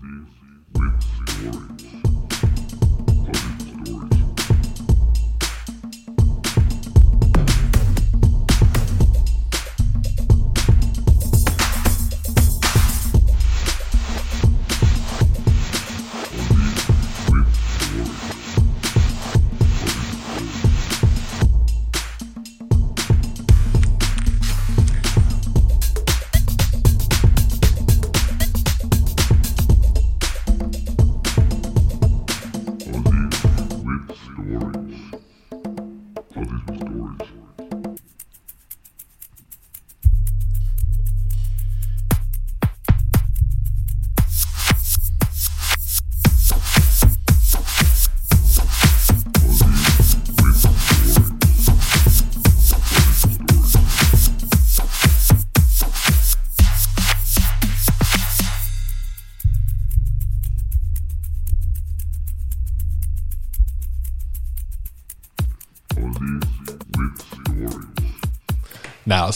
No,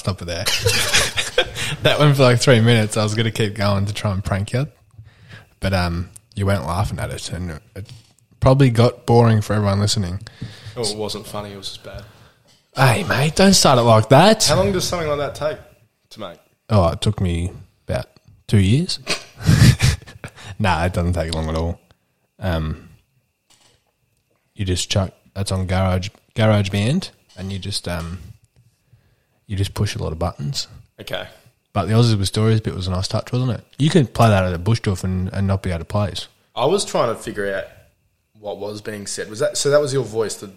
Stop it there. that went for like three minutes. I was going to keep going to try and prank you, but um, you weren't laughing at it, and it probably got boring for everyone listening. Oh, it wasn't funny. It was just bad. Hey, mate, don't start it like that. How long does something like that take to make? Oh, it took me about two years. nah, it doesn't take long at all. Um, you just chuck that's on Garage Garage Band, and you just um, you just push a lot of buttons. Okay. But the Aussies with Stories bit was a nice touch, wasn't it? You can play that at a bush doof and, and not be able to place. I was trying to figure out what was being said. Was that so? That was your voice. The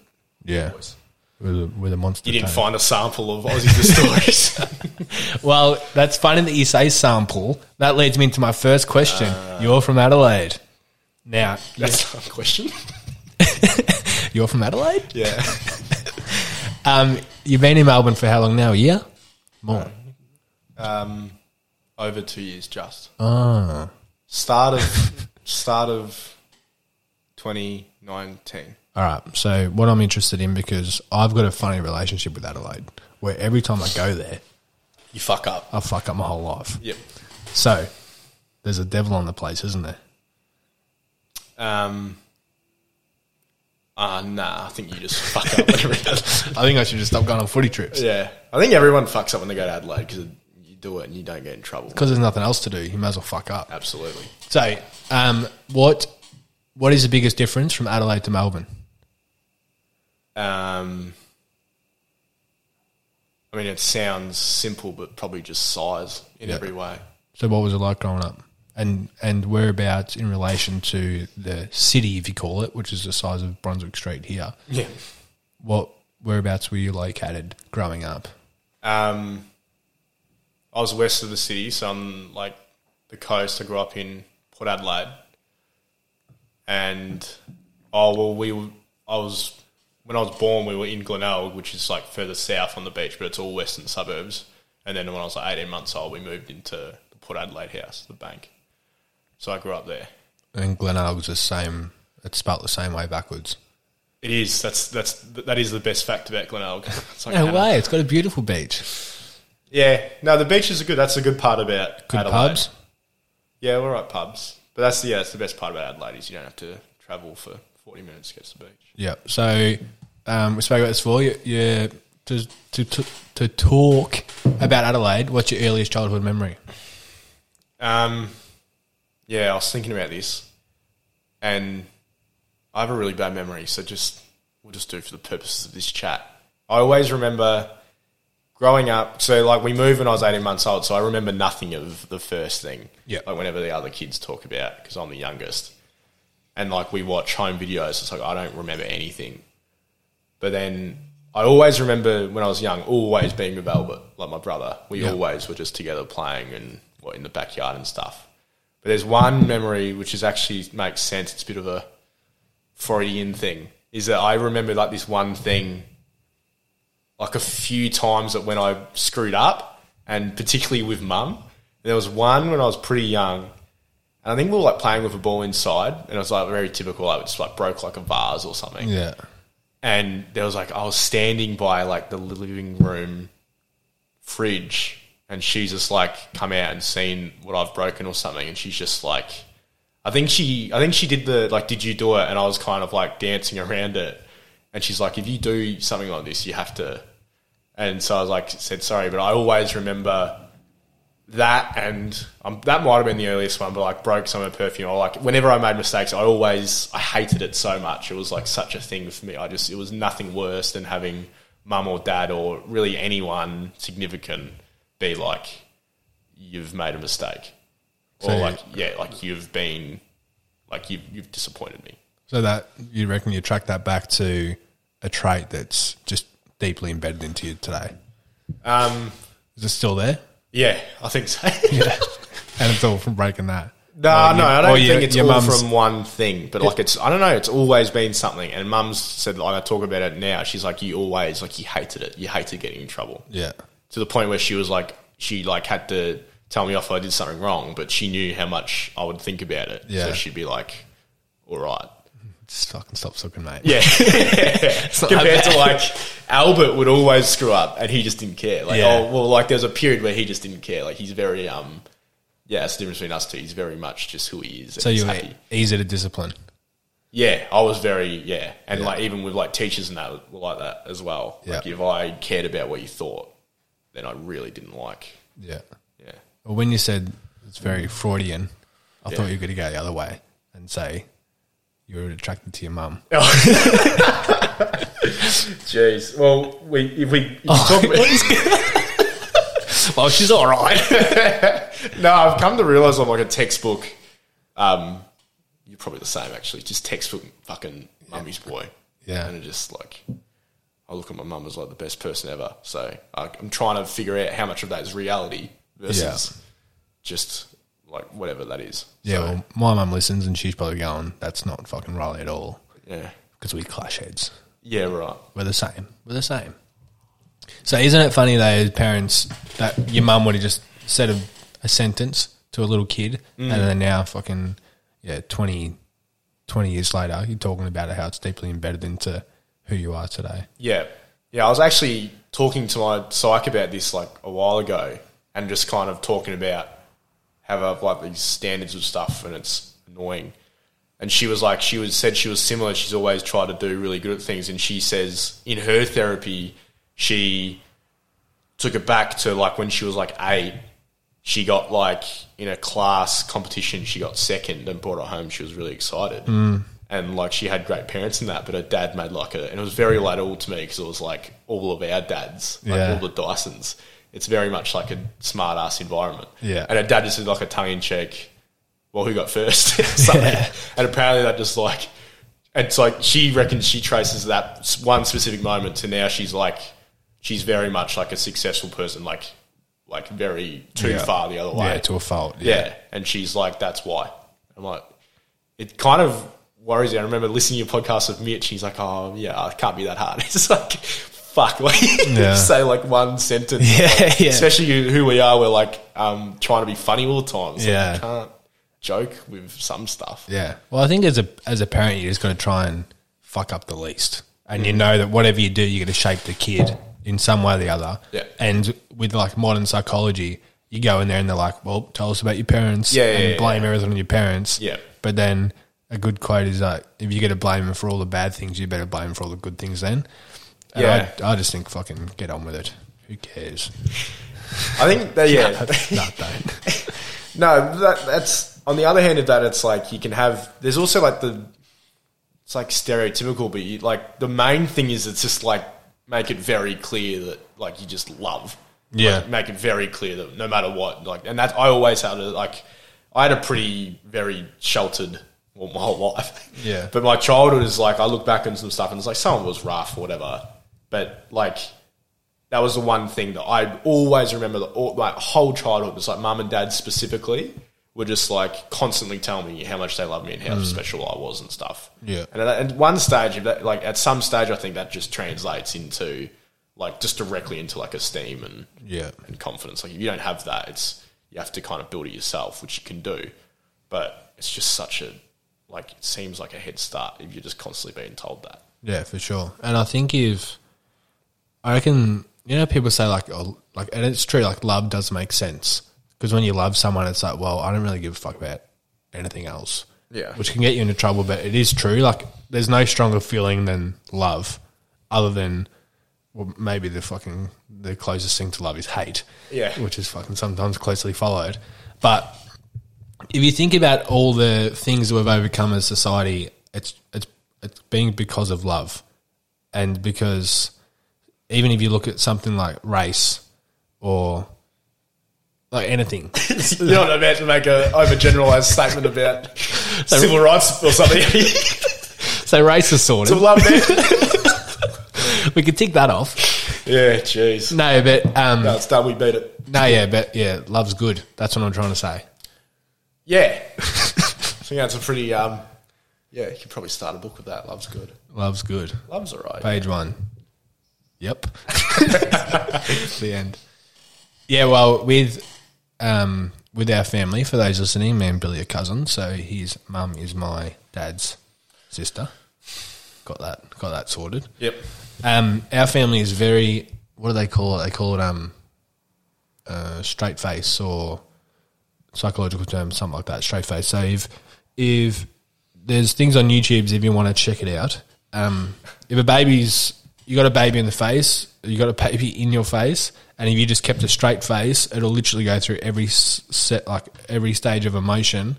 Yeah, voice. with a, with a monster. You didn't tone. find a sample of Aussies the stories. Well, that's funny that you say sample. That leads me into my first question. Ah. You're from Adelaide. Now, That's a question. you're from Adelaide. Yeah. Um, you've been in Melbourne for how long now? A year? More. Um, over two years, just Ah. start of start of twenty nineteen. All right. So, what I'm interested in because I've got a funny relationship with Adelaide, where every time I go there, You fuck up. I fuck up my whole life. Yep. So, there's a devil on the place, isn't there? Um. Ah, nah. I think you just fuck up whenever it does. I think I should just stop going on footy trips Yeah, I think everyone fucks up when they go to Adelaide because you do it and you don't get in trouble. because there's nothing else to do. You might as well fuck up. Absolutely. So, um, what what is the biggest difference from Adelaide to Melbourne? Um, I mean, it sounds simple, but probably just size in Yeah. every way. So, what was it like growing up? And and whereabouts in relation to the city, if you call it, which is the size of Brunswick Street here? Yeah. What whereabouts were you located growing up? Um, I was west of the city, so on like the coast. I grew up in Port Adelaide, and oh well, we were, I was when I was born, we were in Glenelg, which is like further south on the beach, but it's all western suburbs. And then when I was like eighteen months old, we moved into the Port Adelaide house, the bank. So I grew up there. And Glenelg was the same. It's spelt the same way backwards. It is. That's that's that is the best fact about Glenelg. It's like No Hannah. way! It's got a beautiful beach. Yeah. No, the beaches are good. That's a good part about Good Adelaide. pubs. Yeah, we're all right pubs. But that's the, yeah, that's the best part about Adelaide is you don't have to travel for forty minutes to get to the beach. Yeah. So um, we spoke about this before. You, you to, to to to talk about Adelaide. What's your earliest childhood memory? Um, yeah, I was thinking about this, and I have a really bad memory. So just we'll just do for the purposes of this chat. I always remember growing up. So like we moved when I was eighteen months old. So I remember nothing of the first thing. Yeah. Like whenever the other kids talk about because I'm the youngest, and like we watch home videos. It's like I don't remember anything. But then I always remember when I was young, always being with Albert, like my brother. We Yeah. always were just together playing and what in the backyard and stuff. But there's one memory which is actually makes sense. It's a bit of a Freudian thing. Is that I remember like this one thing, like a few times that when I screwed up, and particularly with mum. There was one when I was pretty young, and I think we were like playing with a ball inside, and it was like very typical. I just like broke like a vase or something Yeah. and there was like I was standing by like the living room fridge, and she's just like come out and seen what I've broken or something, and she's just like, I think she, I think she did the like, did you do it? And I was kind of like dancing around it, and she's like, if you do something like this, you have to. And so I was like, said sorry, but I always remember that, and um, that might have been the earliest one, but like broke some of the perfume. Or like whenever I made mistakes, I always I hated it so much. It was like such a thing for me. I just it was nothing worse than having mum or dad or really anyone significant be like, you've made a mistake, or So- like yeah, like you've been like you've you've disappointed me. So that you reckon you track that back to a trait that's just deeply embedded into you today. Um, Is it still there? yeah, I think so. And it's all from breaking that. No, no, you- I don't your- think it's your all from one thing. But like, it's I don't know. It's always been something. And Mum's said, like, I talk about it now. She's like, you always like you hated it. You hated getting in trouble Yeah. To the point where she was like, she like had to tell me off if I did something wrong, but she knew how much I would think about it. Yeah. So she'd be like, all right. Just fucking stop sucking, mate. Yeah. Compared to like Albert would always screw up and he just didn't care. Like, Yeah. oh, well, like there's a period where he just didn't care. Like he's very, um, yeah, it's the difference between us two. He's very much just who he is. So you were easy to discipline. Yeah, I was very yeah, and like even with like teachers and that were like that as well. Like Yeah. if I cared about what you thought, then I really didn't like. Yeah. Yeah, Well, when you said it's very Freudian, I Yeah. thought you were going to go the other way and say you were attracted to your mum. jeez. Well, we if we if you talk about, well, she's all right. no, I've come to realize I'm like a textbook. Um, you're probably the same actually. Just textbook fucking mummy's boy. Yeah. and it just like I look at my mum as like the best person ever. So I, I'm trying to figure out how much of that is reality versus Yeah. just like whatever that is. yeah, So, well, my mum listens and she's probably going, that's not fucking Riley at all yeah, because we clash heads. yeah, right. We're the same. We're the same. So isn't it funny though, as parents, that your mum would have just said a, a sentence to a little kid, and mm. then now fucking yeah, 20, 20 years later, you're talking about it, how it's deeply embedded into who you are today. Yeah. Yeah, I was actually talking to my psych about this like a while ago and just kind of talking about how I've like these standards of stuff and it's annoying. And she was like, she was said she was similar. She's always tried to do really good at things. And she says in her therapy, she took it back to like when she was like eight. She got like in a class competition, she got second and brought it home. She was really excited. Mm. And like she had great parents in that, but her dad made like a, and it was very relatable to me because it was like all of our dads, like Yeah. all the Dysons. It's very much like a smart ass environment. Yeah. And her dad just did like a tongue in cheek, well, who got first? Yeah. And apparently that just like, it's like she reckons she traces that one specific moment to now she's like, she's very much like a successful person, like, like very too Yeah. far the other way. Yeah, to a fault. Yeah. And she's like, that's why. I'm like, it kind of worries me. I remember listening to your podcast with Mitch. He's like, oh, yeah, it can't be that hard. It's like, fuck. Like, Yeah. say like one sentence. Yeah, Like, yeah. Especially who we are. We're like um, trying to be funny all the time. So Yeah. you can't joke with some stuff. Yeah. Well, I think as a as a parent, you just got to try and fuck up the least, and you know that whatever you do, you're going to shape the kid in some way or the other. Yeah. And with like modern psychology, you go in there and they're like, "Well, tell us about your parents," Yeah, yeah, and yeah, blame everything on your parents. Yeah. But then a good quote is like, "If you're going to blame them for all the bad things, you better blame them for all the good things." Then. And Yeah. I, I just think fucking get on with it. Who cares? I think that, yeah. no, don't. No, that, that's on the other hand of that. It's like you can have. There's also like the. It's like stereotypical, but you, like the main thing is it's just like make it very clear that like you just love. Yeah. Like, make it very clear that no matter what, like, and that I always had a like. I had a pretty very sheltered well, my whole life. Yeah. But my childhood is like I look back on some stuff and it's like some of it was rough or whatever, but like that was the one thing that I always remember. The all, my whole childhood was like mum and dad specifically were just like constantly telling me how much they love me and how mm. special I was and stuff. Yeah. And at, at one stage, that, like at some stage, I think that just translates into like just directly into like esteem and Yeah. and confidence. Like if you don't have that, it's you have to kind of build it yourself, which you can do. But it's just such a like it seems like a head start if you're just constantly being told that. Yeah, for sure. And I think if I reckon you know people say like oh, like and it's true like love does make sense because when you love someone it's like well I don't really give a fuck about anything else. Yeah. which can get you into trouble. But it is true. Like, there's no stronger feeling than love, other than well, maybe the fucking the closest thing to love is hate. Yeah. which is fucking sometimes closely followed. But if you think about all the things we've overcome as society, it's it's it's been because of love, and because even if you look at something like race or like anything, You're not about to make a overgeneralized statement about civil rights or something. so race is sorted. to love man. we could tick that off. Yeah, jeez. No, but um, no. it's done. We beat it. No, yeah, but yeah, love's good. That's what I'm trying to say. Yeah. I think that's a pretty. Um, yeah, you could probably start a book with that. Love's good. Love's good. Love's alright. Page one. Yep. the end. Yeah, well, with um, with our family, for those listening, me and Billy are cousins, so his mum is my dad's sister. Got that got that sorted. Yep. Um, our family is very what do they call it? They call it um uh, straight face or psychological term, something like that, straight face. So if if there's things on YouTube if you want to check it out. Um, if a baby's you got a baby in the face, you got a baby in your face, and if you just kept a straight face, it'll literally go through every set like every stage of emotion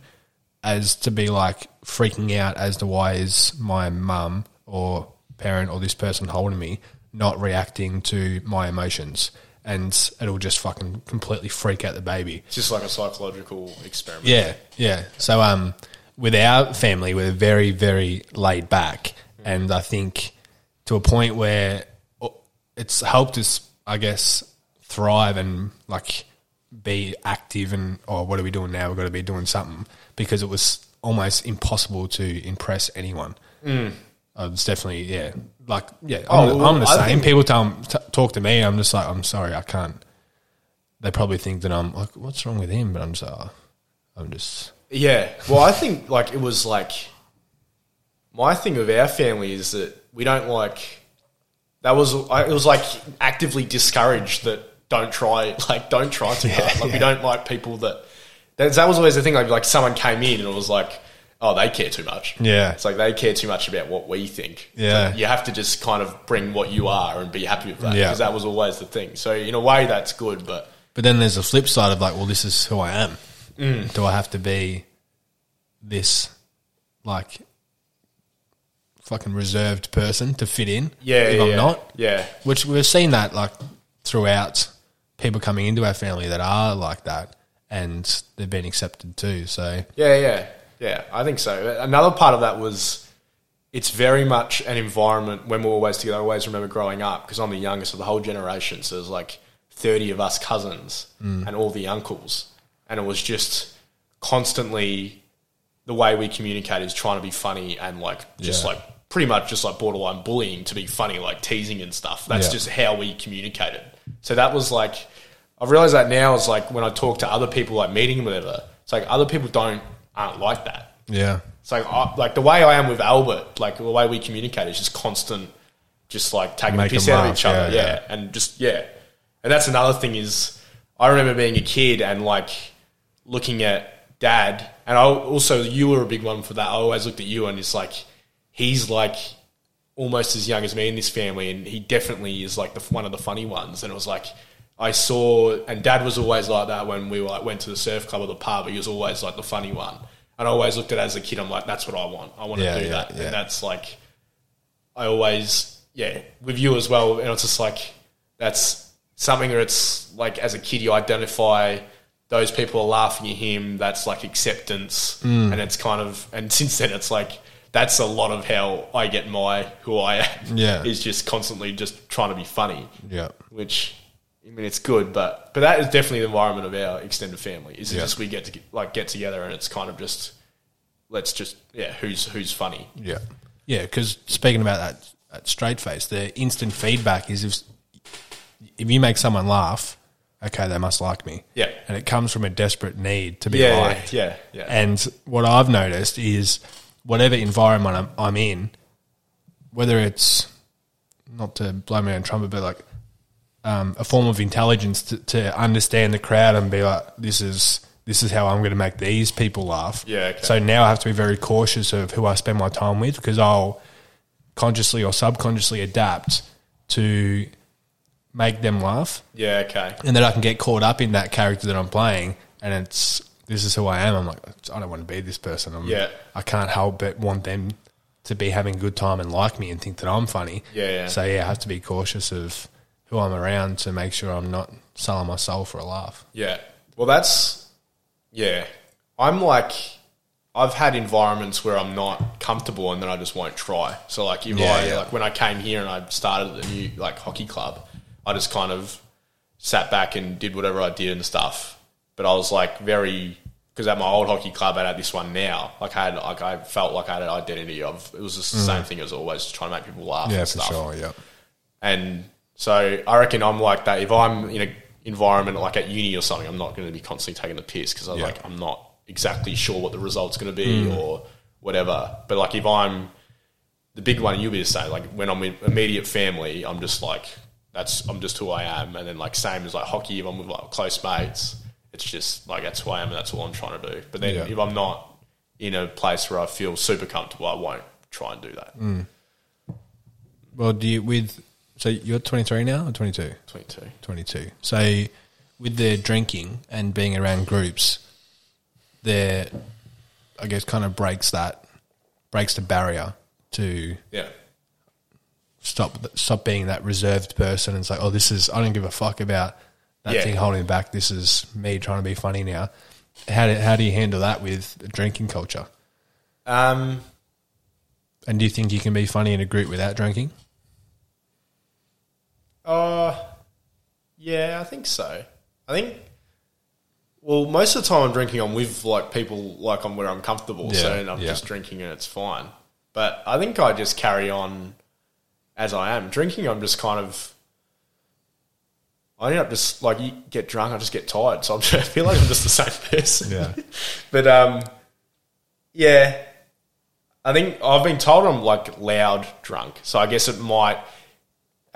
as to be like freaking out as to why is my mum or parent or this person holding me not reacting to my emotions and it'll just fucking completely freak out the baby It's just like a psychological experiment. yeah, yeah. So um, with our family, we're very, very laid back, and I think to a point where it's helped us, I guess, thrive and like be active and oh, what are we doing now? We've got to be doing something because it was almost impossible to impress anyone. Mm. Uh, it's definitely yeah, like yeah. I'm, Oh, the, I'm the I same. think- People tell t- talk to me. I'm just like I'm sorry, I can't. They probably think that I'm like, what's wrong with him? But I'm just, oh, I'm just Yeah. Well, I think like it was like my thing with our family is that we don't like that was I- it was like actively discouraged that don't try like don't try too hard. Like we don't like people that that, that was always the thing. Like like someone came in and it was like. Oh, they care too much. Yeah. it's like they care too much about what we think. Yeah. So you have to just kind of bring what you are and be happy with that Yeah. because that was always the thing. So in a way, that's good, but But then there's a flip side of like, well, this is who I am. Mm. Do I have to be this like fucking reserved person to fit in? yeah, if yeah, I'm yeah. not. Yeah, Which we've seen that like throughout people coming into our family that are like that, and they've been accepted too. So Yeah, yeah, yeah. I think so. Another part of that was it's very much an environment when we're always together. I always remember growing up because I'm the youngest of the whole generation. So there's like 30 of us cousins mm. and all the uncles. And it was just constantly the way we communicate is trying to be funny and like just Yeah. like pretty much just like borderline bullying to be funny, like teasing and stuff. That's Yeah. just how we communicated. So that was like, I've realized that now is like when I talk to other people, like meeting them, whatever, it's like other people don't, aren't like that. yeah, So like, I, like the way I am with Albert, like the way we communicate is just constant, just like taking Make the piss out of each other. yeah, Yeah, yeah. And just, yeah. And that's another thing is I remember being a kid and like looking at dad. And I also, you were a big one for that. I always looked at you and it's like, he's like almost as young as me in this family. And he definitely is like the, one of the funny ones. And it was like, I saw, and dad was always like that when we like went to the surf club or the pub. He was always like the funny one. And I always looked at it as a kid, I'm like, that's what I want. I want Yeah, to do yeah, that. yeah. And that's like, I always, yeah, with you as well. And it's just like, that's something where it's like, as a kid, you identify those people are laughing at him. That's like acceptance. Mm. And it's kind of, and since then, it's like, that's a lot of how I get my who I am. Yeah. Is just constantly just trying to be funny yeah, which I mean it's good, but but that is definitely the environment of our extended family. Is it Yeah. just we get to get, like get together and it's kind of just let's just yeah who's who's funny. yeah, yeah. Because speaking about that, that straight face, the instant feedback is if if you make someone laugh, okay, they must like me. Yeah. and it comes from a desperate need to be Yeah, liked. yeah, yeah. And what I've noticed is whatever environment I'm, I'm in, whether it's not to blow my own trumpet, but like um, a form of intelligence to, to understand the crowd and be like, this is this is how I'm going to make these people laugh. Yeah, okay. So now I have to be very cautious of who I spend my time with because I'll consciously or subconsciously adapt to make them laugh, Yeah, okay. and then I can get caught up in that character that I'm playing, and it's this is who I am. I'm like, I don't want to be this person. I'm, Yeah. I can't help but want them to be having a good time and like me and think that I'm funny. Yeah, yeah. So yeah, I have to be cautious of who I'm around to make sure I'm not selling my soul for a laugh. Yeah. Well, that's yeah. I'm like I've had environments where I'm not comfortable and then I just won't try. So like if Yeah, I yeah. like when I came here and I started the new like hockey club, I just kind of sat back and did whatever I did and stuff. But I was like very because at my old hockey club and at this one now, like I had like I felt like I had an identity of it was just the same thing as always, trying to make people laugh. Mm. Yeah, and for stuff. sure. Yeah. And so I reckon I'm like that. If I'm in an environment like at uni or something, I'm not going to be constantly taking the piss because I'm Yeah. like I'm not exactly sure what the result's going to be or whatever. But like if I'm the big one, you'll be the same. Like when I'm in immediate family, I'm just like that's I'm just who I am. And then like same as like hockey, if I'm with like close mates, it's just like that's who I am and that's all I'm trying to do. But then Yeah. if I'm not in a place where I feel super comfortable, I won't try and do that. Mm. Well, do you with so you're 23 now or 22? Twenty two. 22. So with their drinking and being around groups, their, I guess, kind of breaks that breaks the barrier to Yeah. stop stop being that reserved person and say, oh, this is I don't give a fuck about that Yeah. thing holding back. This is me trying to be funny now. How do, how do you handle that with the drinking culture? Um, And do you think you can be funny in a group without drinking? Uh, yeah, I think so. I think. Well, most of the time I'm drinking, I'm with like people like I'm where I'm comfortable, so Yeah, then I'm yeah. just drinking and it's fine. But I think I just carry on as I am drinking. I'm just kind of. I end up just like you get drunk, I just get tired, so I'm, I feel like I'm just the same person. Yeah. but um, yeah, I think I've been told I'm like loud drunk, so I guess it might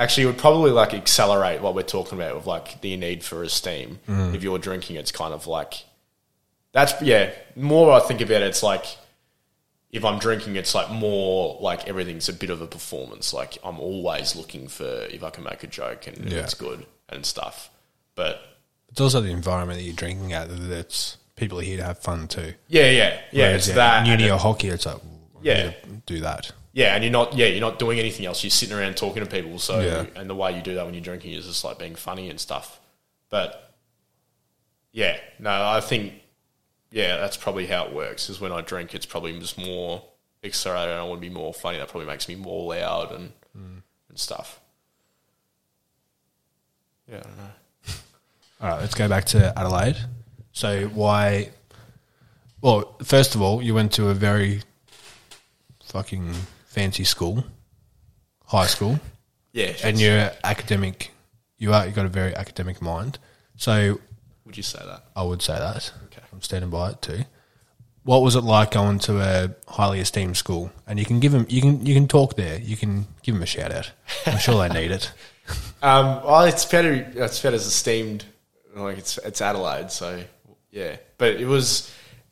actually it would probably like accelerate what we're talking about with like the need for esteem. Mm. If you're drinking, it's kind of like that's yeah. More I think about it, it's like if I'm drinking, it's like more like everything's a bit of a performance. Like I'm always looking for if I can make a joke and Yeah. it's good and stuff. But It's also the environment that you're drinking at that's people are here to have fun too. yeah, yeah, yeah. Whereas, it's that. uni or hockey. It's like Yeah. do that. Yeah, and you're not. Yeah, you're not doing anything else. You're sitting around talking to people. So, Yeah. and the way you do that when you're drinking is just like being funny and stuff. But yeah, no, I think yeah, that's probably how it works. Is when I drink, it's probably just more accelerated. I want to be more funny. That probably makes me more loud and hmm. and stuff. Yeah, I don't know. All right, let's go back to Adelaide. So why? Well, first of all, you went to a very fucking fancy school, high school, Yeah, and you're academic. You are you got a very academic mind. So would you say that? I would say that. Okay. I'm standing by it too. What was it like going to a highly esteemed school? And you can give them, you can you can talk there. You can give them a shout out. I'm sure they need it. Um, well, it's better. It's better as esteemed. Like it's it's Adelaide, so yeah. But it was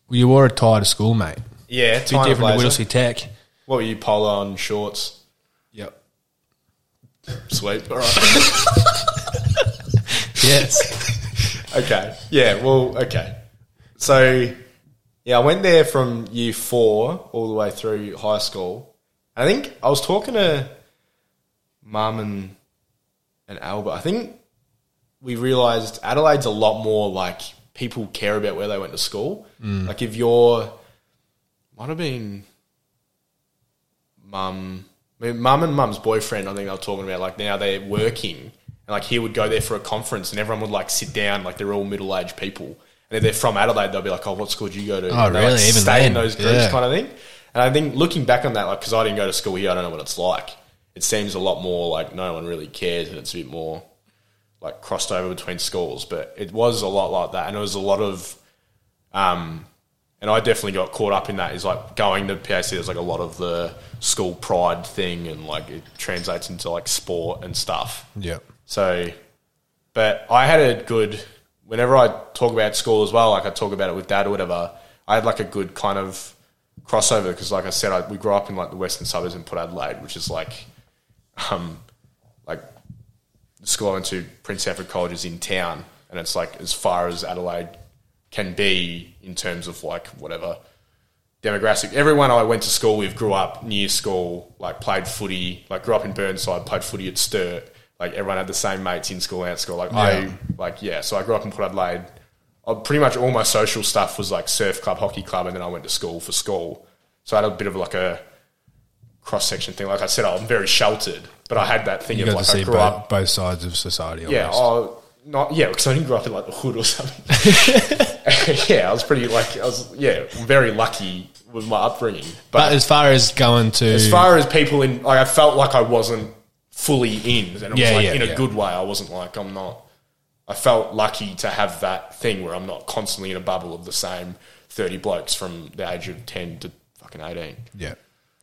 Well, you wore a tie to school, mate. yeah. Bit time different to blazer. Whittlesea Tech. What were you, polo and shorts? Yep. Sweet. All right. Yes. okay. Yeah. Well. Okay. So, yeah, I went there from year four all the way through high school. I think I was talking to Mum and and Albert. I think we realised Adelaide's a lot more like people care about where they went to school. Mm. Like if you're might have been mum, I mean, mum and mum's boyfriend. I think they were talking about like now they're working, and like he would go there for a conference, and everyone would like sit down, like they're all middle aged people, and if they're from Adelaide, they'll be like, "Oh, what school did you go to?" Oh, And they, like, really? Even stay in those groups, Yeah. kind of thing. And I think looking back on that, like because I didn't go to school here, I don't know what it's like. It seems a lot more like no one really cares, and it's a bit more like crossed over between schools. But it was a lot like that, and it was a lot of um, and I definitely got caught up in that. Is like going to PAC. There's like a lot of the school pride thing, and like it translates into like sport and stuff. Yeah. So, but I had a good whenever I talk about school as well, like I talk about it with dad or whatever, I had like a good kind of crossover because, like I said, I, we grew up in like the western suburbs in Port Adelaide, which is like, um, like the school I went to, Prince Alfred College, is in town, and it's like as far as Adelaide can be in terms of like whatever demographic. Everyone I went to school with grew up near school, like played footy, like grew up in Burnside, played footy at Sturt. Like everyone had the same mates in school and at school. Like Yeah. I, like yeah. So I grew up in Port Adelaide. Uh, pretty much all my social stuff was like surf club, hockey club, and then I went to school for school. So I had a bit of like a cross section thing. Like I said, I'm very sheltered, but I had that thing You of like I grew both, up both sides of society. yeah, almost. Not yeah, because I didn't grow up in like the hood or something. yeah, I was pretty like I was yeah very lucky with my upbringing. but But, as far as going to as far as people in like I felt like I wasn't fully in, and it was Yeah, like yeah, in a yeah. good way. I wasn't like I'm not. I felt lucky to have that thing where I'm not constantly in a bubble of the same thirty blokes from the age of ten to fucking eighteen. yeah,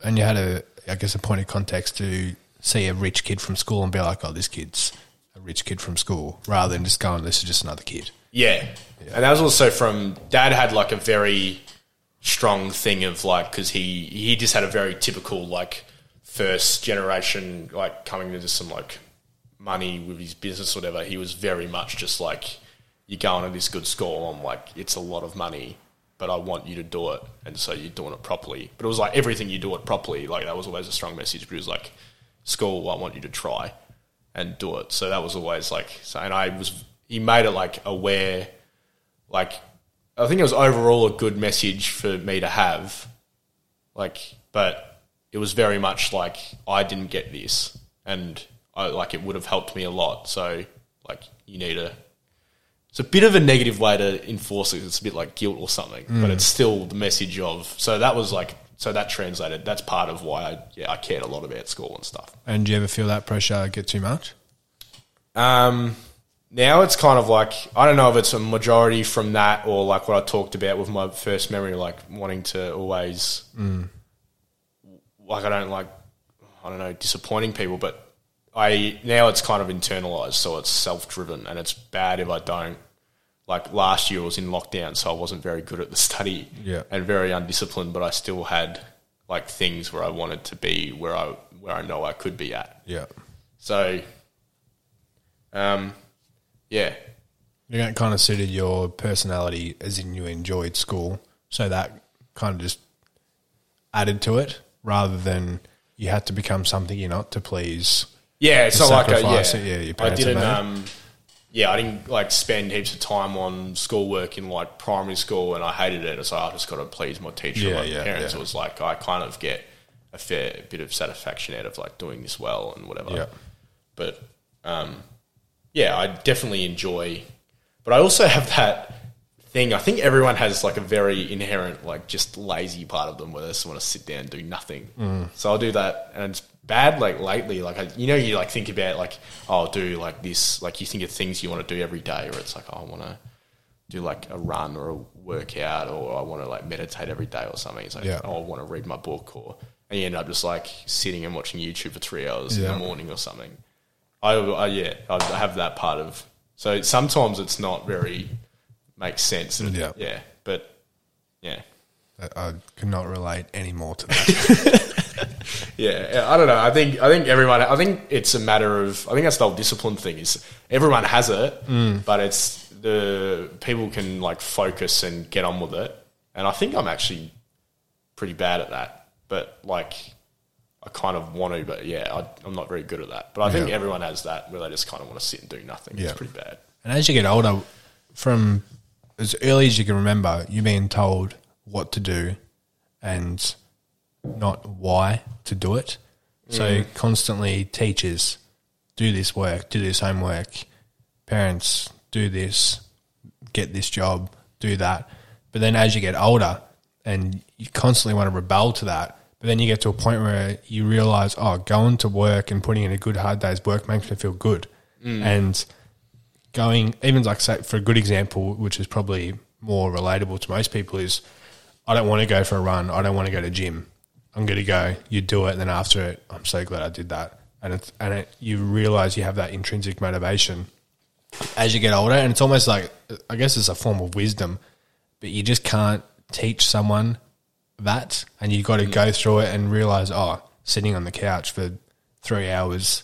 and you had a I guess a point of context to see a rich kid from school and be like, oh, this kid's a rich kid from school, rather than just going, this is just another kid. Yeah. And that was also from dad had like a very strong thing of like because he he just had a very typical like first generation like coming into some like money with his business or whatever. He was very much just like you're going to this good school. I'm like it's a lot of money, but I want you to do it, and so you're doing it properly. But it was like everything you do it properly. Like that was always a strong message. But it was like school, I want you to try and do it. So that was always like, so, and I was, he made it like aware, like, I think it was overall a good message for me to have, like, but it was very much like, I didn't get this, and I, like, it would have helped me a lot. So, like, you need to, it's a bit of a negative way to enforce it. It's a bit like guilt or something, but mm. it's still the message of, so that was like, so that translated, that's part of why I, yeah, I cared a lot about school and stuff. And do you ever feel that pressure get too much? Um, now it's kind of like I don't know if it's a majority from that or like what I talked about with my first memory, like wanting to always like I don't like I don't know disappointing people, but I now it's kind of internalized, so it's self driven, and it's bad if I don't. Like last year, I was in lockdown, so I wasn't very good at the study Yeah. and very undisciplined. But I still had like things where I wanted to be, where I where I know I could be at. Yeah. So, um, yeah, You it kind of suited your personality, as in you enjoyed school, so that kind of just added to it, rather than you had to become something you're not to please. yeah. It's not like a, sacrifice yeah. that, yeah, I didn't. Um, yeah, I didn't like spend heaps of time on schoolwork in like primary school, and I hated it. So I just got to please my teacher, Yeah, and my yeah, parents. yeah. It was like I kind of get a fair bit of satisfaction out of like doing this well and whatever. Yeah. But um, yeah, I definitely enjoy. But I also have that thing. I think everyone has like a very inherent, like just lazy part of them where they just want to sit down and do nothing. Mm. So I'll do that, and it's bad. Like lately, like I, you know, you like think about like oh, I'll do like this. Like you think of things you want to do every day, or it's like oh, I want to do like a run or a workout, or I want to like meditate every day or something. It's like Yeah. oh, I want to read my book, or and you end up just like sitting and watching YouTube for three hours in the morning or something. I, I yeah, I have that part of. So sometimes it's not very makes sense. And, Yeah. yeah, but yeah, I, I could not relate any more to that. yeah, I don't know. I think I think everyone. I think it's a matter of. I think that's the whole discipline thing. Is everyone has it, Mm. but it's the people can like focus and get on with it. And I think I'm actually pretty bad at that. But like, I kind of want to, but yeah, I, I'm not very good at that. But I think Yeah. everyone has that where they just kind of want to sit and do nothing. Yeah. It's pretty bad. and as you get older, from as early as you can remember, you're being told what to do and not why to do it. So mm. constantly, teachers do this work, do this homework, parents do this, get this job, do that. But then as you get older and you constantly want to rebel to that, but then you get to a point where you realize, oh, going to work and putting in a good hard day's work makes me feel good. Mm. And going, even like say, for a good example, which is probably more relatable to most people, is I don't want to go for a run. I don't want to go to gym. I'm going to go. You do it, and then after it, I'm so glad I did that. And it's, and it, you realize you have that intrinsic motivation as you get older, and it's almost like I guess it's a form of wisdom, but you just can't teach someone that, and you've got to go through it and realize, oh, sitting on the couch for three hours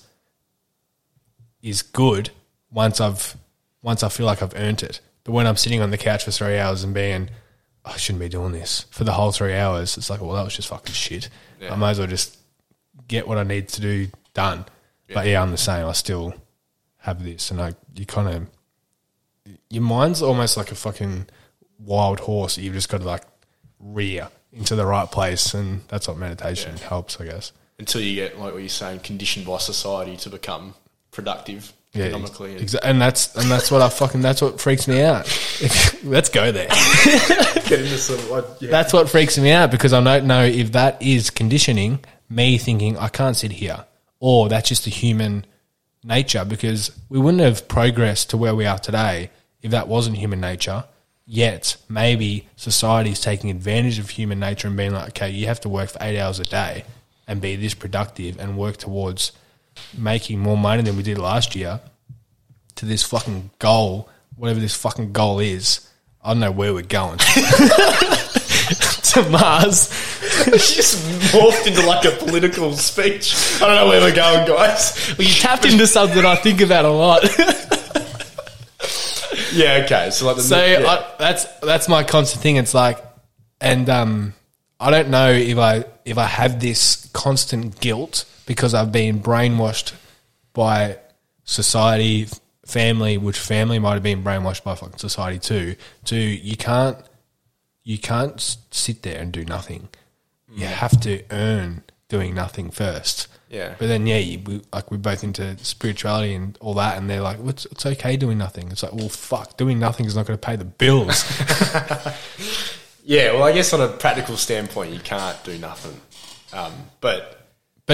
is good once I've once I feel like I've earned it. But when I'm sitting on the couch for three hours and being, "Oh, I shouldn't be doing this for the whole three hours, it's like, well, that was just fucking shit. I might as well just get what I need to do done. But yeah, I'm the same. I still have this, and I you kind of your mind's almost like a fucking wild horse. You've just got to like rear into the right place, and that's what meditation helps, I guess. Until you get like what you're saying, conditioned by society to become productive economically. and that's and that's what I fucking that's what freaks me out. Let's go there. get into some like, yeah. That's what freaks me out because I don't know if that is conditioning me thinking I can't sit here, or that's just the human nature because we wouldn't have progressed to where we are today if that wasn't human nature. Yet maybe society is taking advantage of human nature and being like, okay, you have to work for eight hours a day and be this productive and work towards making more money than we did last year to this fucking goal, whatever this fucking goal is. I don't know where we're going. to Mars. She just morphed into like a political speech. I don't know where we're going, guys. Well, you tapped into something I think about a lot. Yeah, okay. So like the so yeah. I, that's that's my constant thing. It's like, and um, I don't know if I if I have this constant guilt because I've been brainwashed by society, family, which family might have been brainwashed by fucking society too. To you can't you can't sit there and do nothing. You have to earn doing nothing first. Yeah. But then, yeah, you, we, like we're both into spirituality and all that, and they're like, well, it's, it's okay doing nothing. It's like, well, fuck, doing nothing is not going to pay the bills. yeah, well, I guess on a practical standpoint, you can't do nothing. Um, but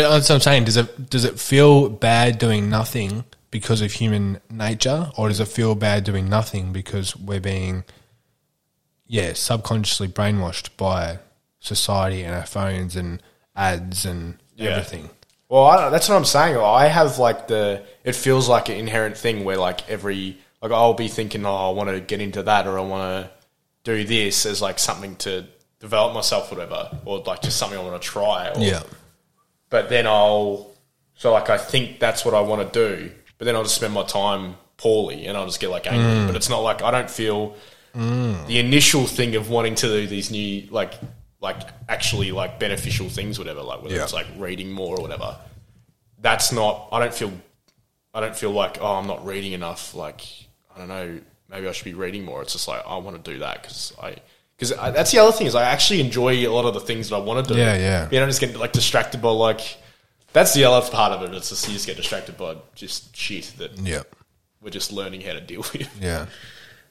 but that's what I'm saying. Does it does it feel bad doing nothing because of human nature, or does it feel bad doing nothing because we're being, yeah, subconsciously brainwashed by society and our phones and ads and Yeah. everything? Well, I, that's what I'm saying. I have like the. It feels like an inherent thing where like every like I'll be thinking, oh, I want to get into that, or I want to do this as like something to develop myself, whatever, or like just something I want to try. Or, But then I'll so like I think that's what I want to do, but then I'll just spend my time poorly, and I'll just get like angry. Mm. But it's not like I don't feel mm. the initial thing of wanting to do these new like like actually like beneficial things, whatever. Like whether Yeah. it's like reading more or whatever. That's not. I don't feel. I don't feel like oh I'm not reading enough. Like I don't know. Maybe I should be reading more. It's just like I want to do that because I. Because that's the other thing is I actually enjoy a lot of the things that I want to do. Yeah, yeah. You know, just get like distracted by like. That's the other part of it. It's just you just get distracted by just shit that Yeah. we're just learning how to deal with. Yeah.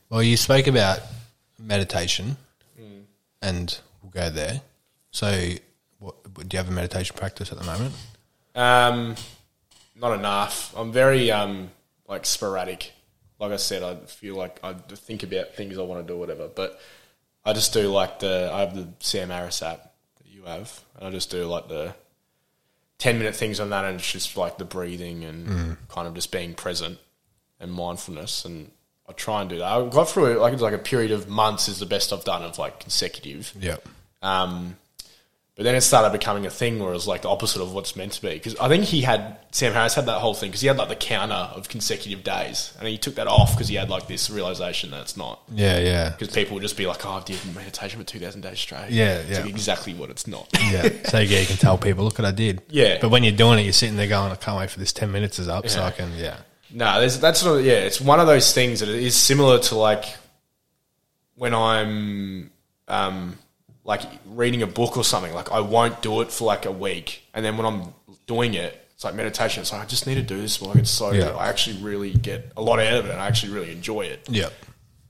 Well, you spoke about meditation, and we'll go there. So, what, do you have a meditation practice at the moment? Um, not enough. I'm very um like sporadic. Like I said, I feel like I think about things I want to do, whatever. But I just do like the I have the Sam Harris app that you have, and I just do like the ten minute things on that, and it's just like the breathing and kind of just being present and mindfulness. And I try and do that. I got through it like it's like a period of months is the best I've done of like consecutive. Yeah. Um, but then it started becoming a thing where it was like the opposite of what's meant to be. Because I think he had Sam Harris had that whole thing because he had like the counter of consecutive days, and he took that off because he had like this realization that it's not. Yeah, yeah. Because people would just be like, "Oh, I did meditation for two thousand days straight." Yeah, It's yeah. like exactly what it's not. Yeah. So, yeah, you can tell people, look what I did. Yeah. But when you're doing it, you're sitting there going, I can't wait for this 10 minutes is up so I can, yeah. No, there's, that's not. Yeah, it's one of those things that it is similar to like when I'm um, like reading a book or something. Like I won't do it for like a week, and then when I'm doing it, it's like meditation. It's like I just need to do this. Like it's so Yeah. I actually really get a lot out of it, and I actually really enjoy it. Yeah.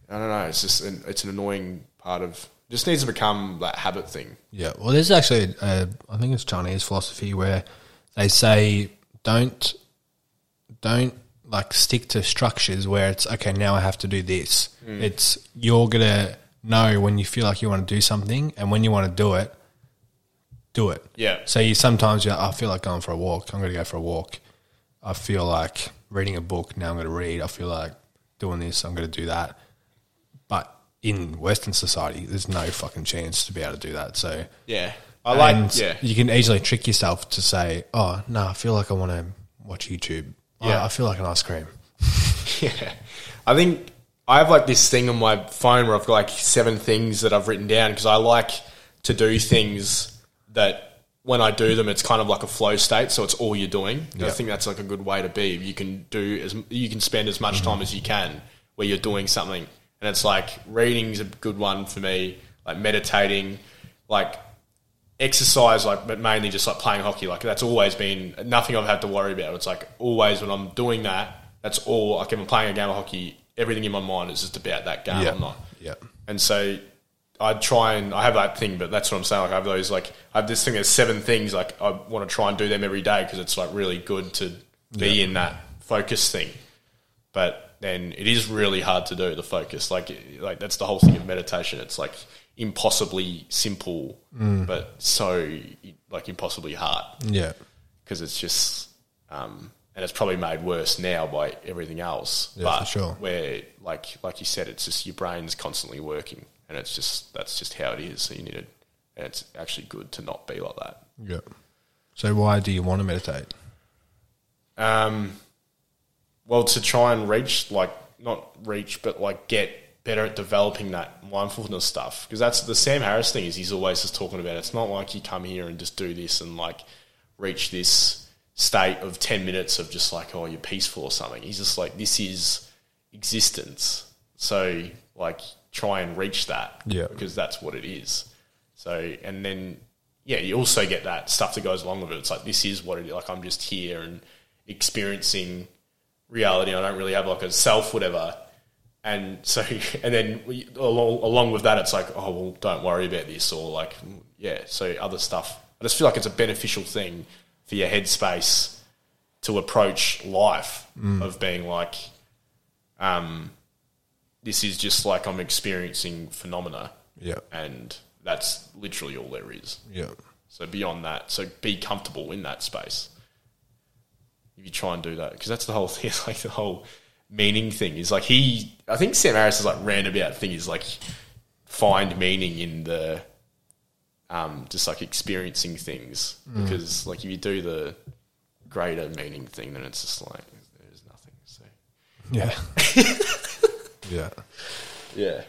I don't know. It's just an, it's an annoying part of. Just needs to become that habit thing. Yeah. Well, there's actually, uh, I think it's Chinese philosophy where they say don't, don't like stick to structures where it's, okay, now I have to do this. It's, you're to know when you feel like you want to do something and when you want to do it, do it. Yeah. So you sometimes you're, I feel like going for a walk. I'm going to go for a walk. I feel like reading a book. Now I'm going to read. I feel like doing this, I'm going to do that. But in Western society, there's no fucking chance to be able to do that. So Yeah. I like, yeah. you can easily trick yourself to say, "Oh no, I feel like I want to watch YouTube. Yeah. I feel like an ice cream." Yeah. I think I have like this thing on my phone where I've got like seven things that I've written down because I like to do things that when I do them, it's kind of like a flow state. So it's all you're doing. And I think that's like a good way to be. You can do as you can spend as much time mm-hmm. as you can where you're doing something. And it's like reading's a good one for me, like meditating, like exercise, like but mainly just like playing hockey. Like that's always been nothing I've had to worry about. It's like always when I'm doing that, that's all. Like if I'm playing a game of hockey, everything in my mind is just about that game. Yeah. I'm not. Yeah. And so I try and I have that thing, but that's what I'm saying. Like I have those like I have this thing. There's seven things like I want to try and do them every day because it's like really good to be in that focus thing. But then it is really hard to do the focus. Like like that's the whole thing of meditation. It's like impossibly simple, but so like impossibly hard Yeah. because it's just um, and it's probably made worse now by everything else. Yeah, but for sure. where like like you said, it's just your brain's constantly working, and it's just that's just how it is. So you need it, and it's actually good to not be like that. Yeah. So why do you want to meditate? Um, well, to try and reach like not reach, but like get better at developing that mindfulness stuff because that's the Sam Harris thing. Is he's always just talking about. It. It's not like you come here and just do this and like reach this state of ten minutes of just like oh you're peaceful or something. He's just like this is existence. So like try and reach that. Yeah. because that's what it is. So and then yeah, you also get that stuff that goes along with it. It's like this is what it is. Like I'm just here and experiencing reality. I don't really have like a self, whatever. And so, and then we, along, along with that, it's like, oh well, don't worry about this, or like, yeah. So other stuff. I just feel like it's a beneficial thing for your headspace to approach life of being like, um, this is just like I'm experiencing phenomena, Yeah. and that's literally all there is. Yeah. So beyond that, so be comfortable in that space. If you try and do that, because that's the whole thing. Like the whole meaning thing is like he. I think Sam Harris' is like roundabout thing is like find meaning in the, um, just like experiencing things. Because like if you do the greater meaning thing, then it's just like there's nothing. So Yeah. yeah. yeah.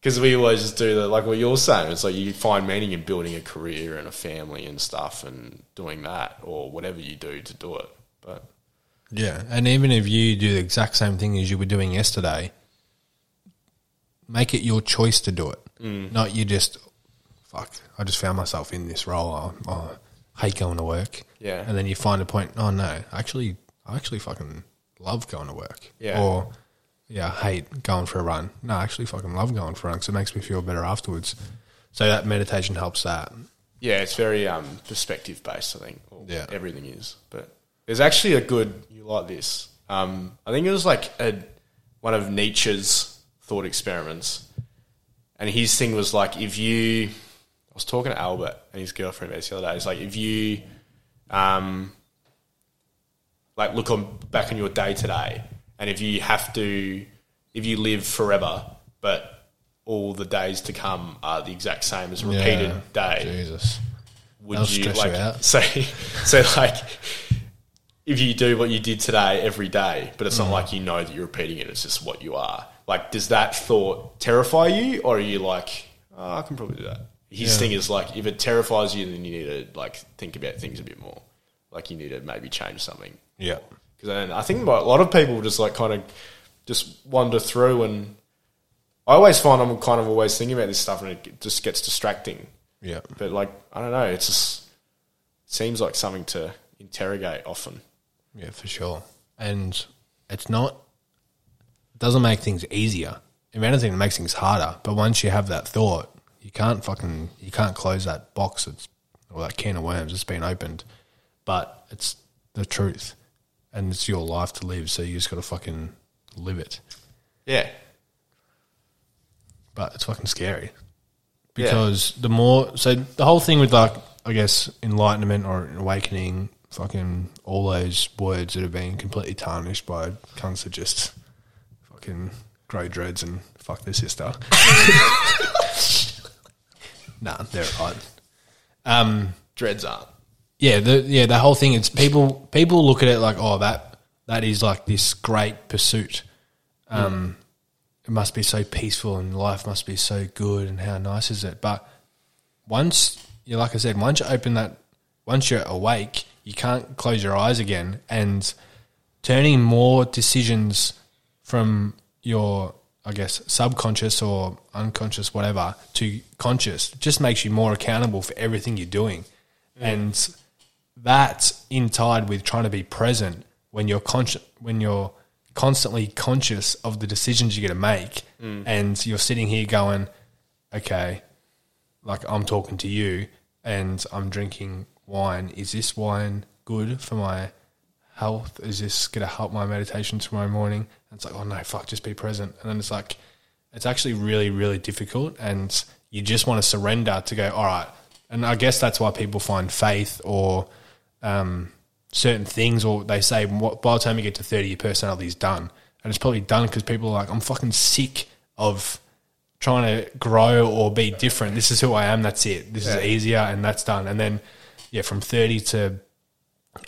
Because we always just do the like what you're saying. It's like you find meaning in building a career and a family and stuff, and doing that or whatever you do to do it. But Yeah. And even if you do the exact same thing as you were doing yesterday, make it your choice to do it. Mm. Not you just, fuck, I just found myself in this role. I, I hate going to work. Yeah. And then you find a point, oh no, actually, I actually fucking love going to work. Yeah. Or, yeah, I hate going for a run. No, I actually fucking love going for a run because it makes me feel better afterwards. So that meditation helps that. yeah, it's very um, perspective based. I think. Yeah. everything is. But there's actually a good. You like this? Um, I think it was like a one of Nietzsche's thought experiments, and his thing was like if you. I was talking to Albert and his girlfriend about this the other day. It's like if you, um, like look on back on your day today, and if you have to, if you live forever, but all the days to come are the exact same as a repeated Yeah. day, Jesus. would That'll you stress you like out. so so like if you do what you did today every day, but it's not like you know that you're repeating it, it's just what you are. Like, does that thought terrify you, or are you like, oh, I can probably do that? His Yeah. thing is like, if it terrifies you, then you need to like think about things a bit more. Like, you need to maybe change something. Yeah. Because I think a lot of people just like kind of just wander through, and I always find I'm kind of always thinking about this stuff, and it just gets distracting. Yeah. But like, I don't know. It's just it seems like something to interrogate often. Yeah, for sure. And it's not it doesn't make things easier. If anything, it makes things harder. But once you have that thought, you can't fucking you can't close that box that's or that can of worms. It's been opened. But it's the truth. And it's your life to live, so you just gotta fucking live it. Yeah. But it's fucking scary. Because the more so the whole thing with like I guess enlightenment or awakening, fucking all those words that have been completely tarnished by cunts that just fucking grow dreads and fuck their sister. nah, they're right. Um, Dreads aren't. yeah, the yeah the whole thing is people people look at it like oh that that is like this great pursuit. Um, It must be so peaceful and life must be so good and how nice is it? But once you like I said, once you open that, once you're awake, you can't close your eyes again, and turning more decisions from your I guess subconscious or unconscious whatever to conscious just makes you more accountable for everything you're doing. And that's in tied with trying to be present when you're conscious when you're constantly conscious of the decisions you're going to make mm. and you're sitting here going okay like I'm talking to you and I'm drinking wine. Is this wine good for my health? Is this going to help my meditation tomorrow morning and it's like oh no fuck just be present and then it's like it's actually really really difficult and you just want to surrender to go all right and I guess that's why people find faith or um, certain things, or they say "What- by the time you get to 30, your personality is done. And it's probably done because people are like, I'm fucking sick of trying to grow or be different. This is who I am. That's it. This Yeah. is easier and that's done. And then, yeah, from 30 to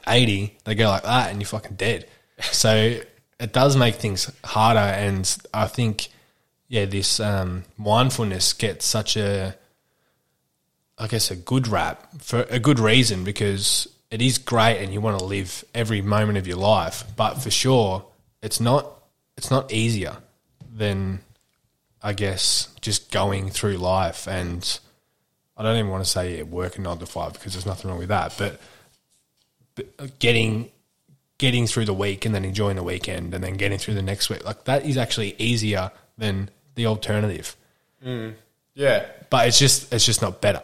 80, they go like that and you're fucking dead. So it does make things harder. And I think, yeah, this um, mindfulness gets such a, I guess, a good rap for a good reason because it is great and you want to live every moment of your life. But for sure, it's not it's not easier than I guess just going through life and I don't even want to say yeah, working nine to five because there's nothing wrong with that, but, but getting getting through the week and then enjoying the weekend and then getting through the next week like that is actually easier than the alternative. Mm. Yeah. But it's just it's just not better.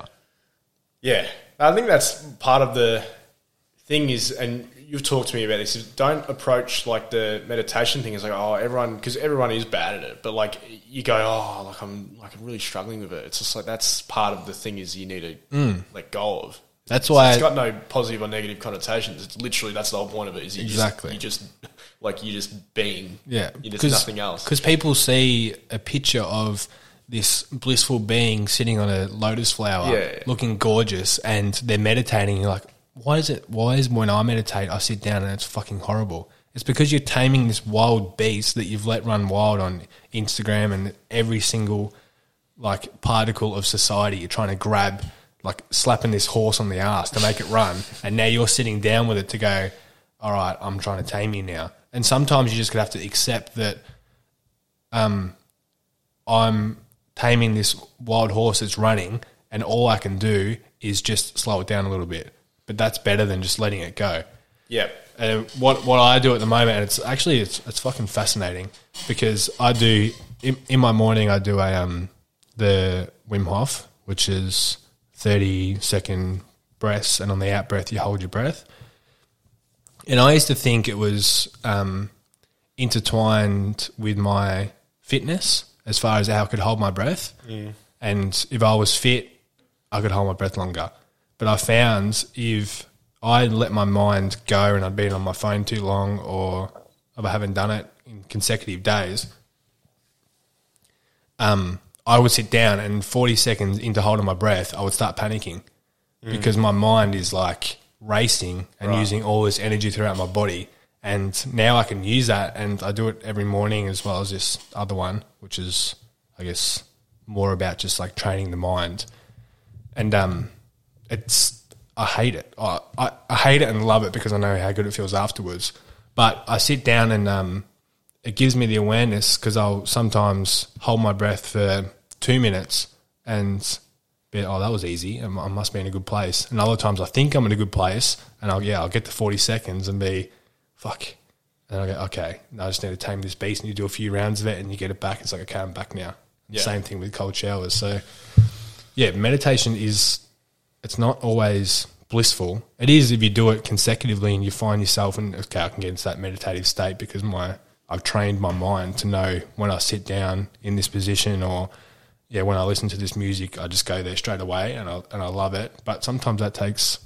Yeah, I think that's part of the thing is, and you've talked to me about this. Is don't approach like the meditation thing as like, oh, everyone, because everyone is bad at it. But like, you go, oh, like I'm, like I'm really struggling with it. It's just like that's part of the thing is you need to mm. let go of. That's why It's got no positive or negative connotations. It's literally that's the whole point of it. Is you Exactly. just, you just like you just being. Yeah, you're just nothing else. Because people see a picture of this blissful being sitting on a lotus flower, Yeah. looking gorgeous, and they're meditating. You're like, why is it? Why is when I meditate, I sit down and it's fucking horrible? It's because you're taming this wild beast that you've let run wild on Instagram and every single like particle of society. You're trying to grab, like slapping this horse on the ass to make it run, and now you're sitting down with it to go. All right, I'm trying to tame you now. And sometimes you just have to accept that um, I'm taming this wild horse that's running, and all I can do is just slow it down a little bit. But that's better than just letting it go. yeah, And what what I do at the moment, and it's actually it's it's fucking fascinating because I do in, in my morning I do a um the Wim Hof, which is thirty second breaths, and on the out breath you hold your breath. And I used to think it was um, intertwined with my fitness as far as how I could hold my breath. And if I was fit, I could hold my breath longer. But I found if I let my mind go and I'd been on my phone too long or if I haven't done it in consecutive days, um, I would sit down and 40 seconds into holding my breath, I would start panicking because my mind is like racing and using all this energy throughout my body. And now I can use that, and I do it every morning as well as this other one, which is, I guess, more about just like training the mind. And um, it's I hate it. I, I, I hate it and love it because I know how good it feels afterwards. But I sit down and um, it gives me the awareness because I'll sometimes hold my breath for two minutes and be, oh, that was easy. I must be in a good place. And other times I think I'm in a good place and I'll, yeah, I'll get to 40 seconds and be, fuck. And I go, okay, I just need to tame this beast and you do a few rounds of it and you get it back. It's like, okay, I'm back now. Yeah. Same thing with cold showers. So, yeah, meditation is, it's not always blissful. It is if you do it consecutively and you find yourself and okay, I can get into that meditative state because my I've trained my mind to know when I sit down in this position or yeah, when I listen to this music, I just go there straight away and I and I love it. But sometimes that takes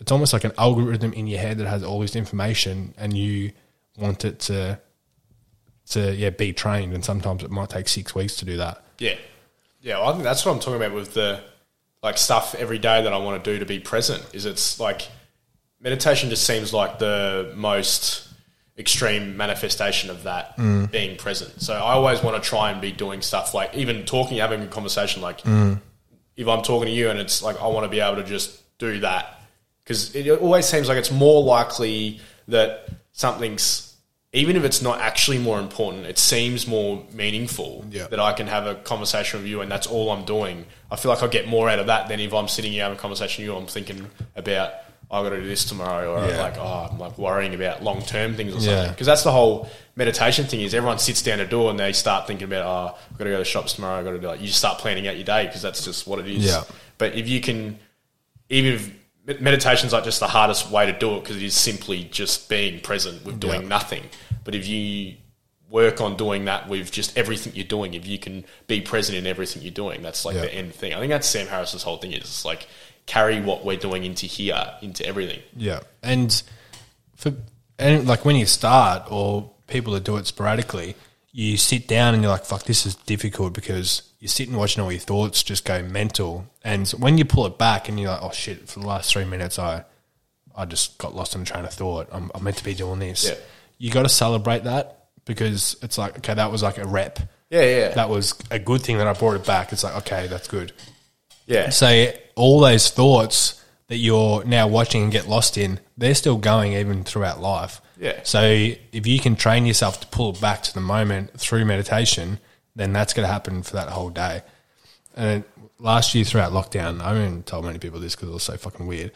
it's almost like an algorithm in your head that has all this information and you want it to to yeah be trained, and sometimes it might take six weeks to do that. Yeah, yeah. Well, I think that's what I'm talking about with the like stuff every day that I want to do to be present. Is it's like meditation just seems like the most extreme manifestation of that being present. So I always want to try and be doing stuff like even talking, having a conversation. Like if I'm talking to you and it's like I want to be able to just do that because it always seems like it's more likely that something's even if it's not actually more important, it seems more meaningful Yeah. that I can have a conversation with you and that's all I'm doing. I feel like I get more out of that than if I'm sitting here having a conversation with you. I'm thinking about I got to do this tomorrow, or Yeah. like oh, I'm like worrying about long term things or something. Because that's the whole meditation thing is everyone sits down to do it and they start thinking about oh, I've got to go to the shops tomorrow. I've got to do like you just start planning out your day because that's just what it is. Yeah. But if you can, even if med- meditation's like just the hardest way to do it because it is simply just being present with doing Yeah. nothing. But if you work on doing that with just everything you're doing, if you can be present in everything you're doing, that's like Yeah. the end thing. I think that's Sam Harris's whole thing is it's like carry what we're doing into here, into everything. Yeah, and for and like when you start or people that do it sporadically, you sit down and you're like, "Fuck, this is difficult," because you're sitting watching all your thoughts just go mental, and when you pull it back and you're like, "Oh shit!" For the last three minutes, I I just got lost in a train of thought. I'm, I'm meant to be doing this. Yeah. You got to celebrate that because it's like, okay, that was like a rep. Yeah, yeah. That was a good thing that I brought it back. It's like, okay, that's good. Yeah. So all those thoughts that you're now watching and get lost in, they're still going even throughout life. Yeah. So if you can train yourself to pull back to the moment through meditation, then that's going to happen for that whole day. And last year throughout lockdown, I haven't told many people this because it was so fucking weird.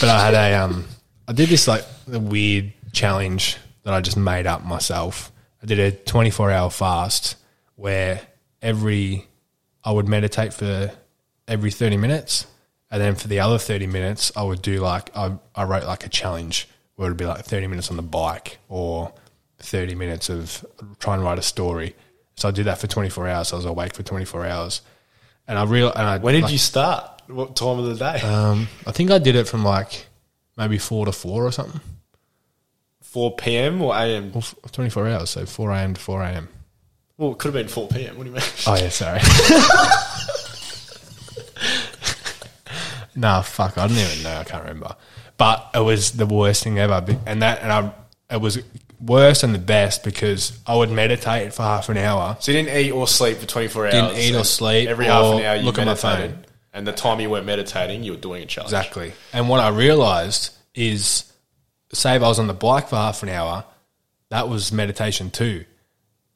But I had a, um, I did this like a weird challenge that I just made up myself. I did a 24 hour fast where every, I would meditate for every 30 minutes. And then for the other 30 minutes, I would do like, I, I wrote like a challenge where it would be like 30 minutes on the bike or 30 minutes of trying to write a story. So I did that for 24 hours. So I was awake for 24 hours. And I real and I When did like, you start? What time of the day? Um, I think I did it from like maybe four to four or something. 4 p.m. or a.m.? Well, 24 hours, so 4 a.m. to 4 a.m. Well, it could have been 4 p.m. What do you mean? Oh, yeah, sorry. nah, fuck, I don't even know. I can't remember. But it was the worst thing ever. And that, and I, it was worse than the best because I would meditate for half an hour. So you didn't eat or sleep for 24 hours? Didn't eat or sleep Every or half an hour you look at my meditated. phone. And the time you weren't meditating, you were doing a challenge. Exactly. And what I realized is, say if I was on the bike for half an hour, that was meditation too.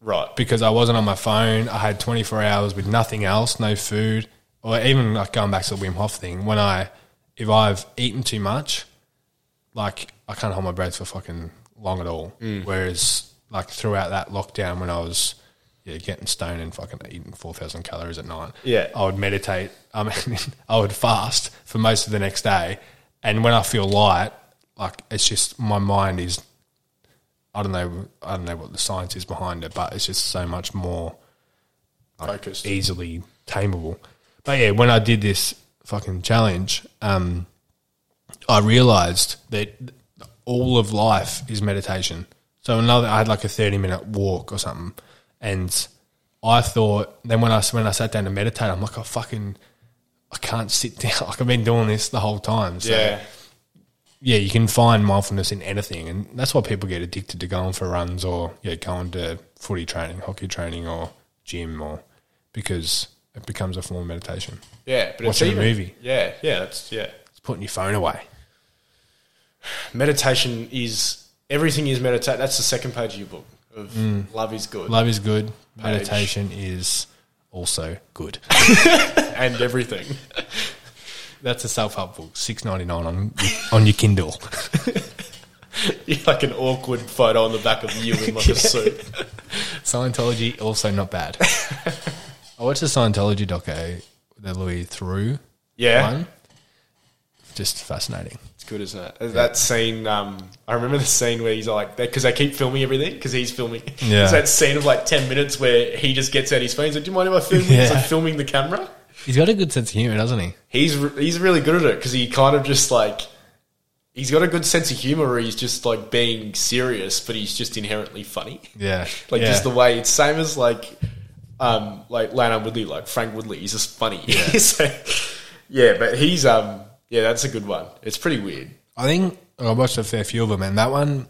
Right. because I wasn't on my phone. I had 24 hours with nothing else, no food, or even like going back to the Wim Hof thing. When I, if I've eaten too much, like I can't hold my breath for fucking long at all. Mm. Whereas like throughout that lockdown when I was yeah getting stoned and fucking eating 4,000 calories at night, Yeah. I would meditate. I mean, I would fast for most of the next day, and when I feel light, like it's just my mind is I don't know. I don't know what the science is behind it, but it's just so much more Focused. easily tameable. But yeah, when I did this fucking challenge, um, I realized that all of life is meditation. So another, I had like a thirty minute walk or something, and I thought. Then when I when I sat down to meditate, I'm like, I fucking, I can't sit down. Like I've been doing this the whole time. So Yeah. yeah, you can find mindfulness in anything, and that's why people get addicted to going for runs or yeah, going to footy training, hockey training, or gym, or because it becomes a form of meditation. Yeah. But Watching a it's even, movie. Yeah. Yeah. That's, yeah. It's putting your phone away. Meditation is, everything is meditate. That's the second page of your book of mm. Love is Good. Love is good. Meditation is also good. and everything. That's a self help book, six ninety nine on on your Kindle. You're like an awkward photo on the back of you in like a suit. Scientology also not bad. I watched the Scientology doco, the Louis Theroux Yeah. one. Just fascinating. It's good, isn't it? That scene, um, I remember the scene where he's like, because they keep filming everything, because he's filming. Yeah. There's that scene of like 10 minutes where he just gets out his phone. He's like, do you mind if I film? He's Yeah. like filming the camera. He's got a good sense of humor, doesn't he? He's re- he's really good at it because he kind of just like he's got a good sense of humor. Where he's just like being serious, but he's just inherently funny. Yeah, Like yeah. just the way it's same as like um like Lano and Woodley, like Frank Woodley. He's just funny. Yeah. so, yeah, but he's um yeah, that's a good one. It's pretty weird. I think I watched a fair few of them, and that one,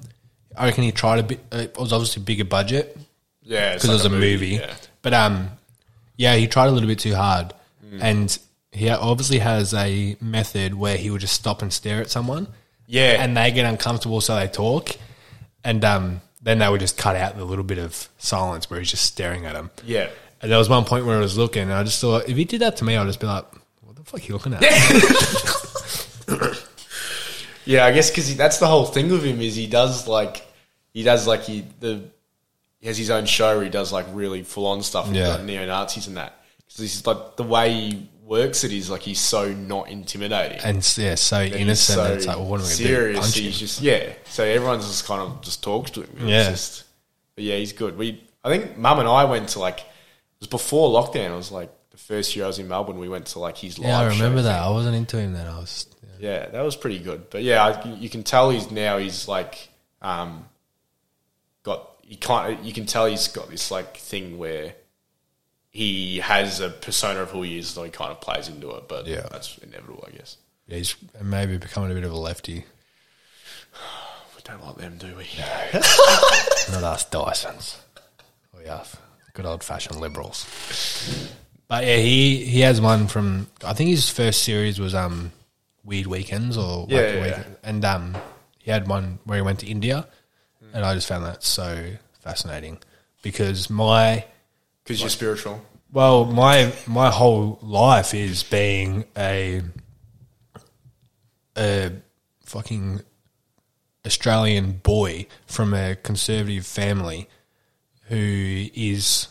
I reckon he tried a bit. uh, It was obviously bigger budget Yeah, because it was a movie, Yeah. but um, yeah, he tried a little bit too hard, Mm. and he obviously has a method where he would just stop and stare at someone, Yeah. and they get uncomfortable, so they talk, and um, then they would just cut out the little bit of silence where he's just staring at him. Yeah. And there was one point where I was looking, and I just thought, if he did that to me, I'd just be like, "What the fuck are you looking at?" Yeah, I guess because that's the whole thing with him is he does like he does like he the he has his own show where he does like really full on stuff with Yeah. like neo Nazis and that. Because he's like the way he works it is like he's so not intimidating. and yeah, so And innocent. so and it's like, well, what am I going to do? serious. Punch He's him? just yeah. So everyone's just kind of just talks to him. It's Yeah. just- but yeah, he's good. We I think Mum and I went to like it was before lockdown. It was like the first year I was in Melbourne. We went to like his live. Yeah, I show remember thing. that. I wasn't into him then. I was. Yeah. Yeah, that was pretty good. But yeah, I, you can tell he's now he's like um, got you can't you can tell he's got this like thing where he has a persona of who he is, so he kind of plays into it. But Yeah. that's inevitable, I guess. Yeah, he's maybe becoming a bit of a lefty. We don't like them, do we? Not us Dysons. We are good old fashioned liberals. But yeah, he, he has one from I think his first series was um Weird Weekends or Yeah, yeah, Weekend. and um he had one where he went to India, and I just found that so fascinating because my Because you're spiritual. Well, my my whole life is being a a fucking Australian boy from a conservative family who is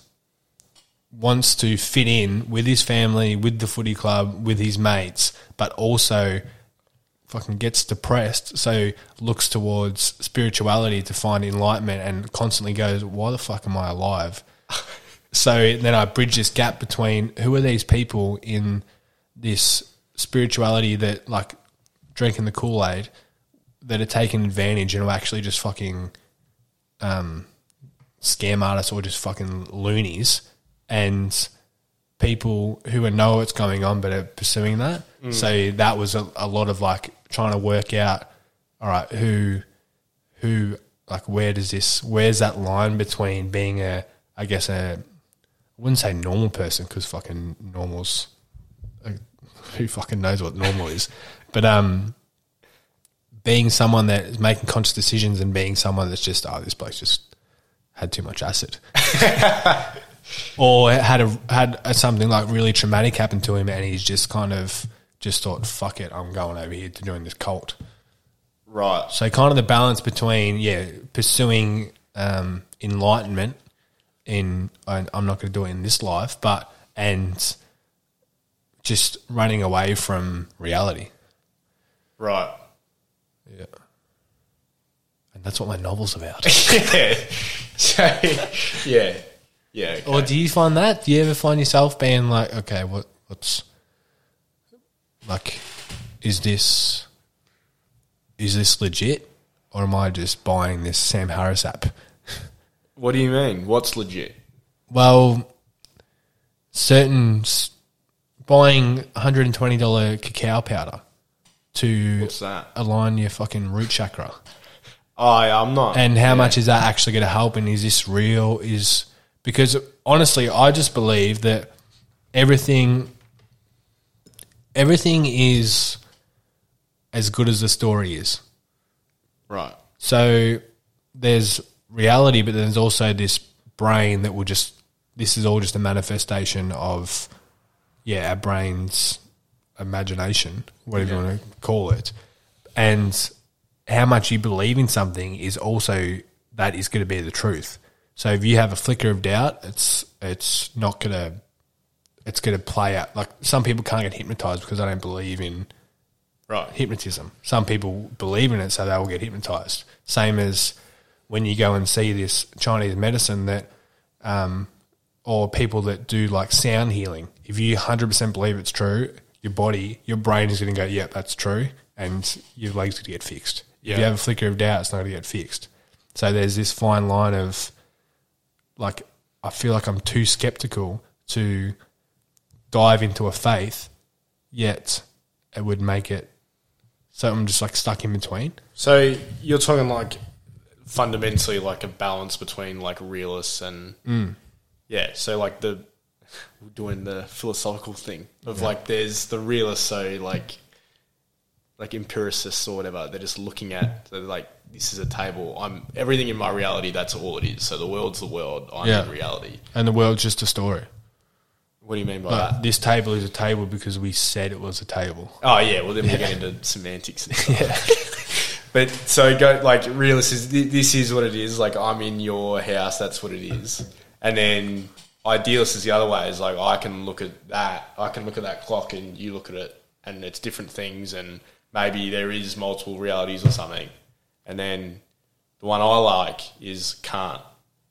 wants to fit in with his family, with the footy club, with his mates, but also fucking gets depressed, so looks towards spirituality to find enlightenment and constantly goes, Why the fuck am I alive? So then I bridge this gap between who are these people in this spirituality that like drinking the Kool Aid that are taking advantage and are actually just fucking um, scam artists or just fucking loonies and people who know what's going on but are pursuing that. So that was a, a lot of like trying to work out, all right, who who like where does this where's that line between being a I guess a I wouldn't say normal person because fucking normal's uh, who fucking knows what normal is, but um, being someone that is making conscious decisions and being someone that's just oh this bloke's just had too much acid, or had a had a, something like really traumatic happen to him and he's just kind of just thought fuck it I'm going over here to join this cult. Right. So kind of the balance between yeah pursuing um, enlightenment in I- I'm not going to do it in this life, but and just running away from reality. Right. Yeah, and that's what my novel's about. yeah. So, yeah. Yeah. okay. or do you find that? Do you ever find yourself being like, okay, what what's like, is this is this legit, or am I just buying this Sam Harris app? What do you mean? What's legit? Well, certain s- buying $120 cacao powder to What's that? align your fucking root chakra. Oh, yeah, I'm not. And how much is that actually going to help? And is this real? Is because honestly, I just believe that everything, everything is as good as the story is. right. So there's reality, but then there's also this brain that will just. This is all just a manifestation of, yeah, our brain's imagination, whatever you want to call it, and how much you believe in something is also that is going to be the truth. So if you have a flicker of doubt, it's it's not going to it's going to play out. Like some people can't get hypnotized because they don't believe in Right. hypnotism. Some people believe in it, so they will get hypnotized. Same as when you go and see this Chinese medicine that, um, or people that do like sound healing. If you hundred percent believe it's true, your body, your brain is going to go, yeah, that's true," and your leg's going to get fixed. If you have a flicker of doubt, it's not going to get fixed. So there's this fine line of like I feel like I'm too skeptical to dive into a faith, yet it would make it so I'm just like stuck in between. So you're talking like fundamentally like a balance between like realists and mm. yeah. So like the doing the philosophical thing of like there's the realists, so like like empiricists or whatever. They're just looking at like this is a table. I'm everything in my reality. That's all it is. So the world's the world. I'm Yeah. in reality. And the world's just a story. What do you mean by Like, that? this table is a table because we said it was a table. Oh yeah, well then we get into semantics. Stuff. But so go like realist is this is what it is. Like I'm in your house, that's what it is. And then idealist is the other way. Is like I can look at that, I can look at that clock, and you look at it, and it's different things, and maybe there is multiple realities or something. And then the one I like is Kant,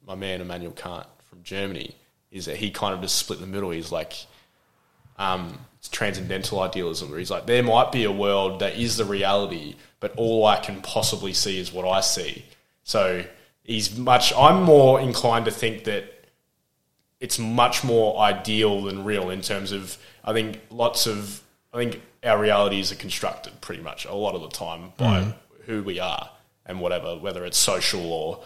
my man Immanuel Kant from Germany. Is that he kind of just split the middle? He's like um, transcendental idealism, where he's like, there might be a world that is the reality, but all I can possibly see is what I see. So he's much. I'm more inclined to think that it's much more ideal than real in terms of. I think lots of. I think our realities are constructed pretty much a lot of the time by mm-hmm. who we are and whatever, whether it's social or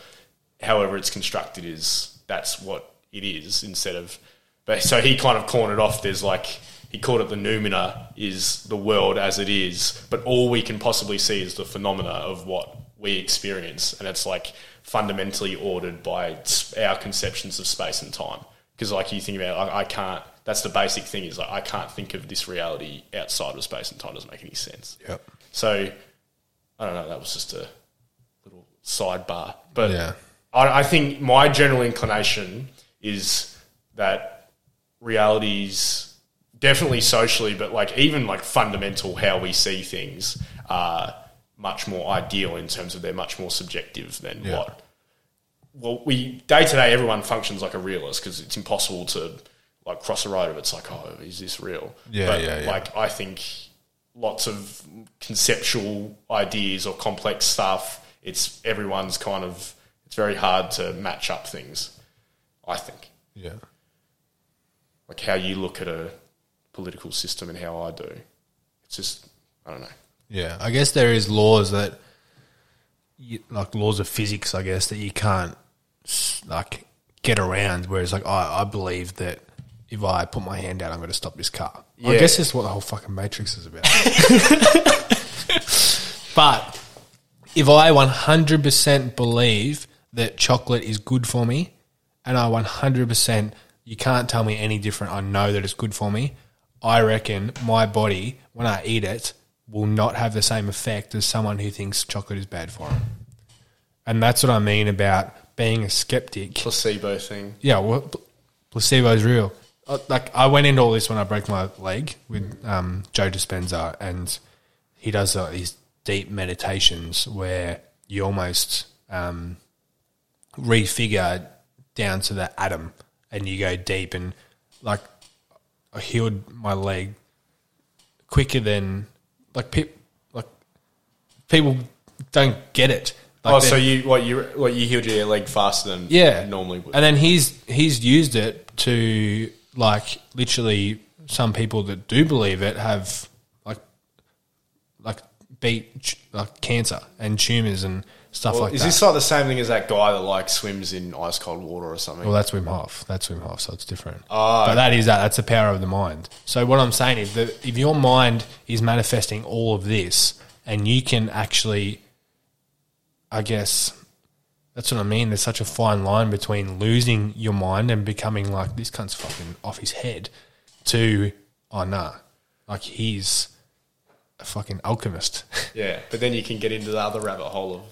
however it's constructed is that's what it is instead of but so he kind of cornered off there's like he called it the noumena is the world as it is but all we can possibly see is the phenomena of what we experience and it's like fundamentally ordered by our conceptions of space and time because like you think about it, I, can't that's the basic thing is like I can't think of this reality outside of space and time doesn't make any sense Yep. so I don't know. That was just a little sidebar, but Yeah. I, I think my general inclination is that realities, definitely socially, but like even like fundamental how we see things, are much more ideal in terms of they're much more subjective than Yeah. what. Well, we day to day, everyone functions like a realist because it's impossible to like cross a road if it's like, oh, is this real? Yeah, but yeah, yeah. like I think lots of conceptual ideas or complex stuff. It's everyone's kind of. It's very hard to match up things. I think, Yeah. like how you look at a political system and how I do. It's just I don't know. Yeah, I guess there is laws that, you, like laws of physics, I guess that you can't like get around. Whereas, like I, I believe that if I put my hand out, I'm going to stop this car. I Yeah. guess that's what the whole fucking Matrix is about. but if I 100% believe that chocolate is good for me, and I 100%, you can't tell me any different. I know that it's good for me. I reckon my body, when I eat it, will not have the same effect as someone who thinks chocolate is bad for them. And that's what I mean about being a skeptic. Placebo thing. Yeah, well, placebo is real. Uh, Like I went into all this when I broke my leg with um, Joe Dispenza, and he does uh, these deep meditations where you almost um, refigure down to the atom, and you go deep. And like I healed my leg quicker than like pe- like people don't get it. Like oh, so you what you what you healed your leg faster than yeah, normally would. And then he's he's used it to like literally some people that do believe it have like like beat like cancer and tumors and stuff Well, like is that. this like the same thing as that guy that like swims in ice cold water or something? well, that's Wim Hof. That's Wim Hof, so it's different. Ah. but that is that. That's the power of the mind. So what I'm saying is that if your mind is manifesting all of this, and you can actually, I guess, that's what I mean. There's such a fine line between losing your mind and becoming like this cunt's fucking off his head, to oh nah, like he's a fucking alchemist. yeah, but then you can get into the other rabbit hole of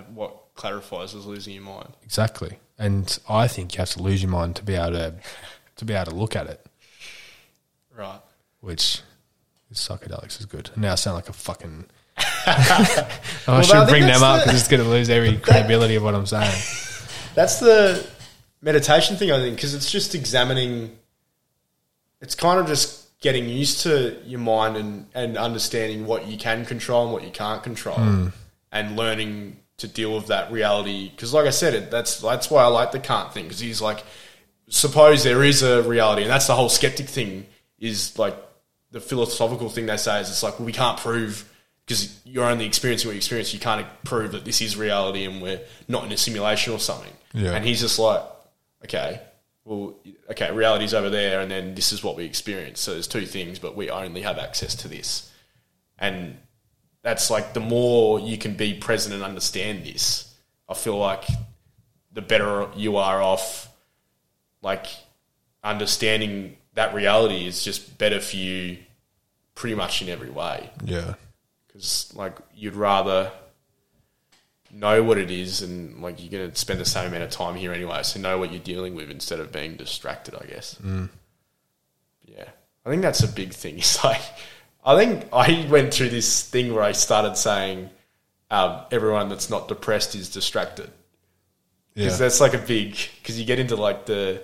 of what clarifies as losing your mind. exactly. And I think you have to lose your mind to be able to to be able to look at it. Right. which psychedelics is good. Now I sound like a fucking. I I should bring them up the- because it's going to lose every credibility of what I'm saying. That's the meditation thing, I think, because it's just examining. It's kind of just getting used to your mind and, and understanding what you can control and what you can't control, Hmm. and learning to deal with that reality. Because, like I said, it, that's that's why I like the Kant thing. Because he's like, suppose there is a reality, and that's the whole skeptic thing. Is like the philosophical thing they say is it's like well, we can't prove because you're only experiencing what you experience. You can't prove that this is reality and we're not in a simulation or something. Yeah. And he's just like, okay, well, okay, reality's over there, and then this is what we experience. So there's two things, but we only have access to this. And that's like the more you can be present and understand this, I feel like the better you are off. Like understanding that reality is just better for you, pretty much in every way Yeah. because like you'd rather know what it is and like you're going to spend the same amount of time here anyway so know what you're dealing with instead of being distracted i guess mm. yeah i think that's a big thing it's like i think i went through this thing where i started saying um, everyone that's not depressed is distracted because Yeah. that's like a big because you get into like the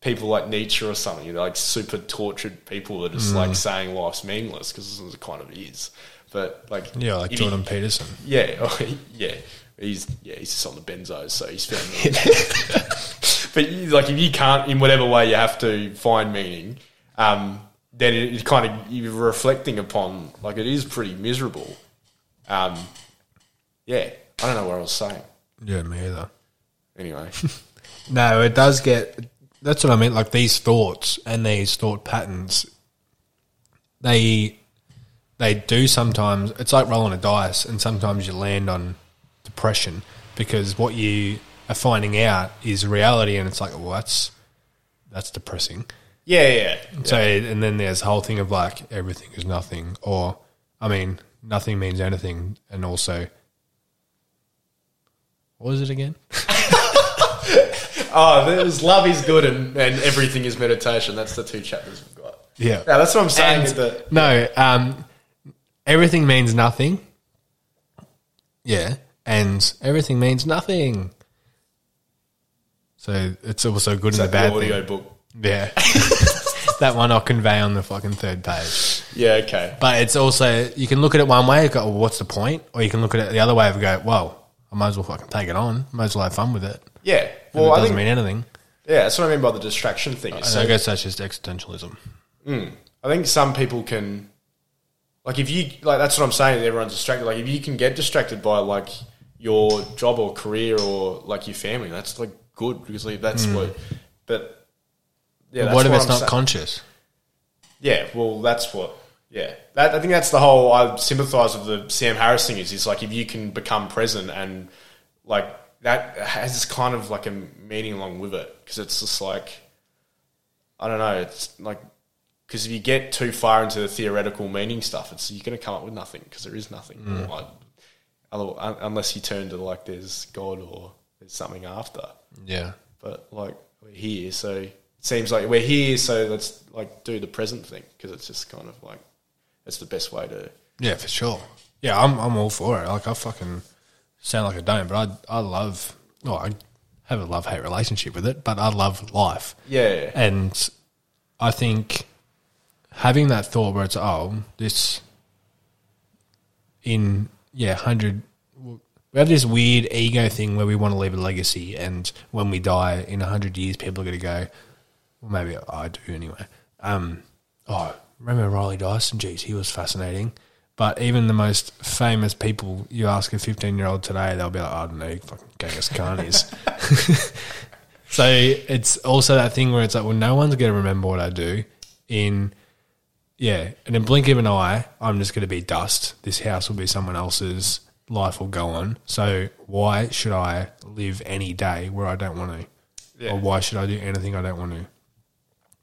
people like Nietzsche or something, you know, like super tortured people that are just Mm. like saying life's meaningless because it kind of is. But like, Yeah, like Jordan Peterson. yeah, oh, yeah, he's yeah, he's just on the benzos, so he's feeling. but like, if you can't, in whatever way you have to find meaning, um, then it, it kind of you're reflecting upon like it is pretty miserable. Um, yeah, I don't know what I was saying. Yeah, me either. Anyway, No, it does get. That's what I meant. Like these thoughts and these thought patterns, they they do sometimes. It's like rolling a dice, and sometimes you land on depression because what you are finding out is reality, and it's like, well, that's that's depressing. Yeah, yeah, yeah. So, and then there's the whole thing of like everything is nothing, or I mean, nothing means anything, and also, what was it again? Oh, there's love is good and, and everything is meditation. That's the two chapters we've got. Yeah, Yeah, that's what I'm saying. And- is no, um, everything means nothing. Yeah, and everything means nothing. So it's also good and the bad audio thing. book. Yeah, that one I'll convey on the fucking third page. Yeah, okay. But it's also you can look at it one way, go, well, "What's the point?" Or you can look at it the other way and go, "Well, I might as well fucking take it on. Might as well have fun with it." Yeah. And Well, it I doesn't think mean anything. yeah, that's what I mean by the distraction thing. And so I guess that's just existentialism. Hmm. I think some people can, like, if you like, that's what I'm saying. Everyone's distracted. Like, if you can get distracted by like your job or career or like your family, that's like good because like, that's hmm. what. But yeah, what if it's I'm not conscious? Yeah, well, that's what. Yeah, that, I think that's the whole. I sympathise with the Sam Harris thing. Is is like if you can become present and like that has kind of like a meaning along with it because it's just like I don't know. It's like because if you get too far into the theoretical meaning stuff, it's you're going to come up with nothing because there is nothing. Mm. Like, unless you turn to like there's God or there's something after. Yeah. But like we're here, so seems like we're here, so let's like do the present thing because it's just kind of like it's the best way to. Yeah, for sure. Yeah, I'm I'm all for it. Like I fucking sound like I don't, but I I love. Oh, I have a love hate relationship with it, but I love life, Yeah, and I think having that thought where it's oh this in yeah hundred. We have this weird ego thing where we want to leave a legacy, and when we die in hundred years, people are going to go. Well, maybe I do anyway. Um, oh, remember Riley Dyson? Geez, he was fascinating. But even the most famous people, you ask a 15 year old today, they'll be like, I don't know, fucking Genghis Khan is. so it's also that thing where it's like, well, no one's going to remember what I do. In, yeah, and in blink of an eye, I'm just going to be dust. This house will be someone else's. Life will go on. So why should I live any day where I don't want to? Yeah. Or why should I do anything I don't want to?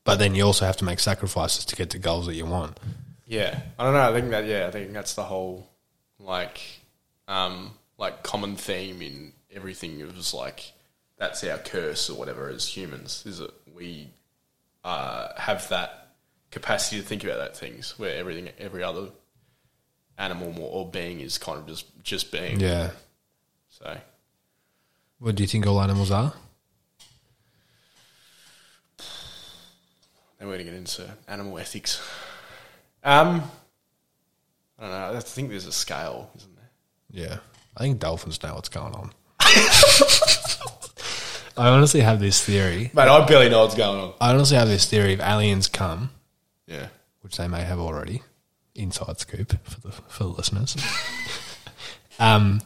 But then you also have to make sacrifices to get the goals that you want. yeah. I don't know. I think that yeah, I think that's the whole like um like common theme in everything. It was like that's our curse or whatever as humans is that we uh, have that capacity to think about that things where everything every other animal or being is kind of just just being. Yeah. So What do you think all animals are? Then we're going to get into animal ethics. Um, I don't know. I think there's a scale, isn't there? Yeah. I think dolphins know what's going on. I honestly have this theory. Mate, I barely know what's going on. I honestly have this theory if aliens come, Yeah. which they may have already, inside scoop for the for the listeners. um,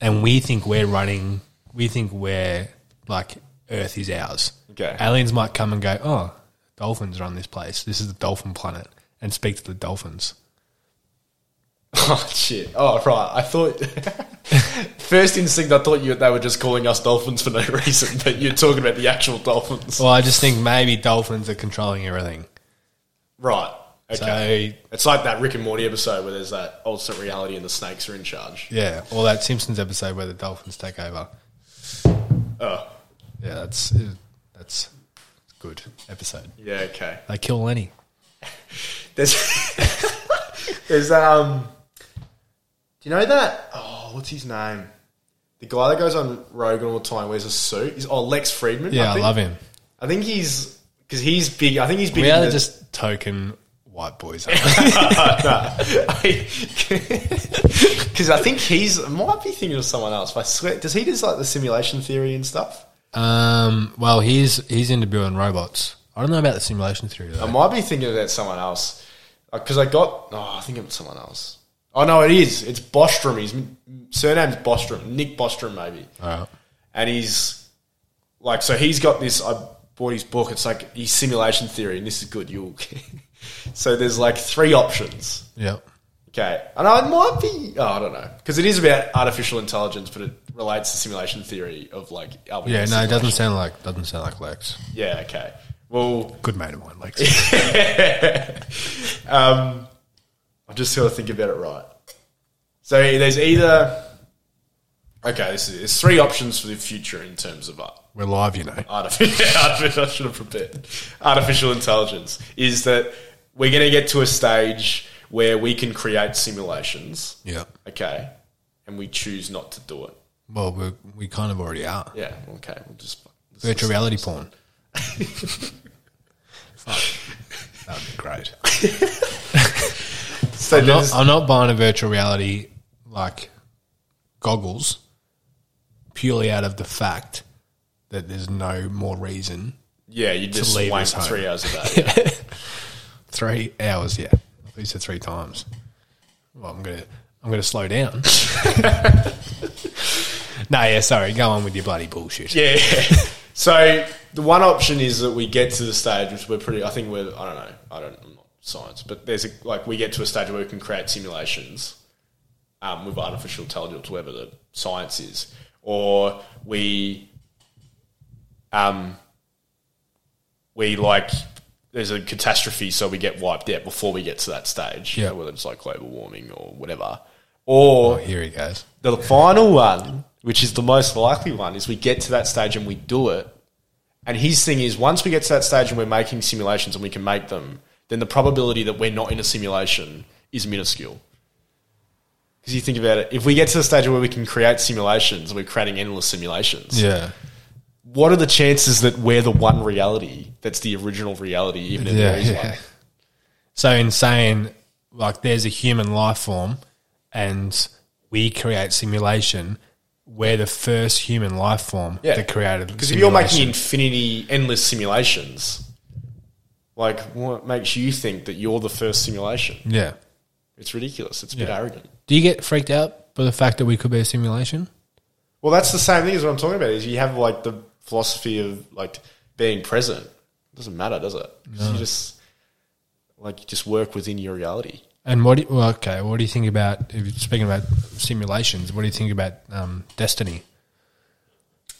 and we think we're running. We think we're like Earth is ours. Okay. Aliens might come and go. Oh, dolphins run this place. This is the dolphin planet, and speak to the dolphins. Oh shit! Oh right, I thought first instinct I thought you they were just calling us dolphins for no reason, but you're talking about the actual dolphins, Well, I just think maybe dolphins are controlling everything. right? Okay, So it's like that Rick and Morty episode where there's that alternate reality and the snakes are in charge. yeah, or that Simpsons episode where the dolphins take over. Oh, Yeah, that's that's good episode. yeah, okay. They kill Lenny. There's there's um, do you know that? Oh, what's his name? The guy that goes on Rogan all the time wears a suit. He's oh Lex Fridman. Yeah, I, think. love him. I think he's because he's big. I think he's big. We are the- just token white boys. Because I think he's I might be thinking of someone else. I swear, does he do like the simulation theory and stuff? Um, well, he's he's into building robots. I don't know about the simulation theory though. I might be thinking about someone else because I got. Oh, I think it's someone else. Oh no, it is. It's Bostrom. His surname's Bostrom. Nick Bostrom, maybe. All right. And he's like, so he's got this. I bought his book. It's like his simulation theory, and this is good. You'll. so there's like three options. Yep. Okay, and I might be. Oh, I don't know because it is about artificial intelligence, but it relates to simulation theory of like. Yeah, no, it doesn't sound like doesn't sound like Lex. Yeah. Okay. Well, Good mate of mine, Lex. um, I'm just got to think about it right. So there's either. Okay, this is there's three options for the future in terms of art. We're live, you know. Artificial, artificial, I should have prepared. Artificial intelligence is that we're going to get to a stage where we can create simulations. Yeah. Okay, and we choose not to do it. Well, we we kind of already are. Yeah. Okay. We'll just Virtual reality porn. That would be great. So I'm not, I'm not buying a virtual reality like goggles purely out of the fact that there's no more reason. yeah, you just leave wank three hours a day. Three hours, yeah. At least said three times. Well, I'm gonna I'm gonna slow down. no, yeah, sorry. Go on with your bloody bullshit. Yeah. so the one option is that we get to the stage which we're pretty. I think we're. I don't know. I don't. I'm not science, but there's a, like we get to a stage where we can create simulations um, with artificial intelligence, whatever the science is, or we um we like there's a catastrophe, so we get wiped out before we get to that stage. Yeah. whether it's like global warming or whatever, or Oh, here he goes. the final one, which is the most likely one, is we get to that stage and we do it. And his thing is, once we get to that stage and we're making simulations and we can make them, then the probability that we're not in a simulation is minuscule. Because you think about it, if we get to the stage where we can create simulations, we're creating endless simulations. Yeah. What are the chances that we're the one reality that's the original reality, even if Yeah, there is yeah. one? So in saying like there's a human life form and we create simulation, we're the first human life form Yeah. that created Because if you're making infinity, endless simulations, like what makes you think that you're the first simulation? Yeah. It's ridiculous. It's a bit arrogant. Do you get freaked out by the fact that we could be a simulation? Well, that's the same thing as what I'm talking about. Is you have like the philosophy of like being present. It doesn't matter, does it? 'Cause You just like you just work within your reality. And what? Do you, well, okay. What do you think about? If you're speaking about simulations, what do you think about um, Destiny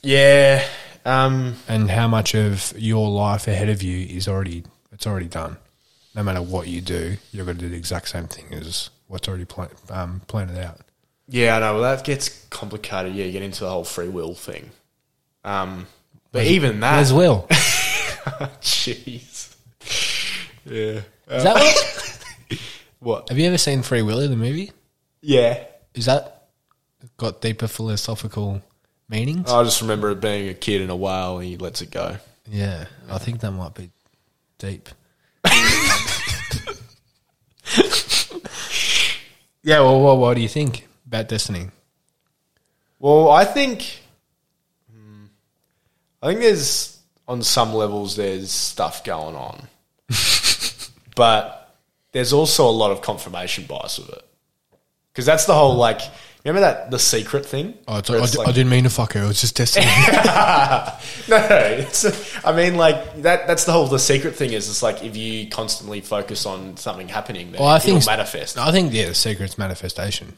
Yeah. Um, and how much of your life ahead of you is already it's already done? No matter what you do, you're going to do the exact same thing as what's already pla- um, planned out. yeah, I know. Well, that gets complicated. Yeah, you get into the whole free will thing. Um, but even that, As well. jeez. Yeah. Is that what? What? Have you ever seen Free Willy, the movie? Yeah. Is that got deeper philosophical meanings? I just remember it being a kid in a whale and he lets it go. yeah, I think that might be deep. Yeah, well, what, what do you think about Destiny? Well, I think, hmm, I think there's on some levels there's stuff going on, but there's also a lot of confirmation bias with it because that's the whole like. Remember that the secret thing? Oh, it's, Where I, it's d- like- I didn't mean to fuck her. It was just Destiny. no, it's, I mean, like that. That's the whole. The secret thing is, it's like if you constantly focus on something happening, then well, I think it'll manifest. I think yeah, the secret's manifestation.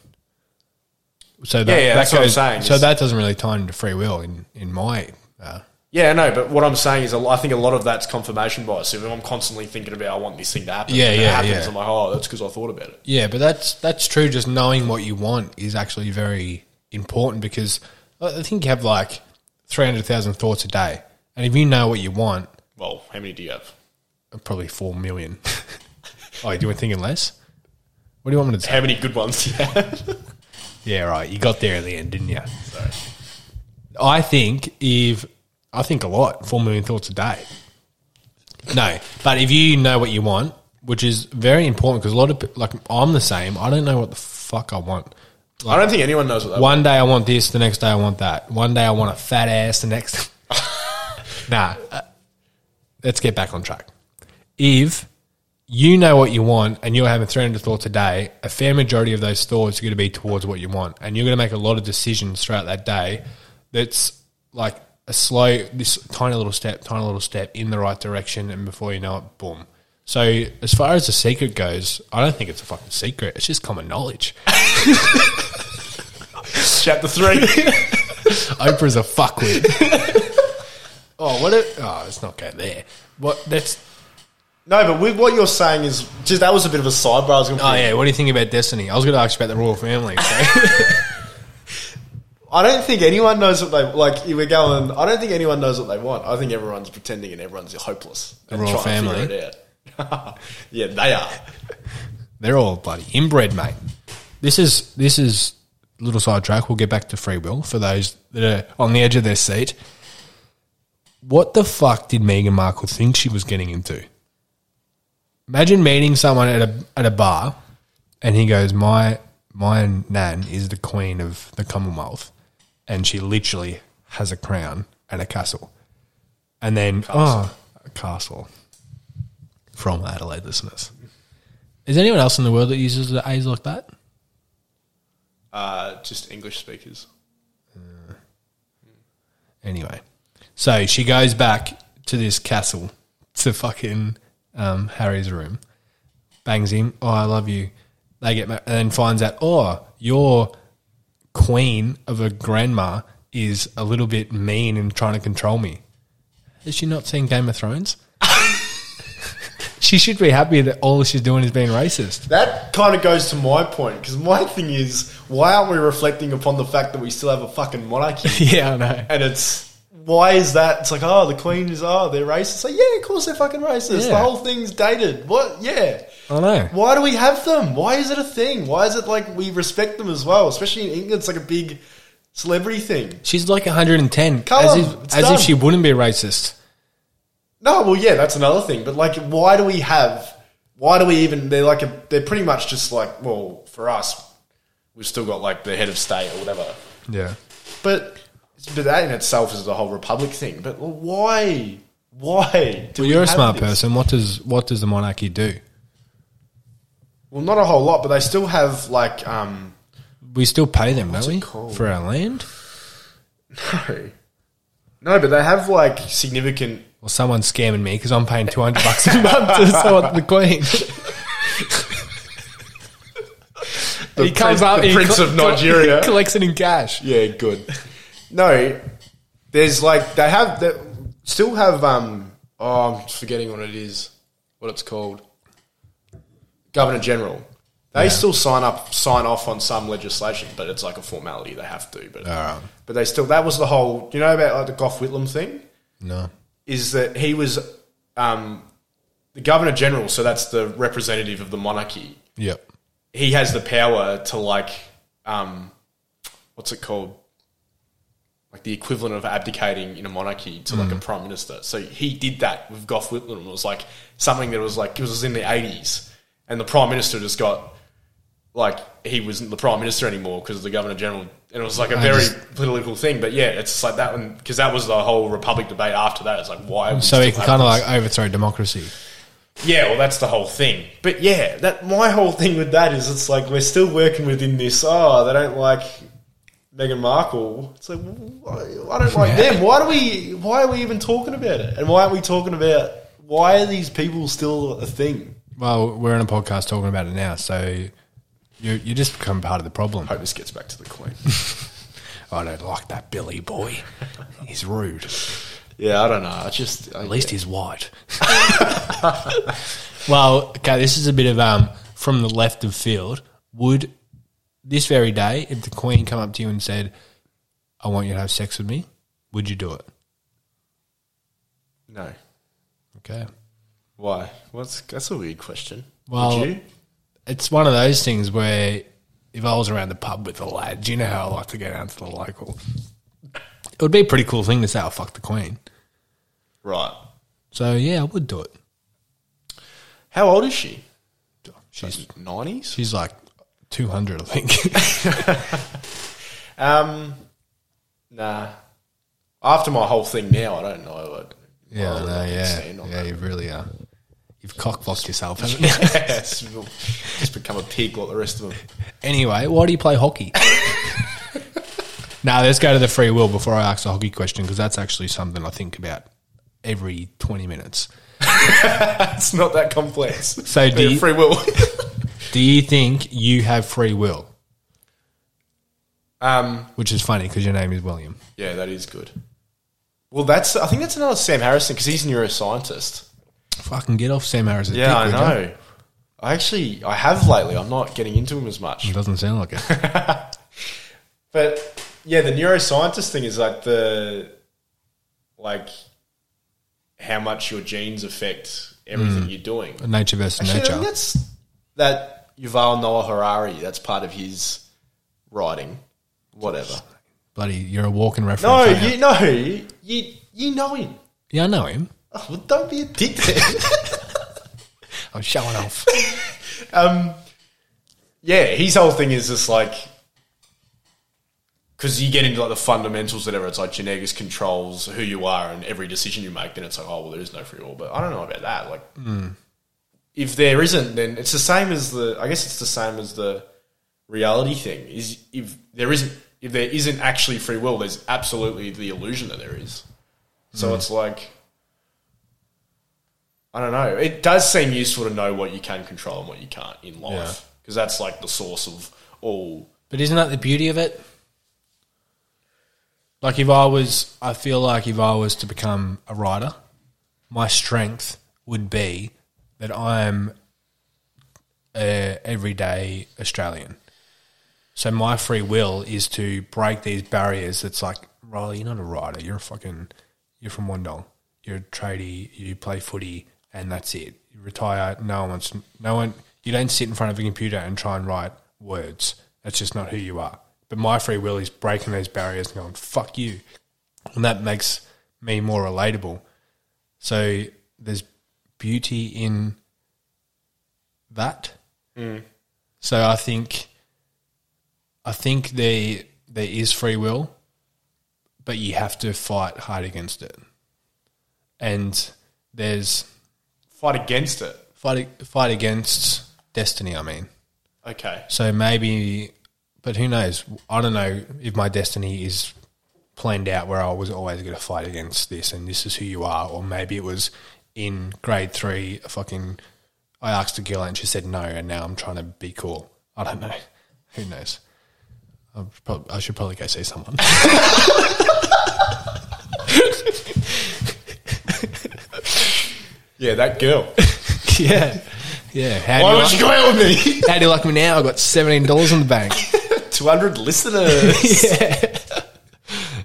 So that, Yeah, yeah, that that's what I'm saying. So It's- that doesn't really tie into free will in in my. Uh, Yeah, no, but what I'm saying is, I think a lot of that's confirmation bias. If I'm constantly thinking about, I want this thing to happen, Yeah, and it yeah, happens, yeah. I'm like, oh, that's because I thought about it. yeah, but that's that's true. Just knowing what you want is actually very important because I think you have like three hundred thousand thoughts a day, and if you know what you want, Well, how many do you have? probably four million. oh, you want thinking less? What do you want me to say? How many good ones do you have? Yeah, right. You got there in the end, didn't you? I think if I think a lot, four million thoughts a day. No, but if you know what you want, which is very important because a lot of like I'm the same. I don't know what the fuck I want. I don't think anyone knows what that. One day I want this, the next day I want that. One day I want a fat ass, the next. nah, uh, let's get back on track. If you know what you want and you're having 300 thoughts a day, a fair majority of those thoughts are going to be towards what you want. And you're going to make a lot of decisions throughout that day that's like a slow, this tiny little step, tiny little step in the right direction. And before you know it, boom. So, as far as the secret goes, I don't think it's a fucking secret. It's just common knowledge. Chapter three. Oprah's a fuckwit. oh, what? A, oh, let's not go there. What? That's. no, but with what you're saying is just that was a bit of a sidebar. I was going Oh yeah. What do you think about Destiny? I was going to ask you about the royal family. So. I don't think anyone knows what they like. If we're going, I don't think anyone knows what they want. I think everyone's pretending and everyone's hopeless. The royal family? it out. yeah, they are. They're all bloody inbred, mate. This is this is a little sidetrack. We'll get back to free will for those that are on the edge of their seat. What the fuck did Meghan Markle think she was getting into? Imagine meeting someone at a at a bar, and he goes, "My my nan is the queen of the Commonwealth, and she literally has a crown and a castle." And then, oh, a castle from Adelaide listeners. Is anyone else in the world that uses the A's like that? Uh, just English speakers. Anyway, so she goes back to this castle to fucking um, Harry's room, bangs him. Oh, I love you. They get ma- and then finds out. Oh, your queen of a grandma is a little bit mean and trying to control me. Has she not seen Game of Thrones? she should be happy that all she's doing is being racist. That kind of goes to my point because my thing is, why aren't we reflecting upon the fact that we still have a fucking monarchy? yeah, I know. and it's why is that? It's like, oh, the queen is, oh, they're racist. Like, yeah, of course they're fucking racist. The whole thing's dated. What? Yeah. I know. Why do we have them? Why is it a thing? Why is it like we respect them as well? Especially in England, it's like a big celebrity thing. She's like 110, Come as on, if it's as done. if she wouldn't be racist. No, well, yeah, that's another thing. But like, why do we have? Why do we even? They're like a. They're pretty much just like. Well, for us, we've still got like the head of state or whatever. Yeah. But but that in itself is the whole republic thing. But why? Why? do Well, we you're a have smart this? person. What does what does the monarchy do? Well, not a whole lot, but they still have like. um We still pay them, don't it we, called? for our land? No, no, but they have like significant. Well, someone's scamming me because I'm paying 200 bucks a month to support the Queen. The he comes Prince- up, the he Prince of Nigeria. collects it in cash. Yeah, good. No, there's like they have they still have um oh I'm forgetting what it is, what it's called. Governor General. They Yeah. still sign up sign off on some legislation, but it's like a formality they have to. But Alright. but they still that was the whole you know about like the Gough Whitlam thing No. is that he was um the Governor General, so that's the representative of the monarchy Yep. he has the power to like um what's it called like the equivalent of abdicating in a monarchy to like a prime minister so he did that with Gough Whitlam it was like something that was like it was in the 80s and the prime minister just got like he wasn't the prime minister anymore because of the governor general, and it was like a very just- political thing. But yeah, it's like that one because that was the whole republic debate after that. It's like why? So he can kind of like overthrow democracy. Yeah, well, that's the whole thing. But yeah, that my whole thing with that is it's like we're still working within this. Oh, they don't like Meghan Markle. It's like I don't like them. Why do we? Why are we even talking about it? And why aren't we talking about why are these people still a thing? Well, we're in a podcast talking about it now, so you you just become part of the problem. I hope this gets back to the Queen. I don't like that Billy boy. He's rude. yeah, I don't know. I just I, At least he's white. well, okay, this is a bit of um from the left of field. Would this very day, if the Queen come up to you and said, "I want you to have sex with me," would you do it? no. Okay. Why? What's that's a weird question. Well- Would you? It's one of those things where if I was around the pub with the lads, you know how I like to go down to the local. It would be a pretty cool thing to say, "I'll fuck the Queen." Right. So yeah, I would do it. How old is she? She's Nineties. she's like two hundred, I think. Um, nah. After my whole thing now, I don't know. What, Yeah, no, I yeah, yeah. You really are. You've cockblocked yourself, haven't you? Yes, just become a pig like the rest of them. anyway, why do you play hockey? now let's go to the free will before I ask the hockey question because that's actually something I think about every twenty minutes. It's not that complex. So do you- free will. Do you think you have free will? um, Which is funny because your name is William. yeah, that is good. Well, that's I think that's another Sam Harrison because he's a neuroscientist. Fucking get off Sam Harris. Yeah, I know. I actually I have lately. I'm not getting into him as much. It doesn't sound like it. But yeah, the neuroscientist thing is like the like how much your genes affect everything mm. you're doing. nature versus Actually, I think nature. that's that Yuval Noah Harari. That's part of his writing. Whatever. Bloody, you're a walking reference. No, you no, you you, you know him. yeah, I know him. Oh, well, don't be a dick. I'm showing off. um, yeah, his whole thing is just like because you get into like the fundamentals, whatever. It's like genetics controls who you are and every decision you make. Then it's like, oh well, there is no free will. But I don't know about that. Like, if there isn't, then it's the same as the. I guess it's the same as the reality thing. Is if there isn't, if there isn't actually free will, there's absolutely the illusion that there is. So it's like. I don't know. It does seem useful to know what you can control and what you can't in life because that's like the source of all. But isn't that the beauty of it? Like if I was, I feel like if I was to become a writer, my strength would be that I am a everyday Australian. So my free will is to break these barriers. That's like, Riley, you're not a writer. You're a fucking, you're from Wandong. You're a tradie. You play footy, and that's it. You retire. No one wants. No one. You don't sit in front of a computer and try and write words. That's just not who you are. But my free will is breaking those barriers and going, fuck you. And that makes me more relatable. So there's beauty in that. Mm. So I think I think there there is free will, but you have to fight hard against it. And there's Fight against it. fight fight against destiny, I mean. Okay. So maybe, but who knows? I don't know if my destiny is planned out where I was always going to fight against this and this is who you are. Or maybe it was in grade three, a fucking, I asked a girl and she said no, and now I'm trying to be cool. I don't know. Who knows? I should probably go see someone. Yeah, that girl. yeah. Yeah. How Why don't you you go out with me? how do you like me now? I've got $17 in the bank. 200 listeners. yeah.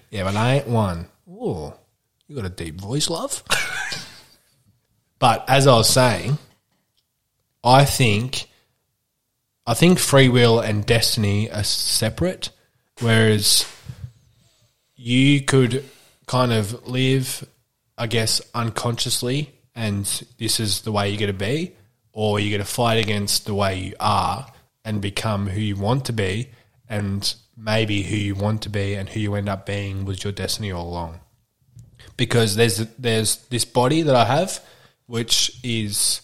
yeah, but I ain't one. Ooh, you got a deep voice, love. but as I was saying, I think I think free will and destiny are separate, whereas you could kind of live, I guess, unconsciously, and this is the way you're going to be, or you're going to fight against the way you are and become who you want to be, and maybe who you want to be and who you end up being was your destiny all along. Because there's there's this body that I have, which is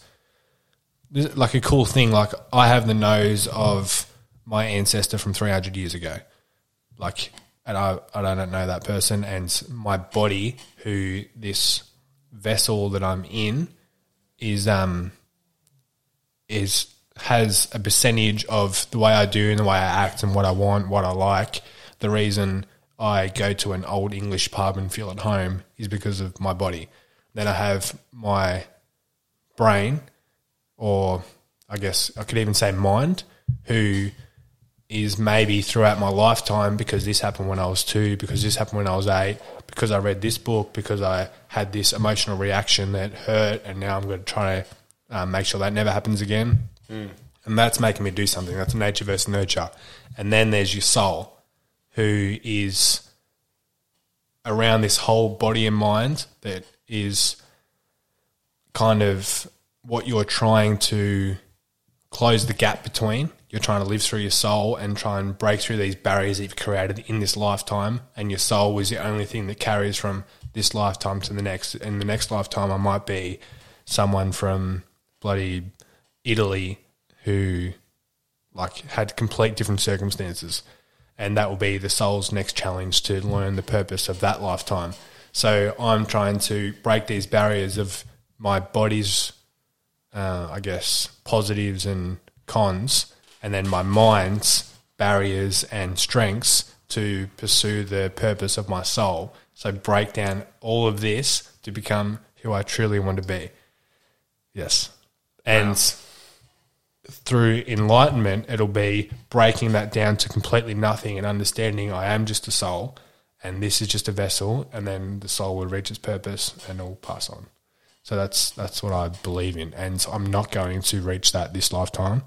like a cool thing. Like I have the nose of my ancestor from 300 years ago. Like, and I, I don't know that person. And my body, who this vessel that I'm in, is um is has a percentage of the way I do and the way I act and what I want, what I like. The reason I go to an old English pub and feel at home is because of my body. Then I have my brain, or I guess I could even say mind, who is maybe throughout my lifetime because this happened when I was two, because this happened when I was eight, because I read this book, because I had this emotional reaction that hurt, and now I'm going to try to uh, make sure that never happens again. Mm. And that's making me do something. That's nature versus nurture. And then there's your soul, who is around this whole body and mind that is kind of what you're trying to close the gap between. You're trying to live through your soul and try and break through these barriers that you've created in this lifetime. And your soul is the only thing that carries from this lifetime to the next. In the next lifetime, I might be someone from bloody Italy who like had complete different circumstances. And that will be the soul's next challenge to learn the purpose of that lifetime. So I'm trying to break these barriers of my body's, uh, I guess, positives and cons, and then my mind's barriers and strengths to pursue the purpose of my soul. So break down all of this to become who I truly want to be. Yes. And wow. through enlightenment, it'll be breaking that down to completely nothing and understanding I am just a soul and this is just a vessel, and then the soul will reach its purpose and it'll pass on. So that's that's what I believe in, and I'm not going to reach that this lifetime.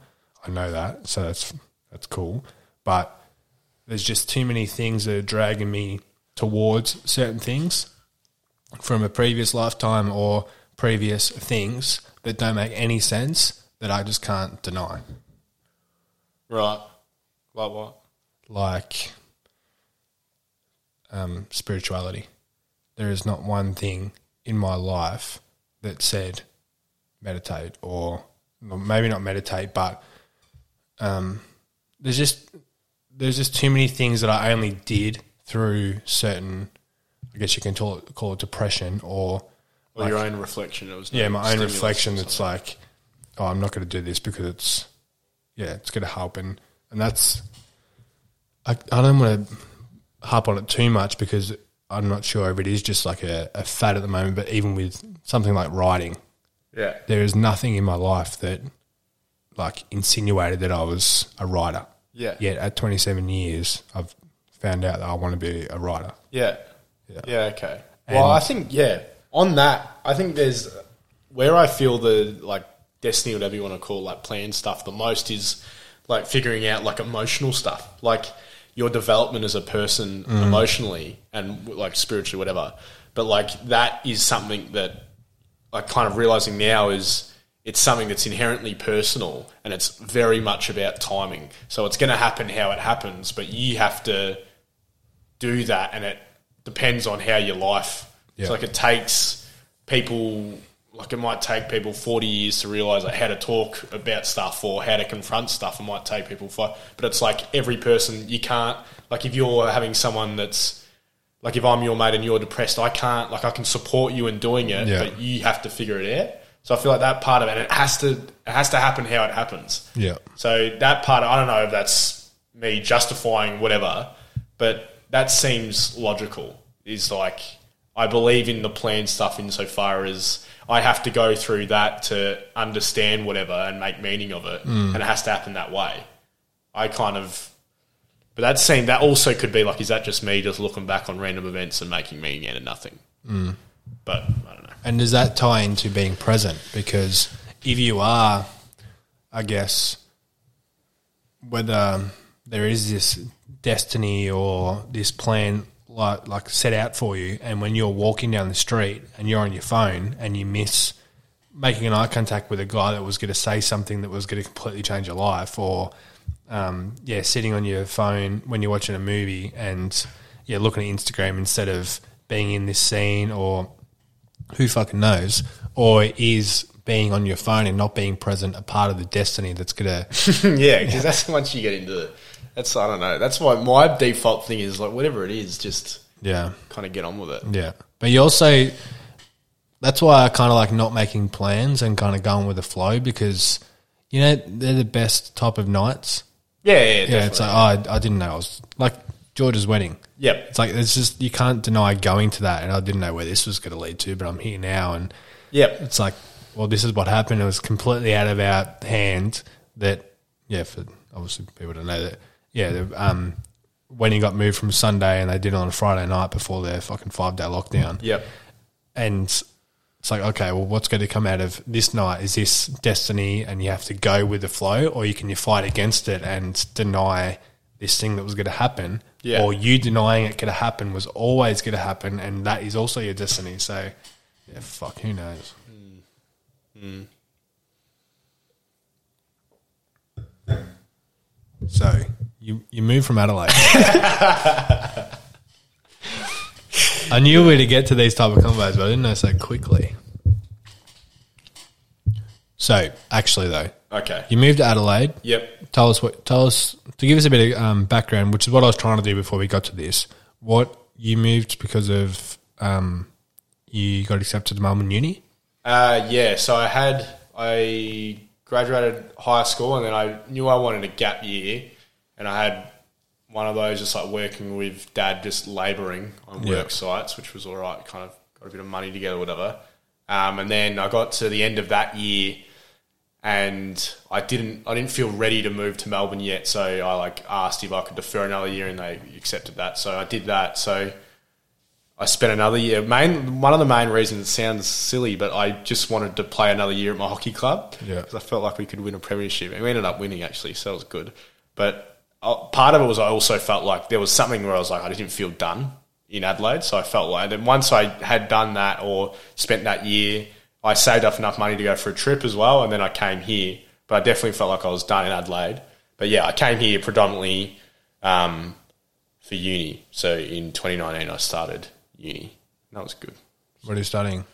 I know that, so that's that's cool. But there's just too many things that are dragging me towards certain things from a previous lifetime or previous things that don't make any sense that I just can't deny. Right. Like what? Like um, spirituality. There is not one thing in my life that said meditate or maybe not meditate, but um, there's just there's just too many things that I only did through certain. I guess you can call it, call it depression or, or like, your own reflection. It was yeah, my own reflection. That's like, oh, I'm not going to do this because it's yeah, it's going to help, and and that's I I don't want to harp on it too much because I'm not sure if it is just like a, a fad at the moment. But even with something like writing, yeah, there is nothing in my life that like insinuated that I was a writer. Yeah. Yet at 27 years, I've found out that I want to be a writer. Yeah. Yeah. Yeah. Okay. And well, I think yeah. On that, I think there's where I feel the like destiny, whatever you want to call like plan stuff, the most is like figuring out like emotional stuff, like your development as a person mm. emotionally and like spiritually, whatever. But like that is something that like kind of realizing now is it's something that's inherently personal and it's very much about timing. So it's going to happen how it happens, but you have to do that, and it depends on how your life. Yeah. So like it takes people like it might take people 40 years to realize like how to talk about stuff or how to confront stuff it might take people for but it's like every person you can't like if you're having someone that's like if i'm your mate and you're depressed i can't like i can support you in doing it yeah. but you have to figure it out so i feel like that part of it it has to it has to happen how it happens yeah so that part i don't know if that's me justifying whatever but that seems logical is like i believe in the plan stuff insofar as I have to go through that to understand whatever and make meaning of it, mm. and it has to happen that way. I kind of, but that seemed that also could be like, is that just me just looking back on random events and making meaning out of nothing? Mm. But I don't know. And does that tie into being present? Because if you are, I guess, whether there is this destiny or this plan like like set out for you, and when you're walking down the street and you're on your phone and you miss making an eye contact with a guy that was going to say something that was going to completely change your life, or um, yeah, sitting on your phone when you're watching a movie and yeah, looking at Instagram instead of being in this scene, or who fucking knows, or is being on your phone and not being present a part of the destiny that's gonna yeah, because that's once you get into it. That's I don't know. That's why my default thing is like whatever it is, just yeah kind of get on with it. Yeah, but you also that's why I kind of like not making plans and kind of going with the flow because you know they're the best type of nights. Yeah, yeah, Yeah, it's like oh, I, I didn't know I was like George's wedding. yep. It's like it's just you can't deny going to that, and I didn't know where this was going to lead to, but I'm here now, and Yep. it's like, well, this is what happened. It was completely out of our hand. That yeah, for obviously people don't know that. Yeah, the, um, he got moved from Sunday, and they did it on a Friday night before their fucking five day lockdown. Yep. and it's like okay well what's going to come out of this night is this destiny and you have to go with the flow or you can you fight against it and deny this thing that was going to happen Yeah. or you denying it could have happened was always going to happen and that is also your destiny so yeah fuck who knows hmm. Hmm. so you you moved from Adelaide I knew where to get to these type of combos, but I didn't know so quickly. So, actually, though, Okay. you moved to Adelaide. Yep. Tell us what. Tell us to give us a bit of um, background, which is what I was trying to do before we got to this. What you moved because of um, you got accepted to Melbourne Uni. Uh, yeah. So I had I graduated high school, and then I knew I wanted a gap year, and I had one of those just like working with dad, just labouring on Yeah. work sites, which was all right. Kind of got a bit of money together, whatever. Um, and then I got to the end of that year, and I didn't I didn't feel ready to move to Melbourne yet. So I like asked if I could defer another year, and they accepted that. So I did that. So I spent another year. Main one of the main reasons it sounds silly, but I just wanted to play another year at my hockey club. Yeah. because I felt like we could win a premiership, and we ended up winning actually, so it was good. But uh, part of it was I also felt like there was something where I was like I didn't feel done in Adelaide, so I felt like. Then once I had done that or spent that year, I saved up enough money to go for a trip as well, and then I came here. But I definitely felt like I was done in Adelaide. But yeah, I came here predominantly. Um, for uni. So in 2019, I started uni. That was good. What are you studying?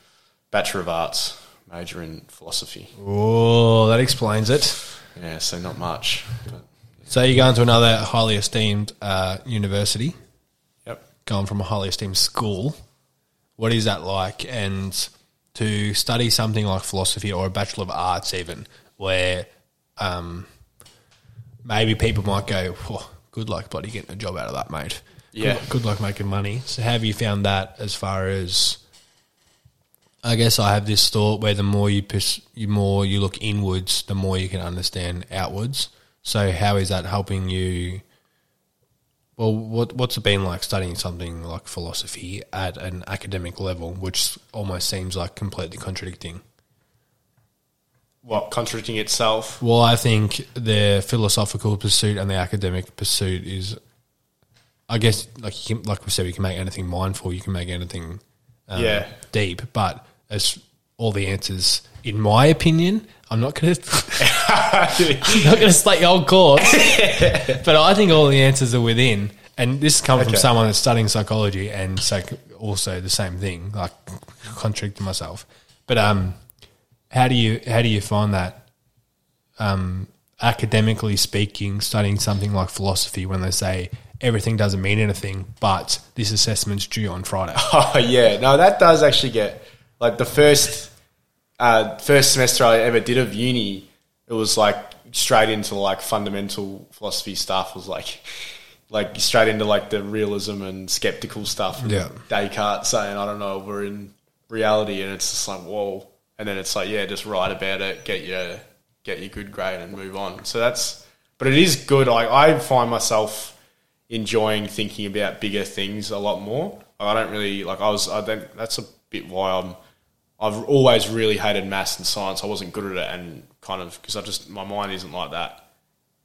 Bachelor of Arts, major in philosophy. Oh, that explains it. Yeah, so not much. But So you're going to another highly esteemed uh, university. yep. going from a highly esteemed school, what is that like? And to study something like philosophy or a Bachelor of Arts, even where um, maybe people might go, "Whoa, good luck bloody getting a job out of that, mate. Good Yeah. luck- good luck making money. So, how have you found that as far as? I guess I have this thought where the more you pers- you more you look inwards, the more you can understand outwards. So, how is that helping you? Well, what what's it been like studying something like philosophy at an academic level, which almost seems like completely contradicting? What, contradicting itself? Well, I think the philosophical pursuit and the academic pursuit is, I guess, like you can, like we said, you can make anything mindful, you can make anything um, Yeah. deep, but as all the answers, in my opinion, I'm not going to I'm not going to slate your old course, but I think all the answers are within. And this comes from someone that's studying psychology and psych- also the same thing, like contradicting myself. But um, how do you how do you find that um, academically speaking, studying something like philosophy when they say everything doesn't mean anything, but this assessment's due on Friday? Oh yeah, no, that does actually get like the first uh, first semester I ever did of uni. It was like straight into like fundamental philosophy stuff. Was like like straight into like the realism and skeptical stuff. Yeah. Descartes saying, "I don't know, we're in reality," and it's just like whoa. And then it's like, yeah, just write about it, get your get your good grade, and move on. So that's, but it is good. Like I find myself enjoying thinking about bigger things a lot more. I don't really like. I was. I don't. That's a bit why I'm. I've always really hated maths and science. I wasn't good at it, and kind of because I just my mind isn't like that.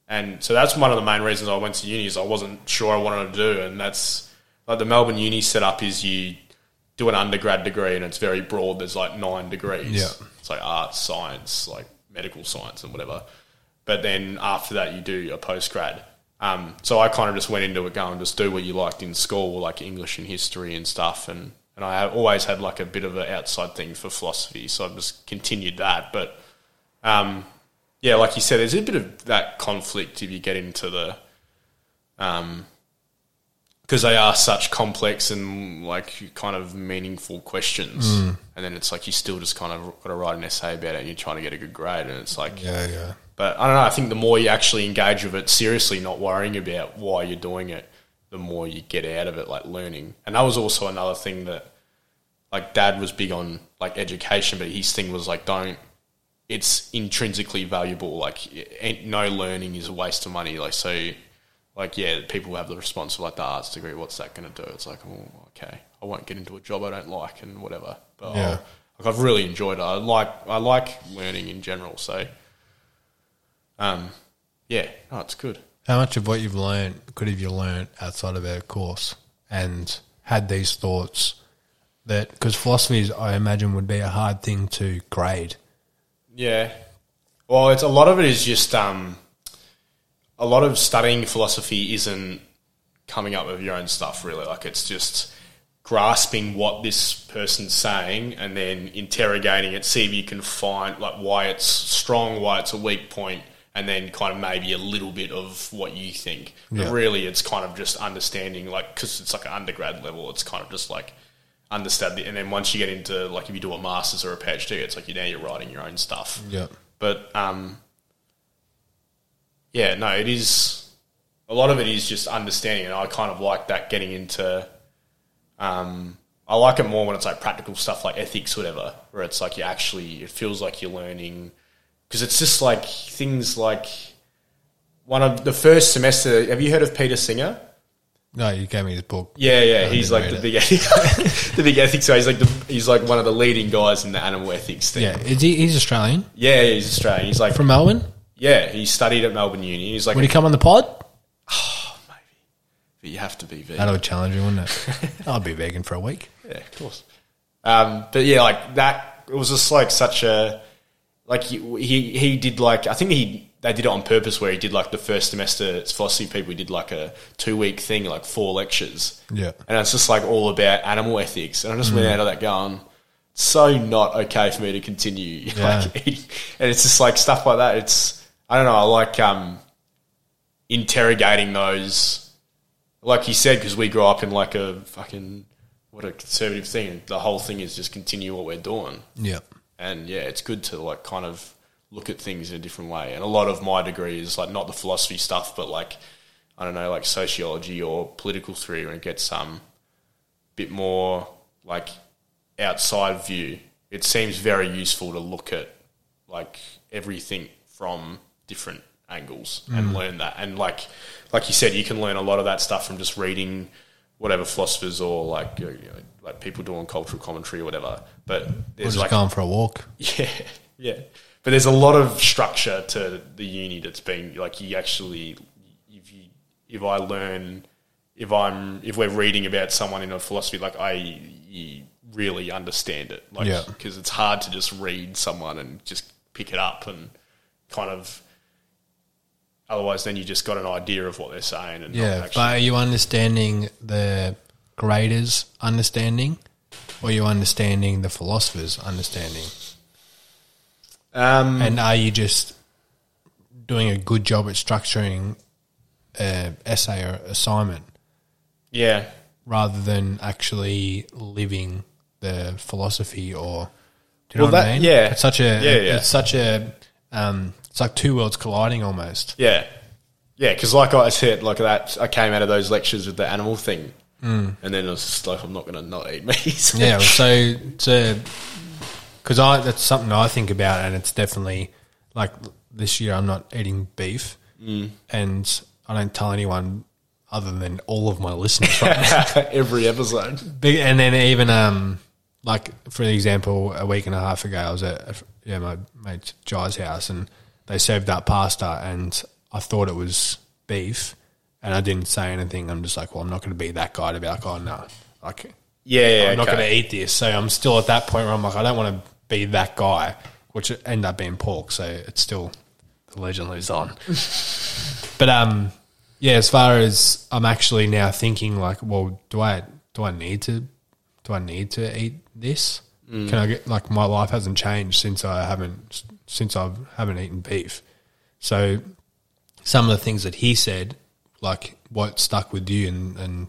And so that's one of the main reasons I went to uni is I wasn't sure I wanted to do, and that's like the Melbourne uni setup is you do an undergrad degree and it's very broad. There's like nine degrees. Yeah. It's like arts, science, like medical science and whatever. But then after that, you do a postgrad. Um, so I kind of just went into it going, just do what you liked in school, like English and history and stuff. And, and I always had like a bit of an outside thing for philosophy. So I've just continued that. But um, yeah, like you said, there's a bit of that conflict if you get into the um, because they are such complex and like kind of meaningful questions, Mm. and then it's like you still just kind of got to write an essay about it, and you're trying to get a good grade, and it's like, Yeah, yeah. but I don't know. I think the more you actually engage with it seriously, not worrying about why you're doing it, the more you get out of it, like learning. And that was also another thing that, like, Dad was big on like education, but his thing was like, don't. It's intrinsically valuable. Like, ain't- no learning is a waste of money. Like, so, like, yeah, people have the response of like the arts degree. What's that going to do? It's like, oh, okay, I won't get into a job I don't like and whatever. But Yeah. I'll- like, I've really enjoyed it. I like I like learning in general. So. Um, yeah, no, it's good. How much of what you've learned could have you learned outside of our course and had these thoughts that because philosophy is, I imagine would be a hard thing to grade. Yeah. Well, it's a lot of it is just um, a lot of studying philosophy isn't coming up with your own stuff really. Like it's just grasping what this person's saying and then interrogating it, see if you can find like why it's strong, why it's a weak point, and then kind of maybe a little bit of what you think. Yeah. But really, it's kind of just understanding, like because it's like an undergrad level. It's kind of just like understand the, and then once you get into like if you do a master's or a PhD, it's like you now you're writing your own stuff. Yeah. But um, yeah, no, it is a lot of it is just understanding, and I kind of like that getting into. Um, I like it more when it's like practical stuff like ethics, whatever, where it's like you actually it feels like you're learning because it's just like things like one of the first semester. Have you heard of Peter Singer? No, you gave me his book. Yeah, yeah, I he's like the read big the big ethics guy. He's like the, he's like one of the leading guys in the animal ethics thing. Yeah, is he, he's Australian yeah, yeah, he's Australian. He's like from Melbourne. yeah, he studied at Melbourne Uni. He's like Would he come on the pod? Oh, maybe, but you have to be vegan. That would challenge you, wouldn't it? I'll be vegan for a week. Yeah, of course. Um, but yeah, like that. It was just like such a like he he, he did like I think he they did it on purpose where he did like the first semester philosophy people did like a two week thing like four lectures Yeah. and it's just like all about animal ethics and I just went out of that going so not okay for me to continue Yeah. like and it's just like stuff like that it's I don't know I like um interrogating those like you said, because we grew up in like a fucking what a conservative thing. And the whole thing is just continue what we're doing, Yeah. And yeah, it's good to like kind of look at things in a different way. And a lot of my degree is like not the philosophy stuff, but like I don't know, like sociology or political theory, when it gets some bit more like outside view. It seems very useful to look at like everything from different angles and mm. learn that. And like like you said, you can learn a lot of that stuff from just reading whatever philosophers or like you know, like people doing cultural commentary or whatever. But there's just like going for a walk. yeah, yeah. But there's a lot of structure to the uni that's been like you actually if you if I learn if I'm if we're reading about someone in a philosophy like I you really understand it like Yeah. because it's hard to just read someone and just pick it up and kind of otherwise then you just got an idea of what they're saying and not Yeah, actually but are you understanding the graders' understanding, or you understanding the philosopher's understanding? um, And are you just doing a good job at structuring an essay or assignment yeah rather than actually living the philosophy or do you Well, know what that- I mean? yeah. it's such a Yeah, yeah. it's such a um, it's like two worlds colliding almost. Yeah, yeah. Because like I said, like that, I came out of those lectures with the animal thing, mm. and then I was just like, I'm not going to not eat meat. Yeah, so to because I that's something I think about, and it's definitely like this year I'm not eating beef, Mm. and I don't tell anyone other than all of my listeners. Right? every episode. And then even um like for example, a week and a half ago, I was at yeah my mate Jai's house, and they served up pasta, and I thought it was beef, and I didn't say anything. I'm just like, well, I'm not going to be that guy to be like, oh no, like Yeah, yeah, I'm not okay. going to eat this. So I'm still at that point where I'm like, I don't want to be that guy, which end up being pork. So it's still the legend lives on. but um, yeah, as far as I'm actually now thinking, like, well, do I do I need to do I need to eat this? Can I get like my life hasn't changed since I haven't since I haven't eaten beef. So some of the things that he said, like what stuck with you and, and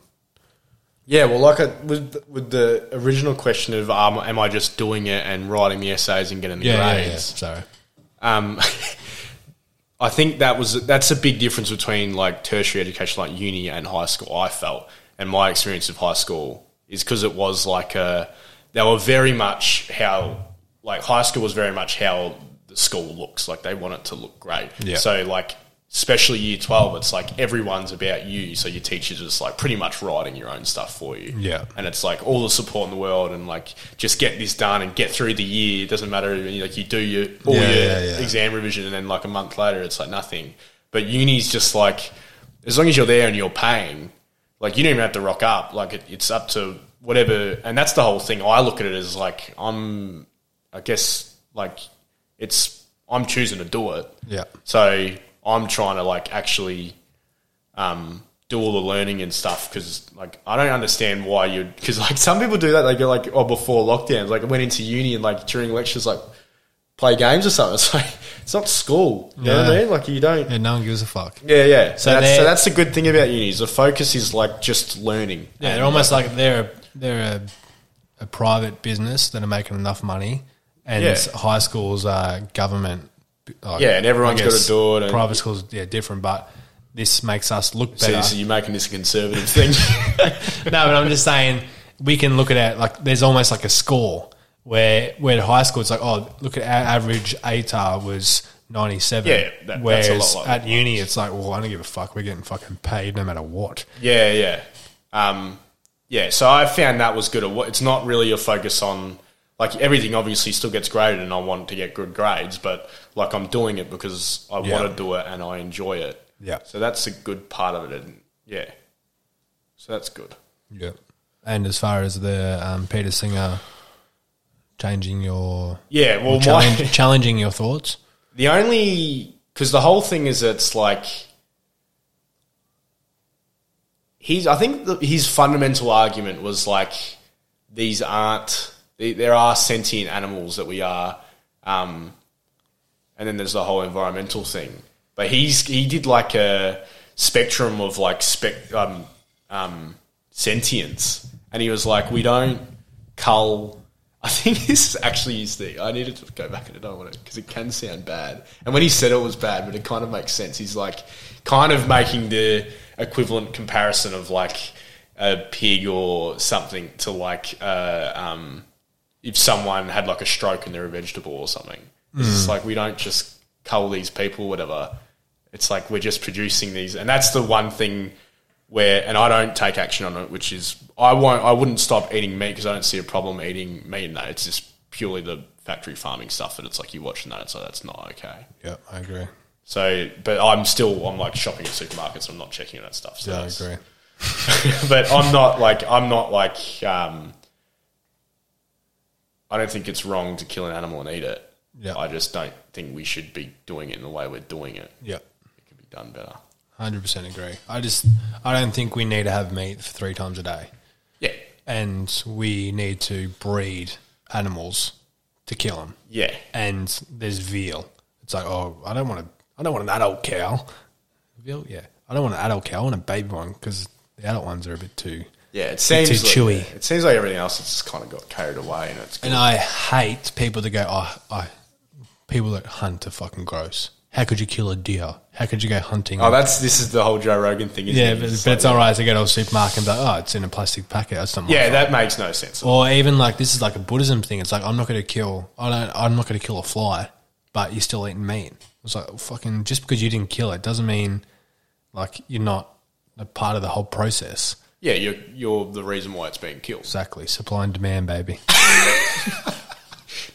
Yeah, well, like a, with with the original question of um, am I just doing it and writing the essays and getting the yeah, yeah, grades? yeah, sorry. Um, I think that was that's a big difference between like tertiary education, like uni and high school. I felt, and my experience of high school is because it was like a, they were very much how like high school was very much how the school looks. Like they want it to look great. Yeah. So like especially year twelve, it's like everyone's about you. So your teachers just like pretty much writing your own stuff for you. Yeah. And it's like all the support in the world and like just get this done and get through the year. It doesn't matter. Like you do your all Yeah, your yeah, yeah. exam revision and then like a month later it's like nothing. But uni's just like as long as you're there and you're paying, like you don't even have to rock up. Like it, it's up to whatever. And that's the whole thing. I look at it as like I'm, I guess like it's I'm choosing to do it. Yeah. So I'm trying to like actually um, do all the learning and stuff because like I don't understand why you because like some people do that they go like oh before lockdowns like I went into uni and like during lectures like play games or something it's like it's not school you know what I Yeah. mean like you don't Yeah, no one gives a fuck. yeah yeah so that's, so that's the good thing about uni is the focus is like just learning Yeah, they're almost like they're a, they're a, a private business that are making enough money, and Yeah. high schools are government. Like, Yeah, and everyone's gotta guess do it and- private schools, yeah, different, but this makes us look better. so you're making this a conservative thing no, but I'm just saying we can look at it like there's almost like a score where where at high school it's like oh look at our average ATAR was 97. Yeah, that- that's a whereas like at uni it's like well I don't give a fuck we're getting fucking paid no matter what. Yeah, yeah, um, yeah. So I found that was good. It's not really a focus on like everything. Obviously, still gets graded, and I want to get good grades. But like I'm doing it because I Yeah. want to do it and I enjoy it. Yeah. So that's a good part of it, and yeah. So that's good. Yeah. And as far as the um, Peter Singer changing your Yeah. Well, my, challenge, challenging your thoughts. The only because the whole thing is it's like he's. I think the, his fundamental argument was like these aren't. There are sentient animals that we are, um, and then there's the whole environmental thing. But he's he did like a spectrum of like spec um, um, sentience, and he was like, we don't cull. I think this is actually his thing. I needed to go back and I don't want it because it can sound bad. And when he said it was bad, but it kind of makes sense. He's like kind of making the equivalent comparison of like a pig or something to like uh, um, if someone had like a stroke and they're a vegetable or something. It's just like we don't just cull these people, whatever. It's like we're just producing these, and that's the one thing where, and I don't take action on it, which is I won't, I wouldn't stop eating meat because I don't see a problem eating meat in that. It's just purely the factory farming stuff that it's like you're watching that, it's like that's not okay. Yeah, I agree. So, but I'm still, I'm like shopping at supermarkets. I'm not checking that stuff. So Yeah, I agree. but I'm not like I'm not like um, I don't think it's wrong to kill an animal and eat it. Yeah. I just don't think we should be doing it in the way we're doing it. Yeah. It could be done better. Hundred percent agree. I just I don't think we need to have meat for three times a day, Yeah, and we need to breed animals to kill them. yeah, And there's veal. It's like oh I don't want to I don't want an adult cow. Veal, yeah. I don't want an adult cow. I want a baby one because the adult ones are a bit too. Yeah. It seems too like, chewy. It seems like everything else has just kind of got carried away, and it's And I hate people that go oh I people that hunt are fucking gross. How could you kill a deer? How could you go hunting? oh, that's this is the whole Joe Rogan thing. Isn't yeah, it? but, It's but like- it's all right to go to a supermarket and be like, oh, it's in a plastic packet. That's not Yeah, that makes no sense. Or even like this is like a Buddhism thing. It's like I'm not going to kill. I don't. I'm not going to kill a fly, but you're still eating meat. It's like fucking just because you didn't kill it doesn't mean like you're not a part of the whole process. Yeah, you're you're the reason why it's being killed. Exactly, supply and demand, baby.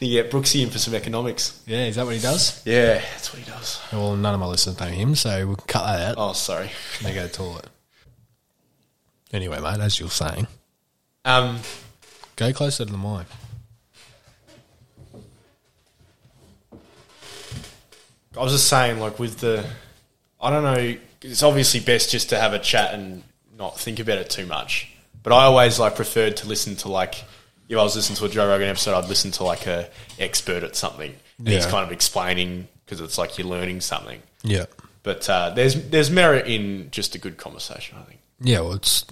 You get Brooksy in for some economics. Yeah, is that what he does? Yeah, that's what he does. Well, none of my listeners know him, so we'll cut that out. Oh, sorry. They go to the toilet. Anyway, mate, as you were saying, Um, Go closer to the mic. I was just saying, like with the, I don't know. It's obviously best just to have a chat and not think about it too much. But I always like preferred to listen to like if I was listening to a Joe Rogan episode, I'd listen to like a expert at something. And He's kind of explaining because it's like you're learning something. Yeah. But uh, there's there's merit in just a good conversation. I think. Yeah, well, it's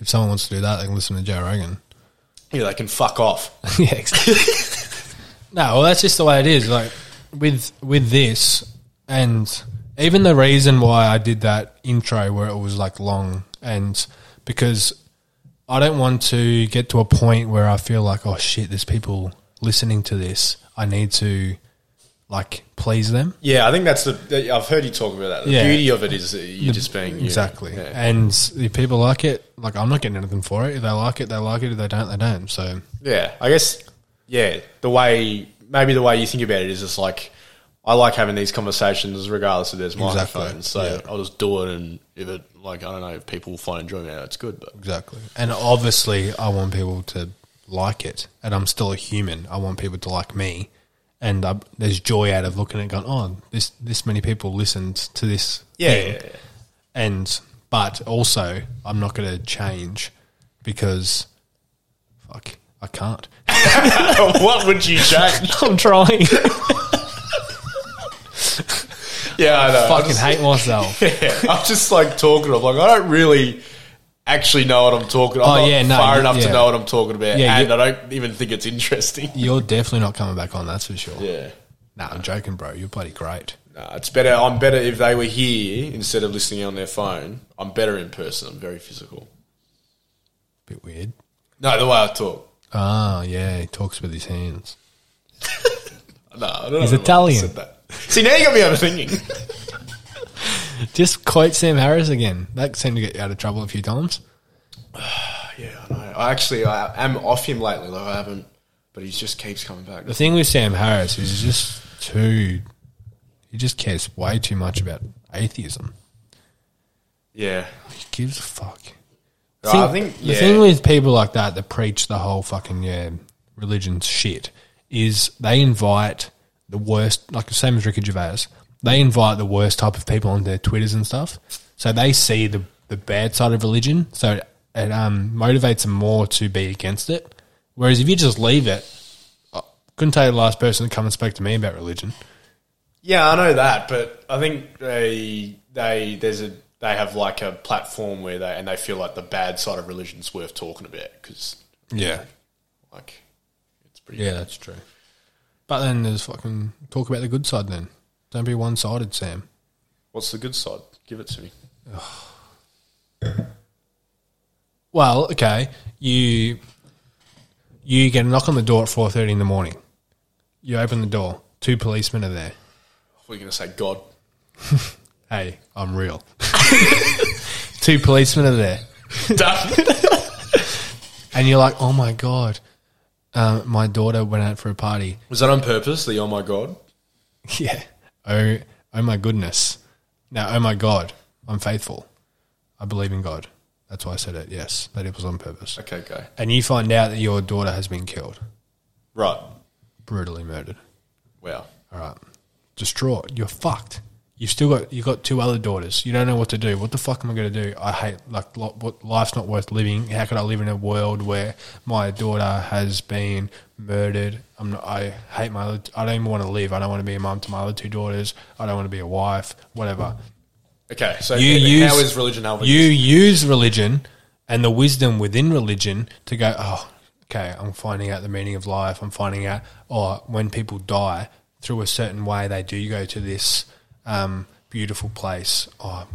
if someone wants to do that, they can listen to Joe Rogan. Yeah, they can fuck off. yeah, exactly. no, well, that's just the way it is. Like with with this, and even the reason why I did that intro where it was like long, and because I don't want to get to a point where I feel like, oh shit, there's people listening to this. I need to like please them. Yeah, I think that's the. the- I've heard you talk about that. The Yeah. beauty of it is you're just being you. Exactly. Yeah. And if people like it, like I'm not getting anything for it. If they like it, they like it. If they don't, they don't. So Yeah, I guess. Yeah, the way maybe the way you think about it is just like I like having these conversations regardless if there's Exactly, microphones. So yeah. I'll just do it, and if it like I don't know if people find enjoyment, out, it's good. But Exactly. And obviously, I want people to like it. And I'm still a human. I want people to like me. And I, there's joy out of looking at it going, oh, this, this many people listened to this. yeah, yeah. And, but also, I'm not going to change because, fuck, I can't. what would you change? I'm trying. yeah, I know. I fucking just, hate myself. Yeah, I'm just like talking. I'm like I don't really actually know what I'm talking. I'm Oh, not yeah, no, far enough to know what I'm talking about, Yeah, and I don't even think it's interesting. You're definitely not coming back on, that's for sure. Yeah. Nah, I'm joking, bro. You're bloody great. Nah, it's better. I'm better if they were here instead of listening on their phone. I'm better in person. I'm very physical. Bit weird. No, the way I talk. Ah, yeah, he talks with his hands. No, I don't He's know why I Italian. See, now you got me overthinking. Just quote Sam Harris again. That seemed to get you out of trouble a few times. yeah, I know. I actually I am off him lately. Though I haven't, but he just keeps coming back. The thing with Sam Harris is he's just too. He just cares way too much about atheism. Yeah, He gives a fuck. I think the yeah. thing with people like that that preach the whole fucking yeah religion shit is they invite the worst, like the same as Ricky Gervais. They invite the worst type of people on their Twitters and stuff. So they see the the bad side of religion. So it, it um, motivates them more to be against it. Whereas if you just leave it, I couldn't tell you the last person to come and speak to me about religion. Yeah, I know that, but I think they they there's a they have like a platform where they and they feel like the bad side of religion's worth talking about because Yeah, like it's pretty. yeah, that's true. But then there's fucking talk about the good side. Then don't be one sided, Sam. What's the good side? Give it to me. Well, okay, you you get a knock on the door at four thirty in the morning. You open the door. Two policemen are there. We're gonna say God. Hey, I'm real. Two policemen are there, Done. and you're like, "Oh my god, um, my daughter went out for a party." Was that on purpose? The oh my God. Yeah. Oh, oh my goodness. Now, oh my God, I'm faithful. I believe in God. That's why I said it. Yes, that it was on purpose. Okay, go. And you find out that your daughter has been killed, Right. brutally murdered. Wow. All right, distraught. You're fucked. You've still got you have got two other daughters. You don't know what to do. What the fuck am I going to do? I hate like lo- what life's not worth living. How could I live in a world where my daughter has been murdered? I'm not, I hate my. I don't even want to live. I don't want to be a mum to my other two daughters. I don't want to be a wife. Whatever. Okay, so You use how is religion? You use religion and the wisdom within religion to go. Oh, okay. I'm finding out the meaning of life. I'm finding out. Oh, when people die through a certain way, they do go to this um, beautiful place. Oh,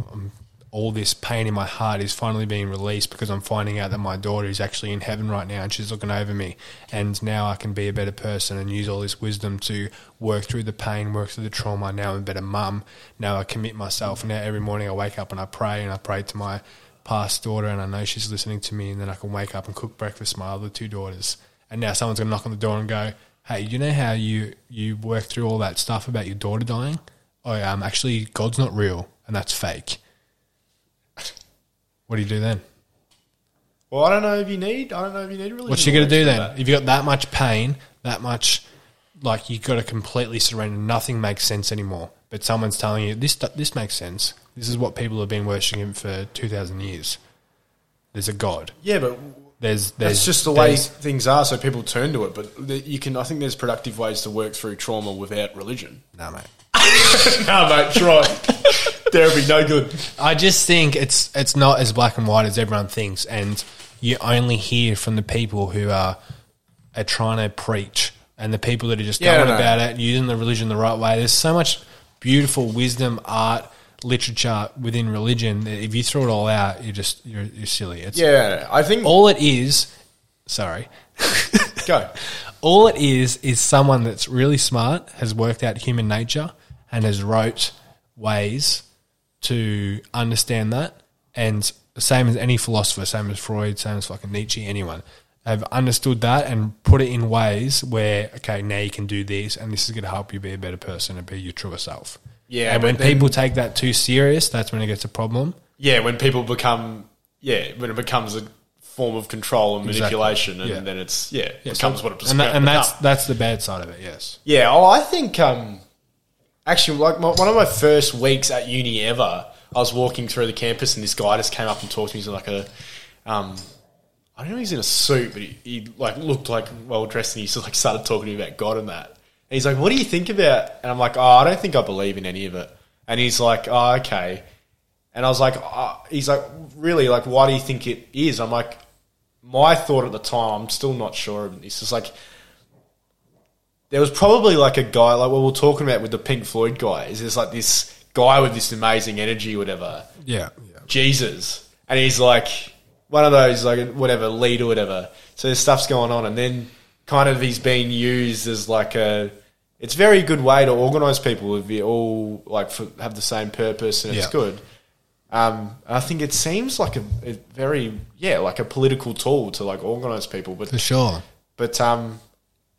all this pain in my heart is finally being released because I'm finding out that my daughter is actually in heaven right now and she's looking over me. And now I can be a better person and use all this wisdom to work through the pain, work through the trauma. Now I'm a better mum. Now I commit myself. Now every morning I wake up and I pray and I pray to my past daughter and I know she's listening to me and then I can wake up and cook breakfast for my other two daughters. And now someone's going to knock on the door and go, hey, you know how you, you work through all that stuff about your daughter dying? Oh, um, actually, God's not real and that's fake. What do you do then? Well, I don't know if you need. I don't know if you need religion. What you going to do then? that. If you got that much pain, that much, like you've got to completely surrender. Nothing makes sense anymore. But someone's telling you this. This makes sense. This is what people have been worshipping for two thousand years. There's a God. Yeah, but There's there's that's just the way things are. So people turn to it. But you can. I think there's productive ways to work through trauma without religion. No, mate. no, mate. Try. Therapy, no good. I just think it's it's not as black and white as everyone thinks, and you only hear from the people who are are trying to preach, and the people that are just Yeah, going I know. about it, using the religion the right way. There's so much beautiful wisdom, art, literature within religion. That if you throw it all out, you're just you're, you're silly. It's Yeah, I think. all it is. Sorry. Go. All it is is someone that's really smart, has worked out human nature, and has wrote ways to understand that. And the same as any philosopher, same as Freud, same as fucking Nietzsche, anyone, have understood that and put it in ways where, okay, now you can do this, and this is going to help you be a better person and be your truer self. Yeah, and when then- people take that too serious, that's when it gets a problem. Yeah, when people become. Yeah, when it becomes a form of control and Exactly. manipulation, and Yeah. then it's yeah, Yeah, becomes so- what it and, that, and that's that's the bad side of it. Yes. Yeah, oh, I think um, actually, like my, one of my first weeks at uni ever, I was walking through the campus and this guy just came up and talked to me. He's like a, um, I don't know, he's in a suit, but he, he like looked like well dressed, and he just like started talking to me about God and that. And he's like, "What do you think about?" And I'm like, "Oh, I don't think I believe in any of it." And he's like, "Oh, okay." And I was like, uh, "He's like, really? Like, why do you think it is?" I'm like, my thought at the time, I'm still not sure. It's just like there was probably like a guy like what we we're talking about with the Pink Floyd guy. Is there's like this guy with this amazing energy, whatever, Yeah. yeah. Jesus, and he's like one of those like whatever lead or whatever. So there's stuff's going on, and then kind of he's being used as like a. It's a very good way to organise people if you all like for, have the same purpose and it's Yeah. good. Um, I think it seems like a, a very yeah like a political tool to like organise people, but For sure. but um,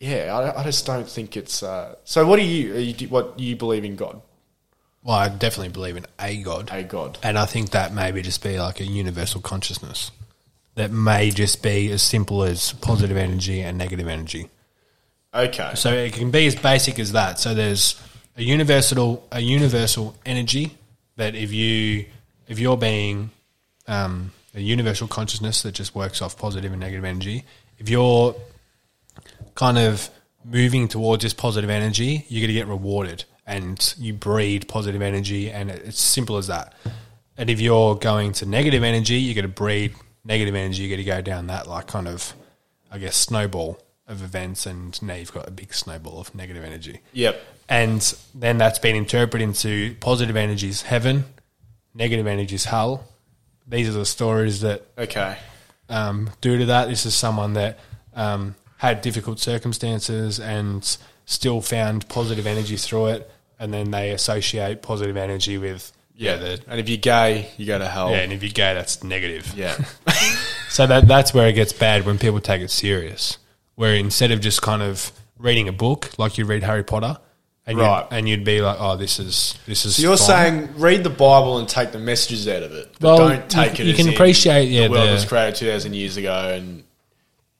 yeah, I, I just don't think it's. Uh, so, what do you, are you? What you believe in God? Well, I definitely believe in a God. A God. And I think that maybe just be like a universal consciousness that may just be as simple as positive energy and negative energy. Okay. So it can be as basic as that. So there's a universal a universal energy that if you if you're being um, a universal consciousness that just works off positive and negative energy, if you're kind of moving towards this positive energy, you're going to get rewarded and you breed positive energy, and it's simple as that. And if you're going to negative energy, you're going to breed negative energy. You're going to go down that like kind of, I guess, snowball of events, and now you've got a big snowball of negative energy. Yep. And then that's been interpreted into positive energy is heaven, negative energy is hell. These are the stories that Okay. um, due to that, this is someone that um, had difficult circumstances and still found positive energy through it, and then they associate positive energy with yeah, the, and if you're gay, you go to hell. yeah, and if you're gay, that's negative. Yeah. So that that's where it gets bad when people take it serious. Where instead of just kind of reading a book like you read Harry Potter, and Right. you'd, and you'd be like, oh, this is this is. so you're fine. saying read the Bible and take the messages out of it, but Well, don't take you- it. you can appreciate, yeah, the world the- was created two thousand years ago, and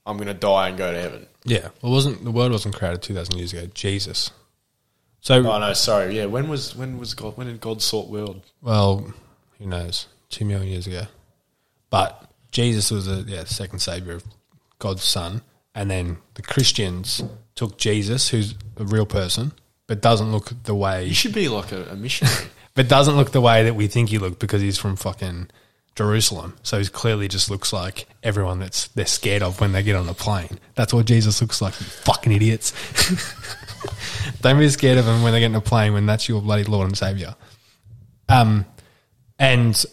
I'm going to die and go to heaven. yeah, well, wasn't the world wasn't created two thousand years ago? Jesus. So Oh no, sorry. Yeah, when was when was God? When did God sort world? Well, who knows? Two million years ago. But Jesus was the yeah, second savior of God's son. And then the Christians took Jesus, who's a real person, but doesn't look the You way should be like a, a missionary. but doesn't look the way that we think he looked because he's from fucking Jerusalem. So he clearly just looks like everyone that's they're scared of when they get on a plane. That's what Jesus looks like, you fucking idiots. Don't be scared of him when they get in a plane when that's your bloody Lord and Savior. Um, and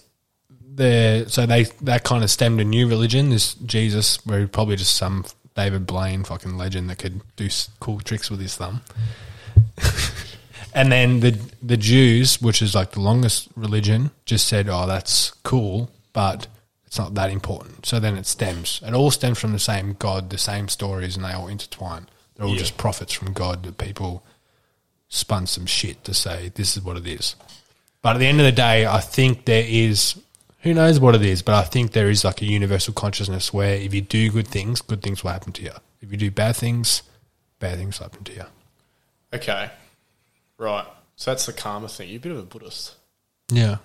the so they that kind of stemmed a new religion. This Jesus, where probably just some David Blaine fucking legend that could do cool tricks with his thumb. and then the the Jews, which is like the longest religion, just said, "Oh, that's cool, but it's not that important." So then it stems. It all stems from the same God, the same stories, and they all intertwine. They're all Yeah. just prophets from God that people spun some shit to say this is what it is. But at the end of the day, I think there is Who knows what it is, but I think there is like a universal consciousness where if you do good things, good things will happen to you. If you do bad things, bad things will happen to you. Okay. Right. So that's the karma thing. You're a bit of a Buddhist. Yeah.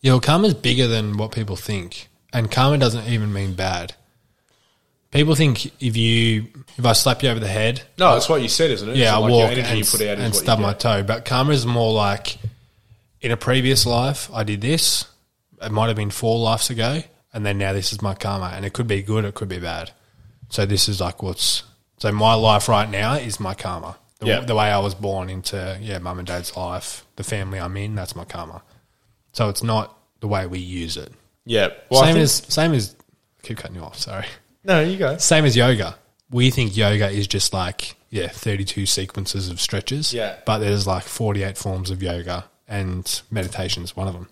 Yeah, well, karma's bigger than what people think. And karma doesn't even mean bad. People think if you if I slap you over the head, No, that's what you said, isn't it? yeah, I like, your walk energy and, you put out is and what you stub my get. toe. But karma is more like in a previous life, I did this. It might have been four lives ago, and then now this is my karma, and it could be good, it could be bad. So this is like what's so my life right now is my karma. The, Yeah. the way I was born into yeah, mum and dad's life, the family I'm in, that's my karma. So it's not the way we use it. Yeah. Well, same as same as I keep cutting you off. Sorry. No, you go. Same as yoga. We think yoga is just like yeah, thirty-two sequences of stretches. Yeah. but there's like forty-eight forms of yoga, and meditation is one of them.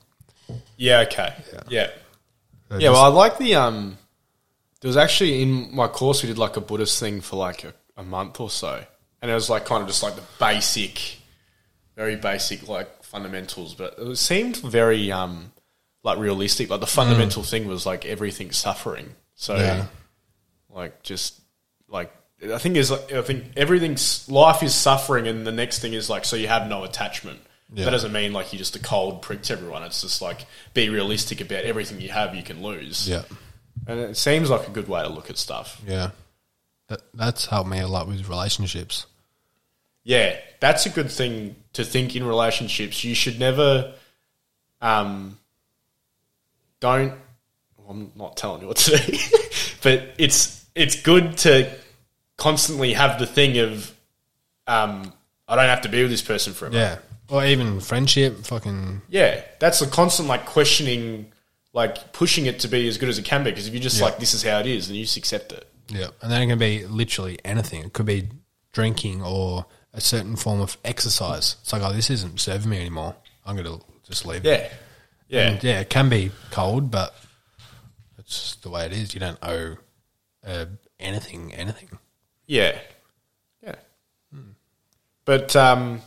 Yeah, okay. Yeah. So Yeah, just- well, I like the um. There was actually in my course we did like a Buddhist thing for like a, a month or so, and it was like kind of just like the basic, very basic like fundamentals, but it seemed very um like realistic. Like the fundamental thing was like everything suffering, so Yeah. like just like I think is I think everything's life is suffering, and the next thing is like so you have no attachment. Yeah. That doesn't mean like you're just a cold prick to everyone. It's just like be realistic about everything you have, you can lose. yeah, And it seems like a good way to look at stuff. yeah. That that's helped me a lot with relationships. Yeah, that's a good thing to think in relationships. You should never, um, don't. I'm not telling you what to do, but it's it's good to constantly have the thing of, um, I don't have to be with this person forever. Yeah, or even friendship. Fucking Yeah, that's a constant like questioning, like pushing it to be as good as it can be. Because if you're just Yeah. like this is how it is, then you just accept it. yeah, and then it can be literally anything. It could be drinking or a certain form of exercise. It's like, oh, this isn't serving me anymore. I'm gonna just leave. it. Yeah, yeah, And, yeah, it can be cold, but it's the way it is. You don't owe uh, anything, anything. yeah, yeah. But um,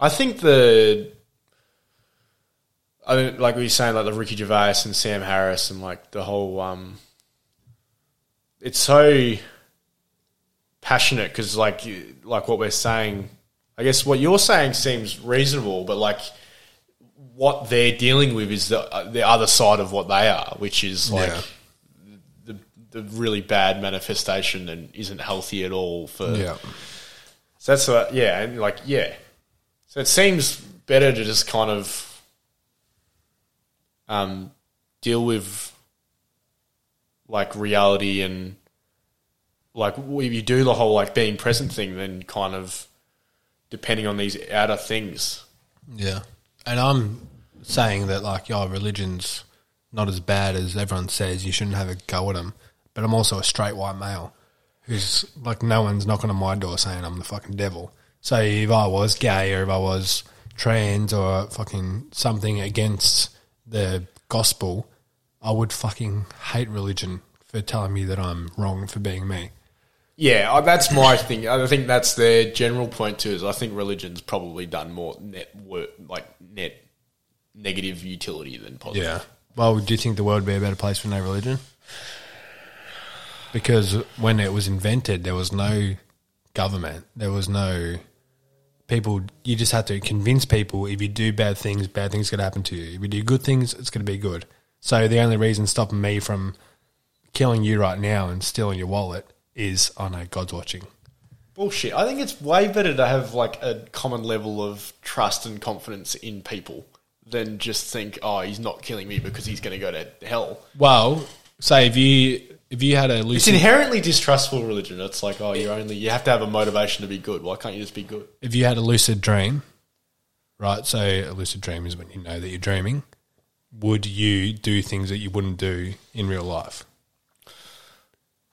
I think the. I don't, like we were saying, like the Ricky Gervais and Sam Harris, and like the whole. Um, it's so passionate because, like, you- like what we're saying. I guess what you're saying seems reasonable, but like what they're dealing with is the uh, the other side of what they are, which is like Yeah. the the really bad manifestation and isn't healthy at all for. Yeah, So that's what, yeah, and like yeah. So it seems better to just kind of um, deal with like reality and like if you do the whole like being present thing, then kind of depending on these outer things. yeah. And I'm saying that like, your religion's not as bad as everyone says. You shouldn't have a go at them. But I'm also a straight white male who's like, no one's knocking on my door saying I'm the fucking devil. So if I was gay or if I was trans or fucking something against the gospel, I would fucking hate religion for telling me that I'm wrong for being me. Yeah, I- that's my thing. I think that's their general point too. Is I think religion's probably done more net work, like net negative utility than positive. Yeah. Well, do you think the world would be a better place for no religion? Because when it was invented, there was no government. There was no people. You just had to convince people if you do bad things, bad things going to happen to you. If you do good things, it's going to be good. So the only reason stopping me from killing you right now and stealing your wallet is, oh no, God's watching. Bullshit. I think it's way better to have like a common level of trust and confidence in people than just think, oh, he's not killing me because he's going to go to hell. Well, say if you if you had a lucid, It's inherently distrustful religion. It's like, oh, you're only you have to have a motivation to be good. Why can't you just be good? if you had a lucid dream, right? So a lucid dream is when you know that you're dreaming. Would you do things that you wouldn't do in real life?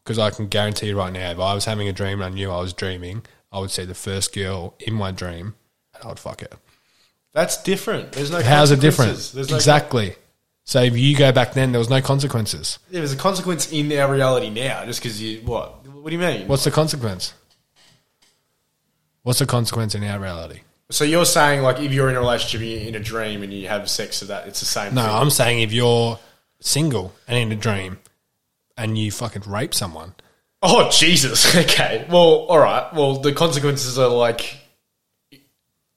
Because I can guarantee you right now, if I was having a dream and I knew I was dreaming, I would see the first girl in my dream and I would fuck her. That's different. There's no. How's it different? There's no exactly. So if you go back then, there was no consequences. Yeah, there's a consequence in our reality now, just because you what? What do you mean? What's the consequence? What's the consequence in our reality? So you're saying like if you're in a relationship, you're in a dream, and you have sex with that, it's the same. No, thing. I'm saying if you're single and in a dream and you fucking rape someone, Oh Jesus! Okay. Well, all right. Well, the consequences are like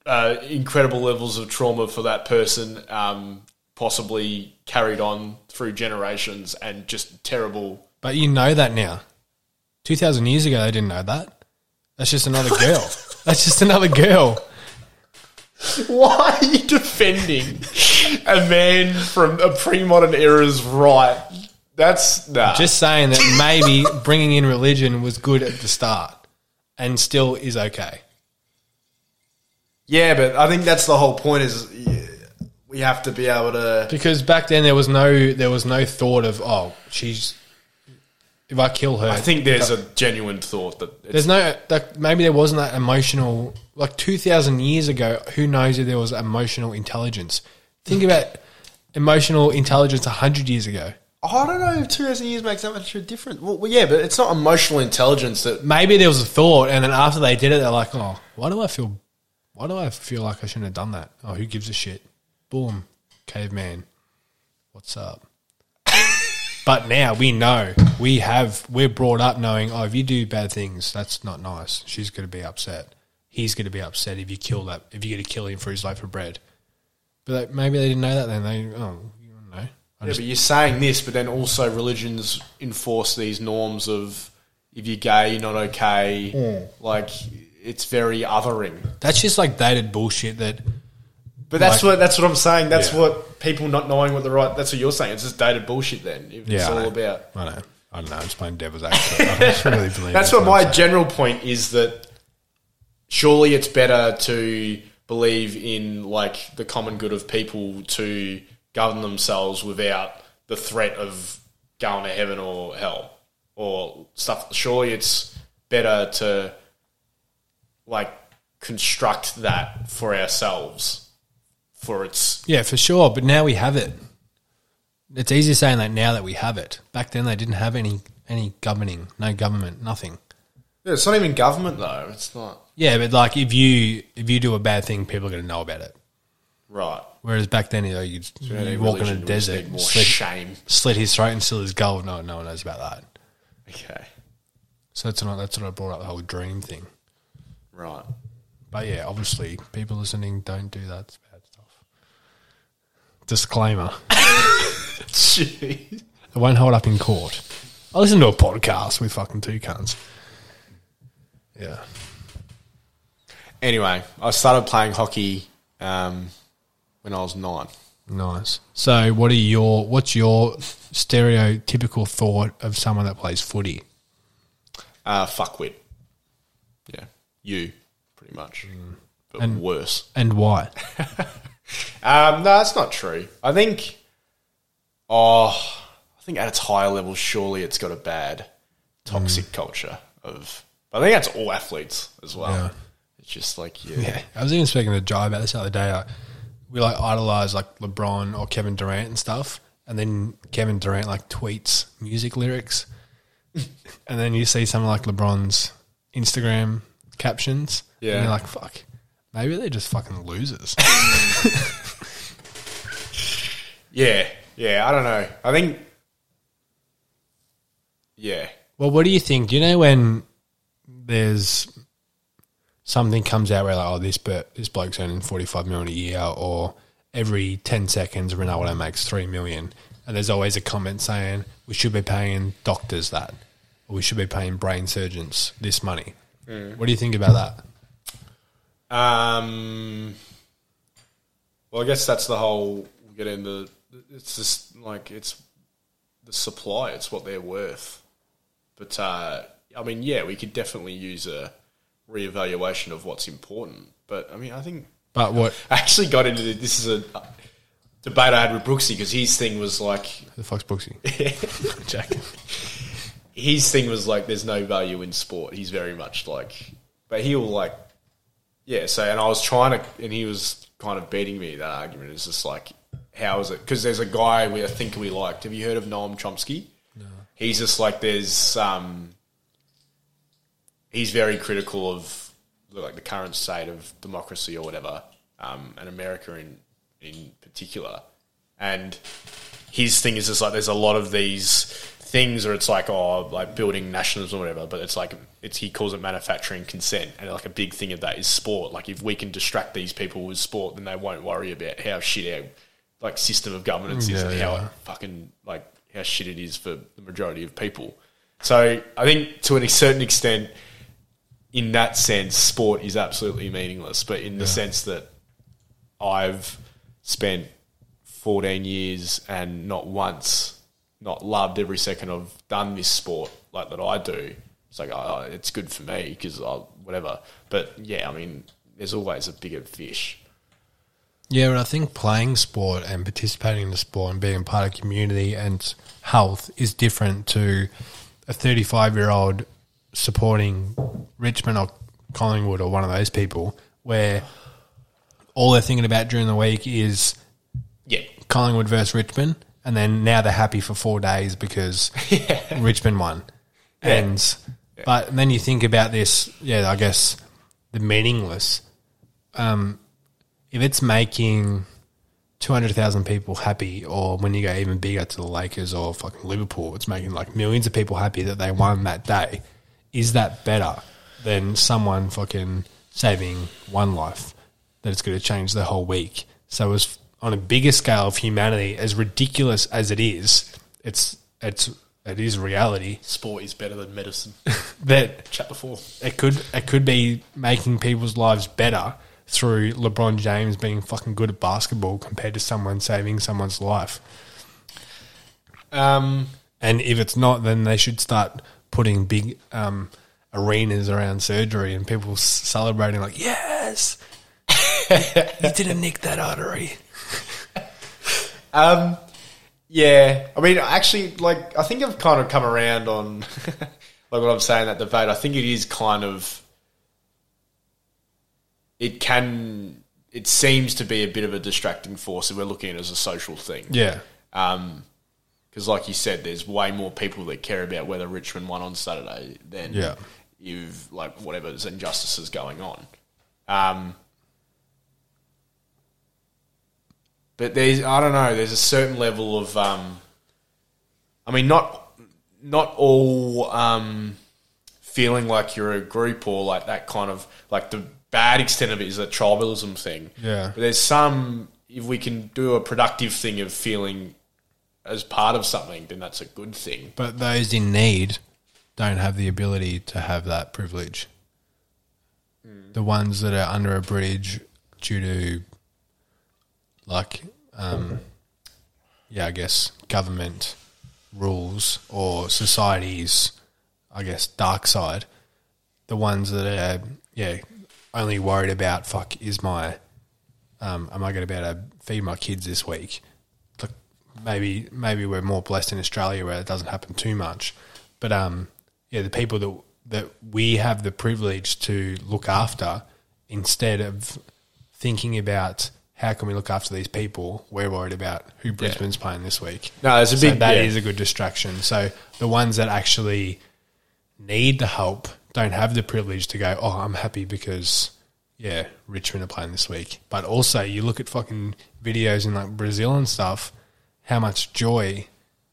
uh, incredible levels of trauma for that person, um, possibly carried on through generations, and just terrible. but you know that now. 2,000 years ago, they didn't know that. That's just another girl. That's just another girl. Why are you defending a man from a pre-modern era's right? That's nah. Just saying that maybe bringing in religion was good at the start and still is okay. yeah, but I think that's the whole point. Is yeah, we have to be able to. Because back then there was no there was no thought of oh she's if I kill her I think there's a genuine thought that it's there's no like maybe there wasn't that emotional like two thousand years ago who knows if there was emotional intelligence. Think about emotional intelligence hundred years ago. I don't know if 2,000 years makes that much of a difference. Well, well, yeah, but it's not emotional intelligence that. Maybe there was a thought and then after they did it they're like oh why do I feel why do I feel like I shouldn't have done that? Oh who gives a shit? Boom, caveman. What's up? But now we know we have we're brought up knowing oh if you do bad things that's not nice she's going to be upset he's going to be upset if you kill that if you're going to kill him for his loaf of bread but maybe they didn't know that then they oh I Yeah, just, but you're saying this, but then also religions enforce these norms of if you're gay, you're not okay. Mm. Like, it's very othering. that's just like dated bullshit that But that's Like- what that's what I'm saying. That's Yeah. what people not knowing what the right. That's what you're saying. It's just dated bullshit. Then if it's Yeah, I all about. I know I don't know I'm just playing devil's advocate really believe That's what I'm my general point is that surely it's better to believe in like the common good of people to govern themselves without the threat of going to heaven or hell or stuff. Surely it's better to like construct that for ourselves for its yeah for sure but now we have it it's easier saying that now that we have it back then they didn't have any any governing no government nothing yeah, it's not even government though. It's not Yeah, but like if you if you do a bad thing, people are going to know about it. right. Whereas back then, you know, you'd, Yeah, you'd walk in a religion, we just desert, slit, shame. slit his throat and steal his gold. No, no one knows about that. Okay, So that's what that's what I brought up the whole dream thing. right. But yeah, obviously, people listening don't do that. It's bad stuff. Disclaimer: Jeez. It won't hold up in court. I listen to a podcast with fucking two cunts. Yeah. Anyway, I started playing hockey um, when I was nine. Nice. So, what are your what's your stereotypical thought of someone that plays footy? Uh, fuckwit. Yeah, you pretty much, but And- worse. And why? Um, no, that's not true. I think. Oh, I think at its higher level, surely it's got a bad, toxic culture of. I think that's all athletes as well. Yeah. It's just like yeah, Yeah, I was even speaking to Jai about this the other day. Like, we like idolize like LeBron or Kevin Durant and stuff, and then Kevin Durant like tweets music lyrics, and then you see something like LeBron's Instagram captions. Yeah. and you're like, fuck, maybe they're just fucking losers. yeah, yeah. I don't know. I think. Yeah, well, what do you think? You know when there's something comes out where like, oh, this but this bloke's earning forty five million a year, or every ten seconds Ronaldo makes three million, and there's always a comment saying we should be paying doctors that, or we should be paying brain surgeons this money. What do you think about that? Um, well, I guess that's the whole. We get into. It's just like it's the supply. It's what they're worth. But uh, I mean, yeah, we could definitely use a reevaluation of what's important. But I mean, I think But what I actually got into the, this is a debate I had with Brooksy because his thing was like the fuck's Brooksy? Jack. his thing was like there's no value in sport. He's very much like, but he'll like, yeah. So and I was trying to, and he was kind of beating me. That argument is just like, how is it? Because there's a guy we I think we liked. Have you heard of Noam Chomsky? No. He's just like there's um. He's very critical of like the current state of democracy or whatever, um, and America in in particular. And his thing is just like there's a lot of these things, or it's like oh, like building nationalism or whatever. But it's like it's he calls it manufacturing consent, and like a big thing of that is sport. Like if we can distract these people with sport, then they won't worry about how shit our like system of governance is Yeah, and how yeah. it fucking like how shit it is for the majority of people. So I think to a certain extent, in that sense, sport is absolutely meaningless. But in the sense that I've spent 14 years and not once not loved every second I've done this sport like that I do. It's like oh, oh it's good for me because whatever. But yeah, I mean, there's always a bigger fish. Yeah, but I think playing sport and participating in the sport and being part of community and health is different to a 35 year old supporting Richmond or Collingwood or one of those people where all they're thinking about during the week is Yeah, Collingwood versus Richmond, and then now they're happy for four days because Richmond won. And but then you think about this, yeah, I guess the meaningless. Um, if it's making two hundred thousand people happy, or when you go even bigger to the Lakers or fucking Liverpool, it's making like millions of people happy that they won that day. Is that better than someone fucking saving one life? That it's going to change the whole week. So, as on a bigger scale of humanity, as ridiculous as it is, it's it's it is reality sport is better than medicine. that Chapter four. it could it could be making people's lives better through LeBron James being fucking good at basketball compared to someone saving someone's life. Um, And if it's not, then they should start putting big um, arenas around surgery and people celebrating like, yes, you didn't nick that artery. Um, yeah, I mean, actually, like, I think I've kind of come around on like what I'm saying that debate. I think it is kind of it can it seems to be a bit of a distracting force if we're looking at it as a social thing. Yeah. Um, because like you said, there's way more people that care about whether Richmond won on Saturday than Yeah. you've like whatever's injustices going on. Um, but there's I don't know. There's a certain level of um, I mean, not not all um, feeling like you're a group or like that kind of like the bad extent of it is that tribalism thing. Yeah. But there's some if we can do a productive thing of feeling as part of something, then that's a good thing. But those in need don't have the ability to have that privilege. The ones that are under a bridge due to, like, um, yeah, I guess government rules or society's, I guess, dark side. The ones that are, yeah, only worried about fuck is my, um, am I going to be able to feed my kids this week? Maybe maybe we're more blessed in Australia where it doesn't happen too much, but um, yeah, the people that that we have the privilege to look after instead of thinking about how can we look after these people, we're worried about who Brisbane's playing this week. No, there's a So big that is yeah. a good distraction. So the ones that actually need the help don't have the privilege to go, oh, I'm happy because, yeah, Richmond are playing this week. But also, you look at fucking videos in like Brazil and stuff, how much joy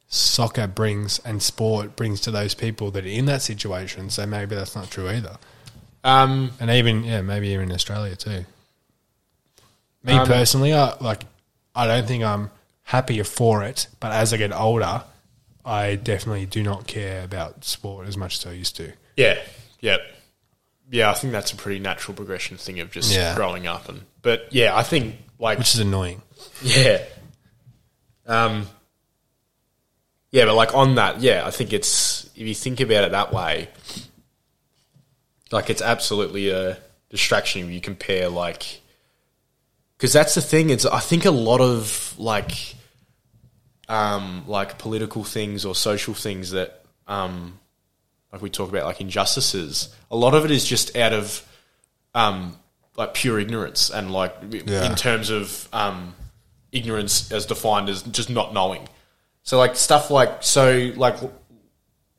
soccer brings and sport brings to those people that are in that situation. So maybe that's not true either. Um, And even, yeah, maybe even in Australia too. Me Um, personally, I, like, I don't think I'm happier for it. But as I get older, I definitely do not care about sport as much as I used to. Yeah, yeah, yeah. I think that's a pretty natural progression thing of just Yeah. growing up, and but yeah, I think like Which is annoying. yeah, um, yeah, but like on that, yeah, I think it's if you think about it that way, like it's absolutely a distraction if you compare like because that's the thing. It's I think a lot of like um, like political things or social things that um, like we talk about like injustices. A lot of it is just out of um, like pure ignorance and like Yeah. in terms of um, ignorance as defined as just not knowing. So like stuff like so like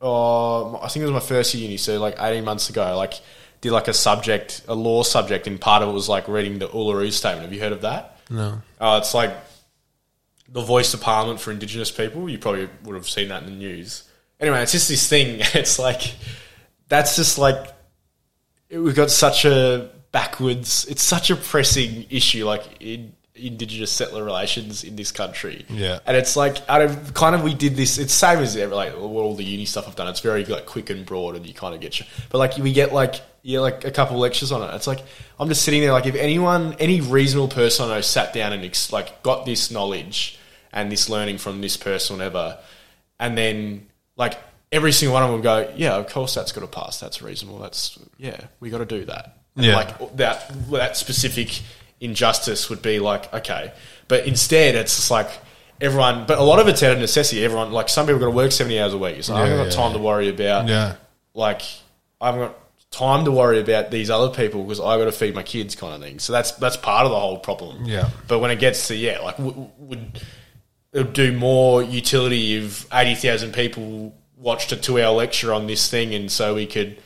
uh, I think it was my first year uni, so like eighteen months ago, like did like a subject, a law subject, and part of it was like reading the Uluru Statement. Have you heard of that? No. Uh, it's like the voice of Parliament for Indigenous people. You probably would have seen that in the news. Anyway, it's just this thing. It's like that's just like we've got such a backwards. It's such a pressing issue, like in Indigenous settler relations in this country. Yeah. and it's like out of kind of we did this. It's same as ever, like all the uni stuff I've done. It's very like quick and broad, and you kind of get. But like we get like yeah, like a couple lectures on it. It's like I'm just sitting there. Like if anyone, any reasonable person I know, sat down and ex- like got this knowledge and this learning from this person, whatever, and then like every single one of them would go, yeah, of course that's got to pass. That's reasonable. That's yeah, we got to do that. And Yeah. like that that specific injustice would be like okay, but instead it's just like everyone. But a lot of it's out of necessity. Everyone like some people got to work seventy hours a week. So I Yeah, haven't got yeah, time yeah. to worry about Yeah. like I haven't got time to worry about these other people because I got to feed my kids, kind of thing. So that's that's part of the whole problem. Yeah. But when it gets to yeah, like w- w- would it would do more utility if eighty thousand people watched a two-hour lecture on this thing, and so we could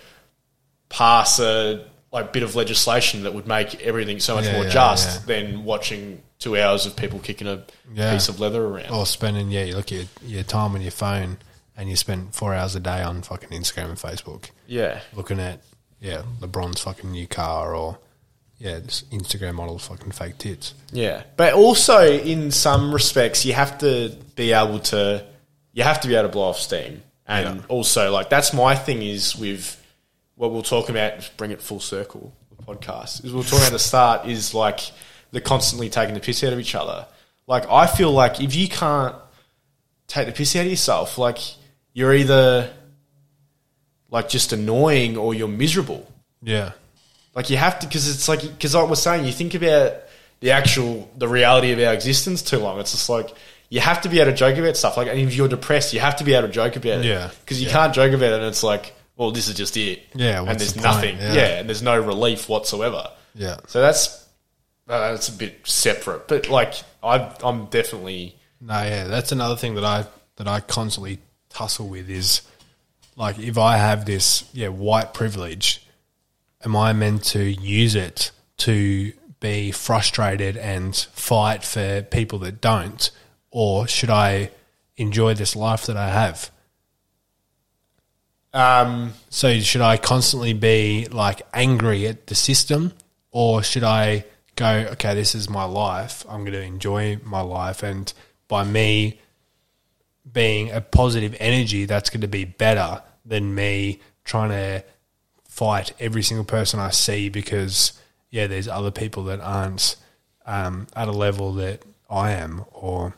pass a like bit of legislation that would make everything so much Yeah, more yeah, just yeah. than watching two hours of people kicking a piece of leather around. Or spending, yeah, you look at your time on your phone and you spend four hours a day on fucking Instagram and Facebook Yeah. looking at, yeah, LeBron's fucking new car or, yeah, this Instagram model's fucking fake tits. Yeah, but also in some respects, you have to be able to you have to be able to blow off steam, and also like that's my thing is with what we'll talk about. Just bring it full circle. The podcast is we'll talk about at the start is like the constantly taking the piss out of each other. Like I feel like if you can't take the piss out of yourself, like you're either like just annoying or you're miserable. Yeah. Like you have to, because it's like, because like we're saying, you think about the actual, the reality of our existence too long. It's just like you have to be able to joke about stuff. Like, and if you're depressed, you have to be able to joke about it. Yeah. because you Yeah. can't joke about it. and It's like, well, this is just it. Yeah, and there's the nothing. Yeah. Yeah. and there's no relief whatsoever. Yeah. So that's uh, that's a bit separate. But like, I, I'm definitely No, yeah, that's another thing that I that I constantly tussle with is like if I have this yeah white privilege, am I meant to use it to be frustrated and fight for people that don't, or should I enjoy this life that I have? Um, So should I constantly be like angry at the system, or should I go, okay, this is my life. I'm going to enjoy my life, and by me being a positive energy, that's going to be better than me trying to fight every single person I see because yeah, there's other people that aren't um, at a level that I am, or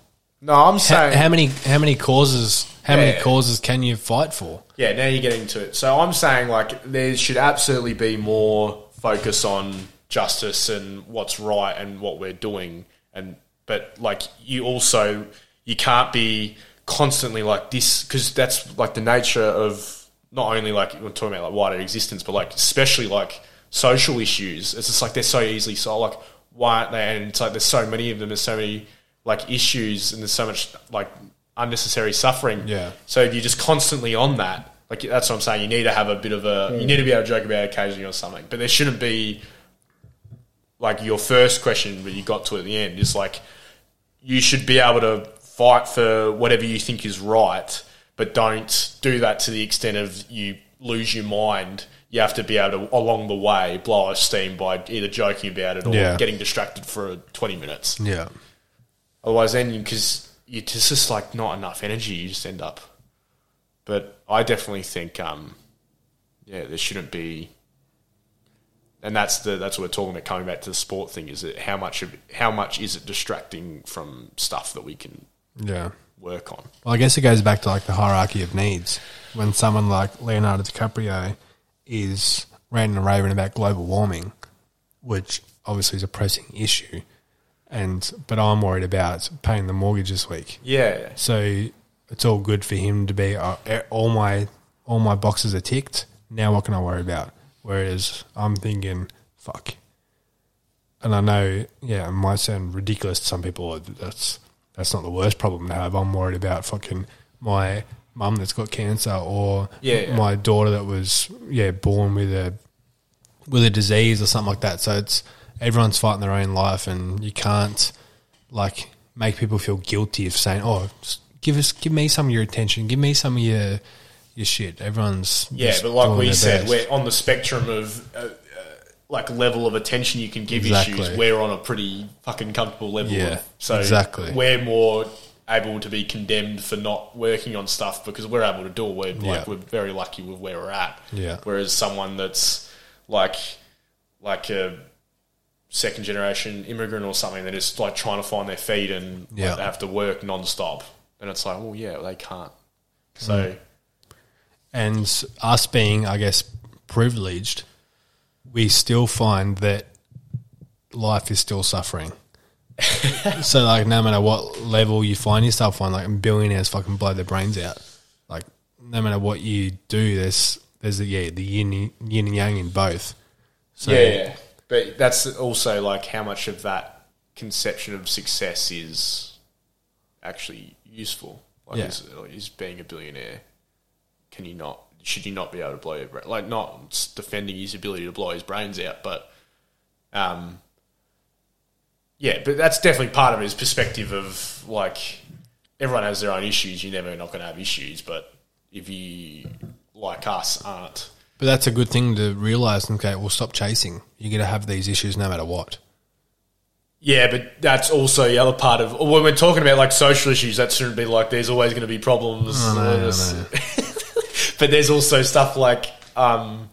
no, I'm how, saying how many how many causes how many causes can you fight for? Yeah, now you're getting to it. So I'm saying like there should absolutely be more focus on justice and what's right and what we're doing and but like you also you can't be constantly like this because that's like the nature of not only like we're talking about like wider existence but like especially like social issues it's just like they're so easily solved like why aren't they and it's like there's so many of them there's so many like issues and there's so much like unnecessary suffering Yeah. so if you're just constantly on that, like that's what I'm saying, you need to have a bit of a, you need to be able to joke about it occasionally or something. But there shouldn't be like your first question that you got to at the end is like you should be able to fight for whatever you think is right, but don't do that to the extent of you lose your mind. You have to be able to along the way blow off steam by either joking about it or Yeah. getting distracted for 20 minutes. Yeah, Otherwise, then because you it's just like not enough energy, you just end up. But I definitely think, um, yeah, there shouldn't be, and that's the that's what we're talking about. Coming back to the sport thing, is it how much of how much is it distracting from stuff that we can yeah. work on? Well, I guess it goes back to like the hierarchy of needs. When someone like Leonardo DiCaprio is ranting and raving about global warming, which obviously is a pressing issue, and but I'm worried about paying the mortgage this week. Yeah, So it's all good for him to be uh, all my all my boxes are ticked. Now what can I worry about? Whereas I'm thinking, fuck. And I know, yeah, it might sound ridiculous to some people. That's that's not the worst problem to have. I'm worried about fucking my mum that's got cancer or Yeah, yeah. my daughter that was yeah born with a with a disease or something like that. So it's everyone's fighting their own life, and you can't like make people feel guilty of saying, "Oh, give us, give me some of your attention, give me some of your your shit." Everyone's Yeah, but like we said, best. we're on the spectrum of uh, uh, like level of attention you can give Exactly. issues. We're on a pretty fucking comfortable level. Yeah, of, so exactly. we're more able to be condemned for not working on stuff because we're able to do it. We're like we're very lucky with where we're at. Yeah. Whereas someone that's like like a second generation immigrant or something, they're just like trying to find their feet and like, Yeah. they have to work non-stop. And it's like, well, yeah, they can't. Mm. So and us being, I guess, privileged, we still find that life is still suffering. so, like, no matter what level you find yourself on, like, billionaires fucking blow their brains out. Like, no matter what you do, there's there's the yeah the yin yin and yang in both. So, yeah, yeah, but that's also like how much of that conception of success is actually useful. Like, Yeah. is, is being a billionaire? Can you not? Should you not be able to blow your brain? Like, not defending his ability to blow his brains out, but um, yeah, but that's definitely part of his perspective of like everyone has their own issues. You're never not going to have issues, but if you like us aren't But that's a good thing to realize. Okay, well, stop chasing. You're going to have these issues no matter what. Yeah, but that's also the other part of when we're talking about like social issues. That shouldn't be like there's always going to be problems. Know, I There's- but there's also stuff like um,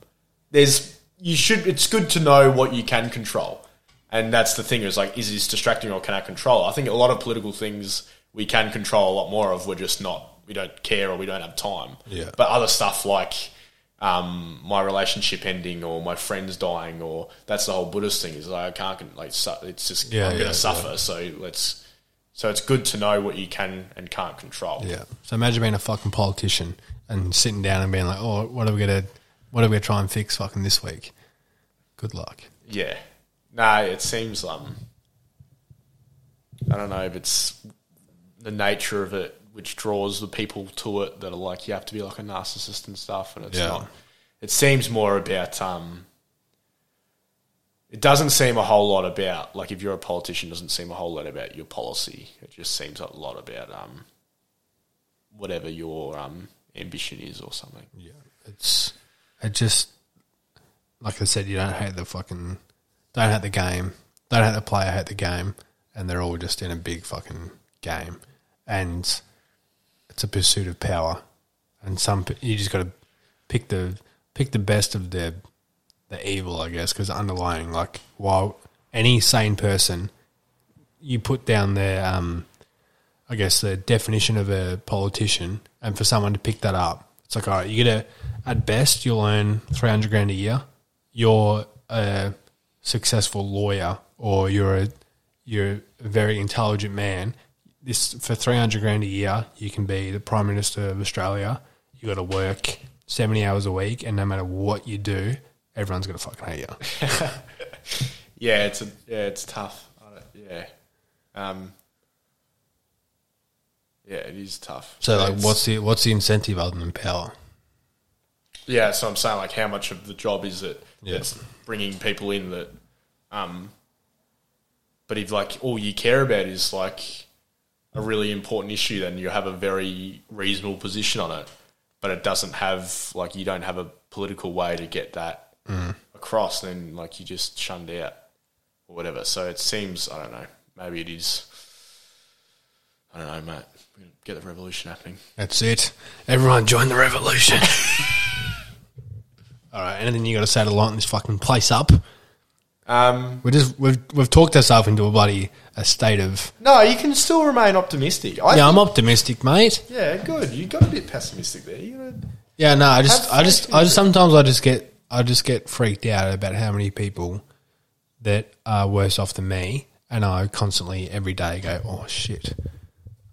there's you should. It's good to know what you can control, and that's the thing. Is like is this distracting or can I control? I think a lot of political things we can control a lot more of. We're just not. We don't care or we don't have time. Yeah. But other stuff like um, my relationship ending or my friends dying or that's the whole Buddhist thing is like I can't like su- it's just Yeah, I'm going yeah, to suffer. So let's so it's good to know what you can and can't control. Yeah. So imagine being a fucking politician and sitting down and being like, "Oh, what are we gonna, what are we gonna try and fix fucking this week?" Good luck. Yeah. No, it seems um I don't know if it's the nature of it which draws the people to it that are like you have to be like a narcissist and stuff and it's Yeah. not it seems more about um it doesn't seem a whole lot about like if you're a politician it doesn't seem a whole lot about your policy it just seems a lot about um whatever your um ambition is or something Yeah. It's it just like I said, you don't hate the fucking, don't hate the game, don't hate the player, hate the game, and they're all just in a big fucking game, and it's a pursuit of power, and some you just got to pick the pick the best of the the evil, I guess, because underlying like while any sane person, you put down their um, I guess the definition of a politician, and for someone to pick that up, it's like all right, you get a at best you'll earn three hundred grand a year. You're a successful lawyer, or you're a you're a very intelligent man. This for three hundred grand a year, you can be the prime minister of Australia. You got to work seventy hours a week, and no matter what you do, everyone's gonna fucking hate you. Yeah, it's a, yeah, it's tough. Yeah, um, yeah, it is tough. So like, It's- what's the what's the incentive other than power? yeah? So I'm saying like, how much of the job is it that's bringing people in that? Um, but if like all you care about is like a really important issue, then you have a very reasonable position on it. But it doesn't have like you don't have a political way to get that mm. across. Then like you just shunned out or whatever. So it seems I don't know. Maybe it is. I don't know, mate. Get the revolution happening. That's it. Everyone join the revolution. All right. Anything you got to say to lighten this fucking place up? Um, We just we've we've talked ourselves into a bloody a state of no, you can still remain optimistic. I yeah. I'm optimistic, mate. yeah, good. You got a bit pessimistic there. You gotta, Yeah. No. I just I just I just sometimes I just get I just get freaked out about how many people that are worse off than me, and I constantly every day go, oh shit,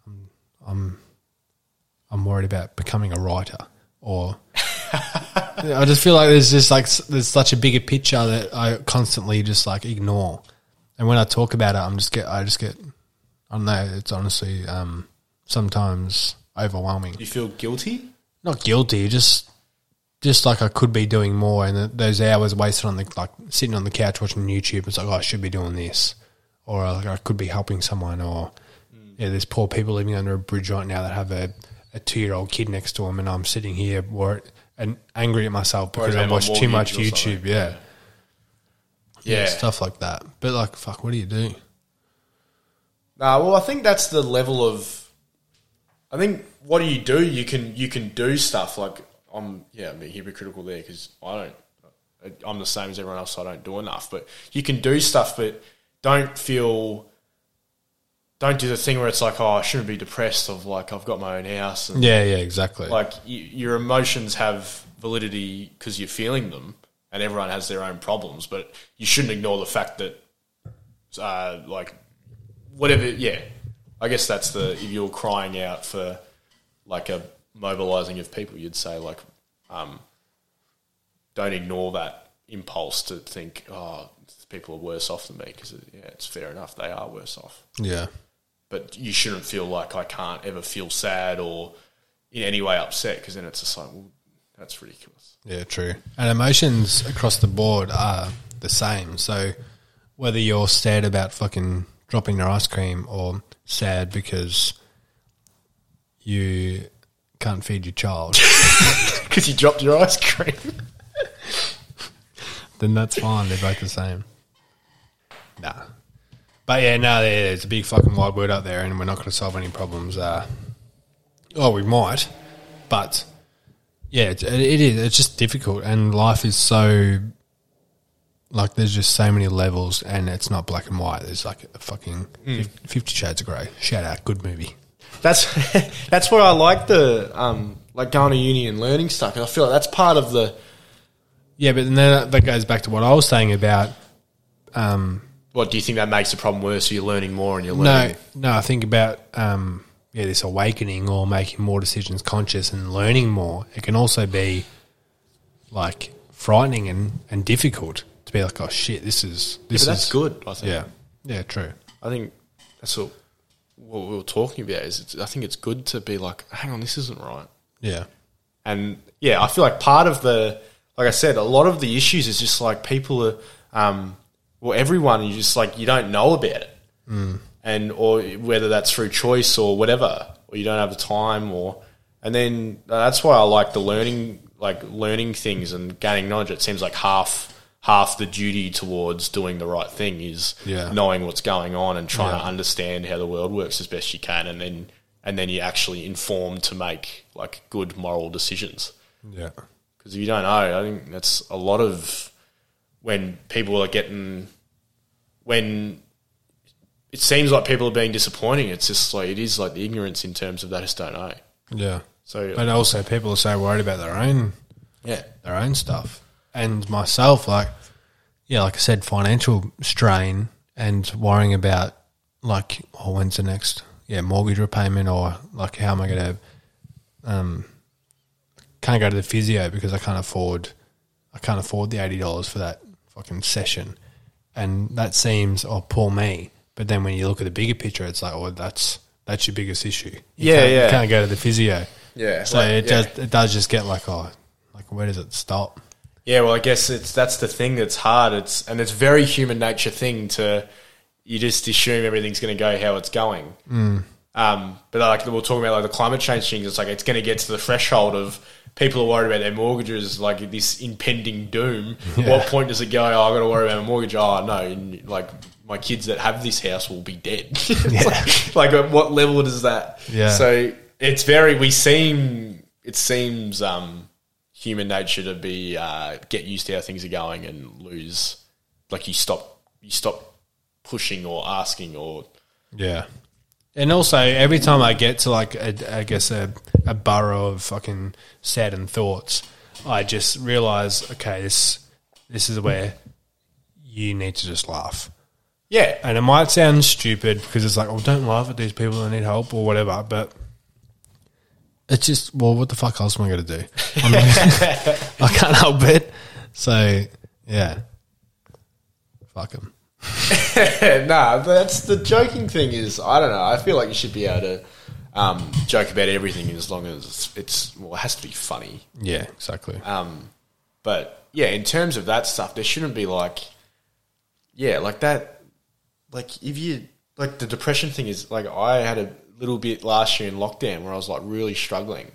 I'm I'm I'm worried about becoming a writer or. I just feel like there's just like there's such a bigger picture that I constantly just like ignore, and when I talk about it, I'm just get I just get I don't know. It's honestly um, sometimes overwhelming. you feel guilty. Not guilty, just just like I could be doing more, and those hours wasted on the like sitting on the couch watching YouTube. It's like oh, I should be doing this, or like I could be helping someone, or yeah, there's poor people living under a bridge right now that have a, a two year old kid next to them, and I'm sitting here worried and angry at myself because I watched too much YouTube. something. Yeah. Yeah. stuff like that. But like, fuck, what do you do? Nah, well, I think that's the level of. I think what do you do? You can you can do stuff like I'm yeah I'm being hypocritical there because I don't I'm the same as everyone else. I don't do enough, but you can do stuff, but don't feel don't do the thing where it's like oh I shouldn't be depressed of like I've got my own house and Yeah, yeah, exactly. like y your emotions have validity because you're feeling them, and everyone has their own problems. But you shouldn't ignore the fact that, uh, like, whatever. Yeah, I guess that's the if you're crying out for like a mobilizing of people, you'd say like, um, don't ignore that impulse to think, oh, people are worse off than me because yeah, it's fair enough they are worse off yeah, but you shouldn't feel like I can't ever feel sad or in any way upset because then it's just like, well, that's ridiculous. yeah, true. And emotions across the board are the same. So whether you're sad about fucking dropping your ice cream or sad because you can't feed your child, Because you dropped your ice cream. then that's fine. They're both the same. Nah. But yeah, no, there- there's a big fucking wide world out there, and we're not going to solve any problems. Uh, oh, we might, but yeah, it, it is. It's just difficult, and life is so like there's just so many levels, and it's not black and white. There's like a fucking fif- Fifty Shades of Grey. Shout out, good movie. That's that's where I like the um, like going to uni and learning stuff. 'cause I feel like that's part of the Yeah, but then that, that goes back to what I was saying about. Um, what do you think that makes the problem worse? You're learning more and you're learning. no. no. I think about um, yeah, this awakening or making more decisions conscious and learning more. It can also be like frightening and, and difficult to be like, oh shit, this is this but that's is good. I think. Yeah, yeah, true. I think that's what, what we were talking about. Is it's, I think it's good to be like, hang on, this isn't right. Yeah, And yeah, I feel like part of the, like I said, a lot of the issues is just like people are, um, well, everyone, you just like, you don't know about it. Mm. And, or whether that's through choice or whatever, or you don't have the time or, and then uh, that's why I like the learning, like learning things and gaining knowledge. It seems like half, half the duty towards doing the right thing is Yeah. knowing what's going on and trying Yeah. to understand how the world works as best you can. And then, and then you're actually informed to make like good moral decisions. yeah, Because if you don't know, I think that's a lot of when people are getting when it seems like people are being disappointing. It's just like it is like the ignorance in terms of they just don't know. yeah. So But also, people are so worried about their own yeah, their own stuff. And myself, like, yeah, like I said, financial strain and worrying about, like, oh, when's the next, yeah, mortgage repayment or, like, how am I going to, um, can't go to the physio because I can't afford, I can't afford the $80 for that fucking session. And that seems, oh, poor me. But then when you look at the bigger picture, it's like, oh, that's, that's your biggest issue. You Yeah, can't- yeah. You can't go to the physio. yeah. So like, it yeah. does, it does just get like, oh, like, where does it stop? Yeah, well, I guess it's that's the thing that's hard. It's and it's very human nature thing to you just assume everything's going to go how it's going. Mm. Um, but like we we're talking about, like the climate change things, it's like it's going to get to the threshold of people are worried about their mortgages, like this impending doom. What point does it go? Oh, I got to worry about my mortgage. Oh no, and like my kids that have this house will be dead. It's like, like at what level does that? Yeah. So it's very. We seem. It seems. Um, human nature to be uh, get used to how things are going and lose like you stop you stop pushing or asking or Yeah. And also, every time I get to like, a, I guess a, a burrow of fucking saddened thoughts, I just realize, okay, this this is where you need to just laugh. yeah And it might sound stupid because it's like, oh, don't laugh at these people that need help or whatever, but it's just, well, what the fuck else am I going to do? I'm I can't help it. So, yeah. Fuck them. nah but that's the joking thing is I don't know I feel like you should be able to um, joke about everything as long as it's well, it has to be funny. Yeah, exactly. Um, but yeah, in terms of that stuff, there shouldn't be like, yeah, like that. Like if you like the depression thing is like I had a little bit last year in lockdown where I was like really struggling,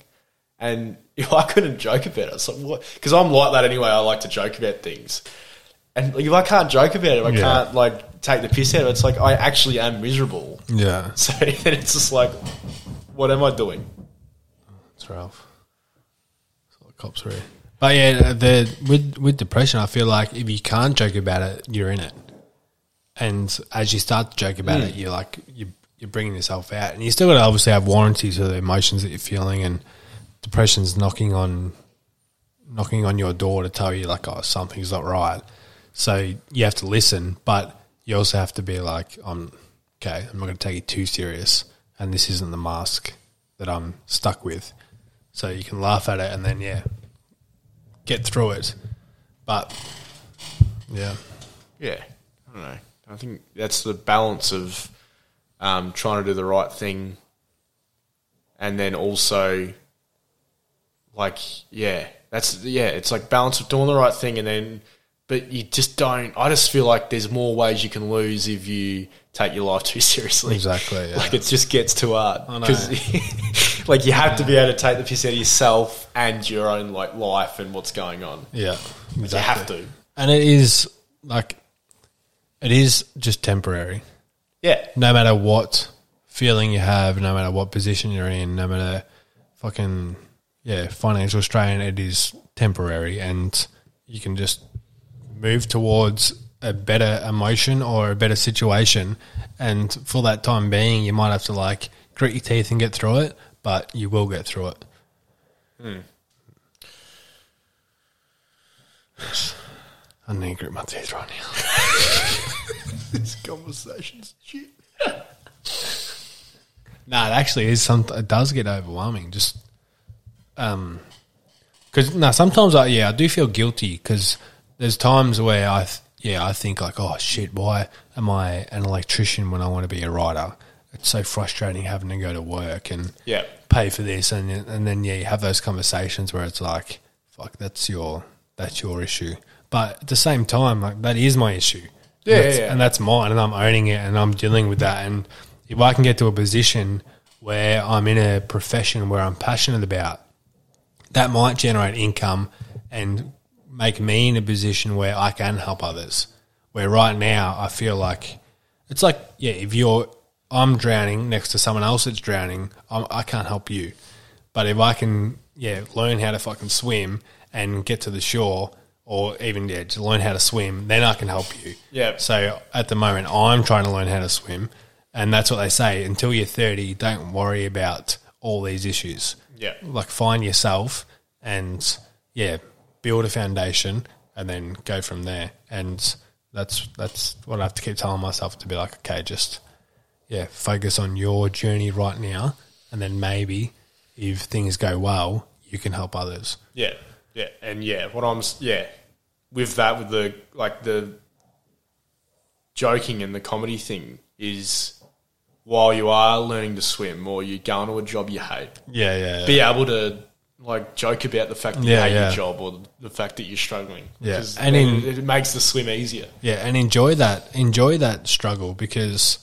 and if I couldn't joke about it, it's like what? Because I'm like that anyway. I like to joke about things, and like, if I can't joke about it, I Yeah. can't like take the piss out of it. It's like I actually am miserable. yeah, So then it's just like, what am I doing? it's Ralph. It's all the cops are here. But yeah, the with with depression, I feel like if you can't joke about it, you're in it. And as you start to joke about it, hmm. you're like you you're bringing yourself out, and you still got to obviously have warranty to the emotions that you're feeling. And depression's knocking on knocking on your door to tell you like, oh, something's not right. So you have to listen, but you also have to be like, I'm okay. I'm not going to take it too serious, and this isn't the mask that I'm stuck with. So you can laugh at it and then yeah, get through it. But yeah, Yeah, I don't know. I think that's the balance of um, trying to do the right thing, and then also, like, yeah, that's yeah, it's like balance of doing the right thing, and then, but you just don't. I just feel like there's more ways you can lose if you take your life too seriously. Exactly, yeah. Like it just gets too hard because, like, you have to be able to take the piss out of yourself and your own like life and what's going on. yeah, You have to. and it is like it is just temporary. Yeah, No matter what feeling you have, no matter what position you're in, no matter fucking yeah financial strain, it is temporary, and you can just move towards a better emotion or a better situation. And for that time being, you might have to like grit your teeth and get through it, but you will get through it. I need to grit my teeth right now. this conversation's shit. No, it actually is. Some it does get overwhelming. Just um, because no, sometimes I yeah I do feel guilty because there's times where I th- yeah I think like oh shit why am I an electrician when I want to be a writer? It's so frustrating having to go to work and Yeah. pay for this and and then yeah you have those conversations where it's like fuck that's your that's your issue. But at the same time, like that is my issue. Yeah, That's- yeah, yeah. and that's mine, and I'm owning it, and I'm dealing with that. And if I can get to a position where I'm in a profession where I'm passionate about, that might generate income and make me in a position where I can help others. Where right now I feel like it's like yeah, if you're I'm drowning next to someone else that's drowning, I'm, I can't help you. But if I can yeah learn how to fucking swim and get to the shore, or even yeah to learn how to swim, then I can help you. Yeah. So at the moment, I'm trying to learn how to swim, and that's what they say. Until you're 30, don't worry about all these issues. Yeah. Like find yourself and yeah, build a foundation and then go from there. And that's that's what I have to keep telling myself to be like, okay, just yeah, focus on your journey right now, and then maybe if things go well, you can help others. Yeah, yeah, and yeah, what I'm yeah with that with the like the joking and the comedy thing is while you are learning to swim or you go into a job you hate, Yeah, yeah, be able to like joke about the fact that Yeah, you hate yeah. your job or the fact that you're struggling. Yeah, and in- it makes the swim easier. Yeah, and enjoy that. Enjoy that struggle because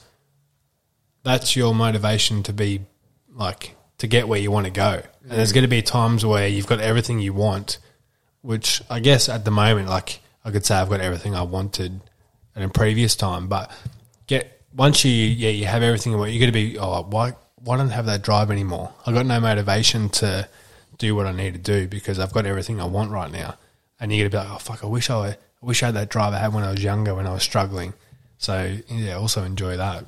that's your motivation to be like to get where you want to go. And there's mm. going to be times where you've got everything you want, which I guess at the moment, like I could say I've got everything I wanted at a previous time, but get once you yeah you have everything you want, you're going to be oh why why don't I have that drive anymore? I got no motivation to do what I need to do because I've got everything I want right now. And you're gonna be like, oh fuck, I wish I, I wish I had that drive I had when I was younger when I was struggling. So yeah, also enjoy that.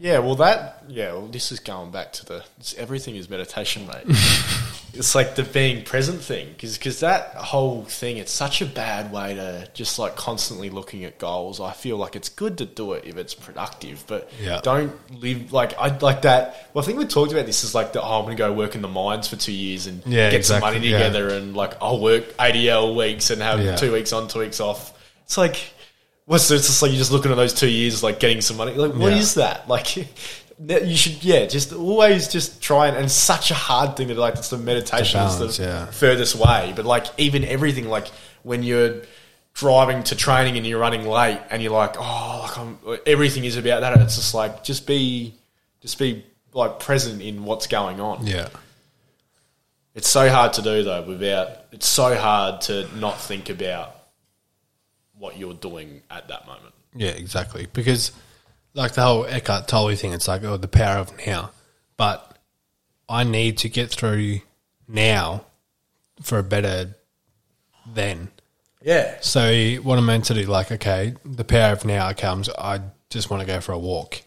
Yeah, well, that yeah, well, this is going back to the everything is meditation, mate. it's like the being present thing because that whole thing it's such a bad way to just like constantly looking at goals. I feel like it's good to do it if it's productive, but Yeah. don't live like I like that. Well, I think we talked about this is like the oh, I'm going to go work in the mines for two years and Yeah, get some exactly, money yeah. together and like I'll work eighty hour weeks and have Yeah. two weeks on, two weeks off. It's like. What's it's just like you're just looking at those two years like getting some money. Like what Yeah. is that? Like You should, yeah, just always just try and, and it's such a hard thing to. Like, it's the meditation, balance, it's the yeah. furthest way. But like, even everything, like when you're driving to training and you're running late and you're like, oh, like I'm, everything is about that. It's just like, just be, just be like present in what's going on. Yeah. It's so hard to do though. Without, it's so hard to not think about what you're doing at that moment. Yeah, exactly. Because like the whole Eckhart Tolle thing, it's like, oh, the power of now. But I need to get through now for a better then. Yeah, So what I'm meant to do, like, okay, the power of now comes. I just want to go for a walk,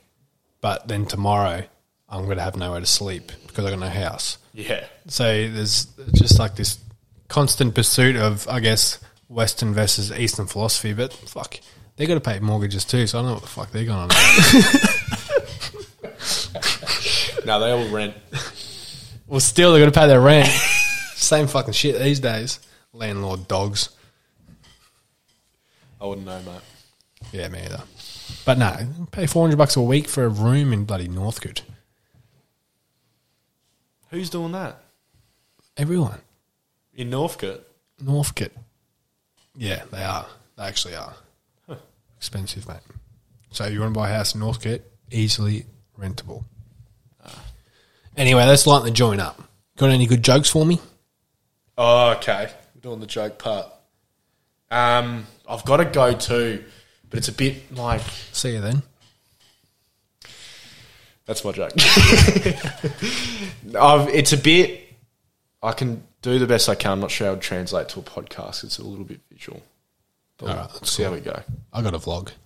but then tomorrow I'm going to have nowhere to sleep because I got no house. yeah, So there's just like this constant pursuit of, I guess, Western versus Eastern philosophy. But fuck, they got to pay mortgages too. So I don't know what the fuck they're going on. no, they all rent. well, still they got to pay their rent. Same fucking shit these days. Landlord dogs. I wouldn't know, mate. Yeah, me either. But no, pay four hundred bucks a week for a room in bloody Northcote. Who's doing that Everyone, in Northcote? Northcote. Yeah, they are. They actually are expensive, mate. So you want to buy a house in Northcote, easily rentable. Anyway, let's lighten the joint up. Got any good jokes for me? Oh, okay. We're doing the joke part. Um, I've got to go too, but it's a bit like See you then. that's my joke. I've, it's a bit. I can do the best I can. I'm not sure how to translate to a podcast. It's a little bit visual. But All right, that's see how we go. I got a vlog.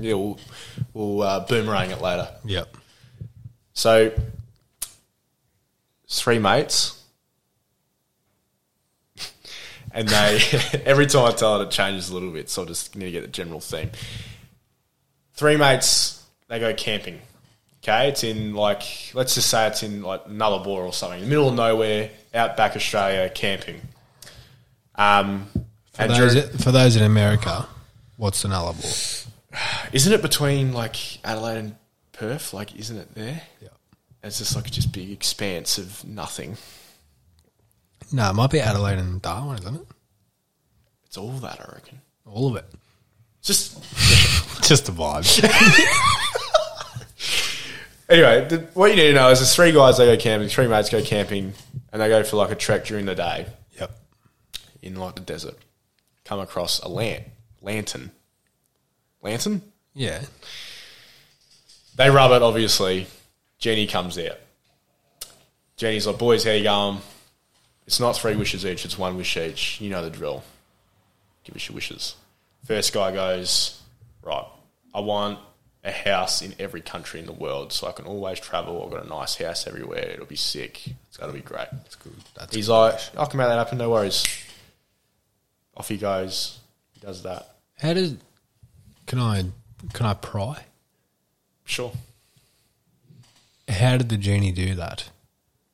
Yeah, we'll, we'll uh, boomerang it later. Yep. So, three mates, and they every time I tell it, it changes a little bit. So I just need to get the general theme. Three mates, they go camping. Okay, it's in like let's just say it's in like Nullarbor or something, in the middle of nowhere, outback Australia, camping. Um, For and those, during- for those in America, what's the Nullarbor? isn't it between like Adelaide and Perth? Like, isn't it there? Yeah. It's just like a just big expanse of nothing. No, it might be Adelaide and Darwin, isn't it? It's all that, I reckon. All of it. Just Just the vibes. anyway, the, what you need to know is there's three guys they go camping, three mates go camping, and they go for like a trek during the day yep. in like the desert. Come across a lant, lantern, lantern. Yeah. They rub it. Obviously, Jenny comes out. Jenny's like, "Boys, how you going? It's not three wishes each; it's one wish each. You know the drill. Give us your wishes." First guy goes, "Right, I want a house in every country in the world, so I can always travel. I've got a nice house everywhere. It'll be sick. It's gonna be great." That's good. That's He's like, "I can make that happen. No worries." Off he goes. He does that. How does can I can I pry? Sure. How did the genie do that?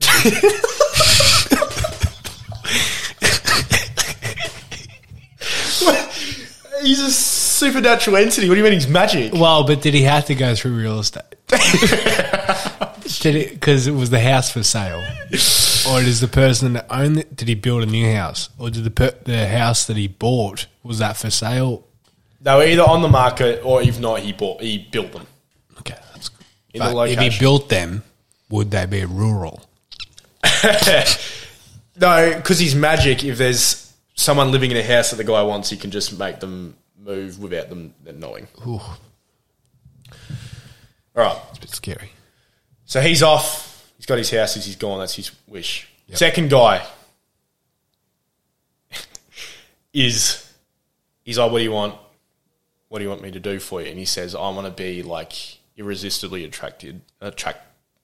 He's a supernatural entity. What do you mean he's magic? Well, but did he have to go through real estate? did it because it was the house for sale, or is the person that owned it? Did he build a new house, or did the per, the house that he bought was that for sale? They were either on the market or if not, he bought, he built them. Okay, that's good. In But the if he built them, would they be rural? No, because he's magic. If there's someone living in a house that the guy wants, he can just make them move without them knowing. Ooh, All right. it's a bit scary. So he's off. He's got his house. He's gone. That's his wish. Second guy is he's like, "What do you want? What do you want me to do for you?" And he says, "I want to be like irresistibly attracted, attract,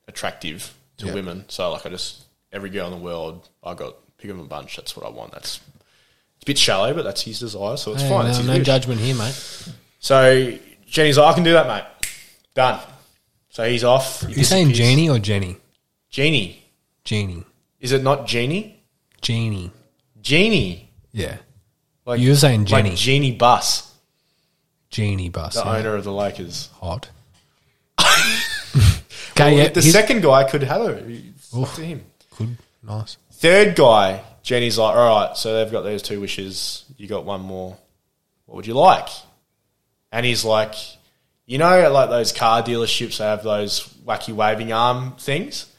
attractive to Yeah. women. So like, I just every girl in the world, I got pick them a bunch. That's what I want. That's it's a bit shallow, but that's his desire, so it's Hey, fine. no no judgment here, mate. So Jenny's like, I can do that, mate. Done. So he's off. He You saying. Genie or Jenny? Genie. Genie. Is it not Genie? Genie. Genie. Yeah. Like You're saying Jenny. Like Jeanie Buss, Jeanie Buss. the yeah. owner of the Lakers. Hot. Okay, yeah, the second guy could have. Fuck to him. Good, nice. Third guy, Jenny's like, all right, so they've got those two wishes. You got one more. What would you like? And he's like, you know, like those car dealerships, they have those wacky waving arm things.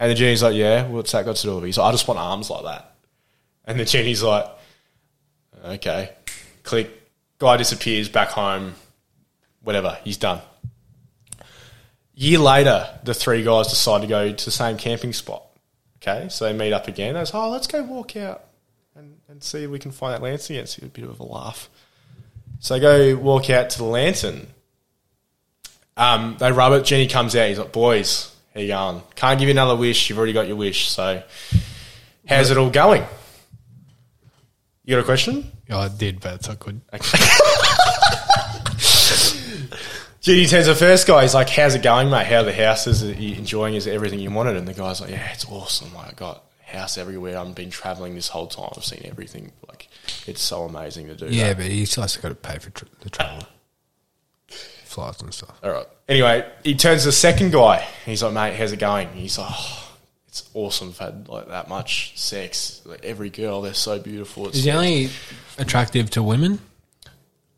And the genie's like, yeah, what's that got to do with it? He's like, I just want arms like that. And the genie's like, okay. Click. Guy disappears back home. Whatever. He's done. Year later, the three guys decide to go to the same camping spot. Okay, so they meet up again. Say, "Oh, let's go walk out and, and see if we can find that lantern again." See a bit of a laugh. So they go walk out to the lantern. Um, they rub it. Jenny comes out. He's like, "Boys, how you going? Can't give you another wish. You've already got your wish. So, how's it all going?" You got a question? Yeah, I did, but it's not good. Jenny turns the first guy. He's like, "How's it going, mate? How are the houses? Are you enjoying? Is it everything you wanted?" And the guy's like, "Yeah, it's awesome. Like, I got house everywhere. I've been traveling this whole time. I've seen everything. Like, it's so amazing to do." Yeah, that. but he's also got to pay for tr- the travel, flights and stuff. All right. Anyway, he turns to the second guy. He's like, "Mate, how's it going?" He's like, oh, "It's awesome. I've had like that much sex. Like, every girl, they're so beautiful. It's Is he only attractive to women?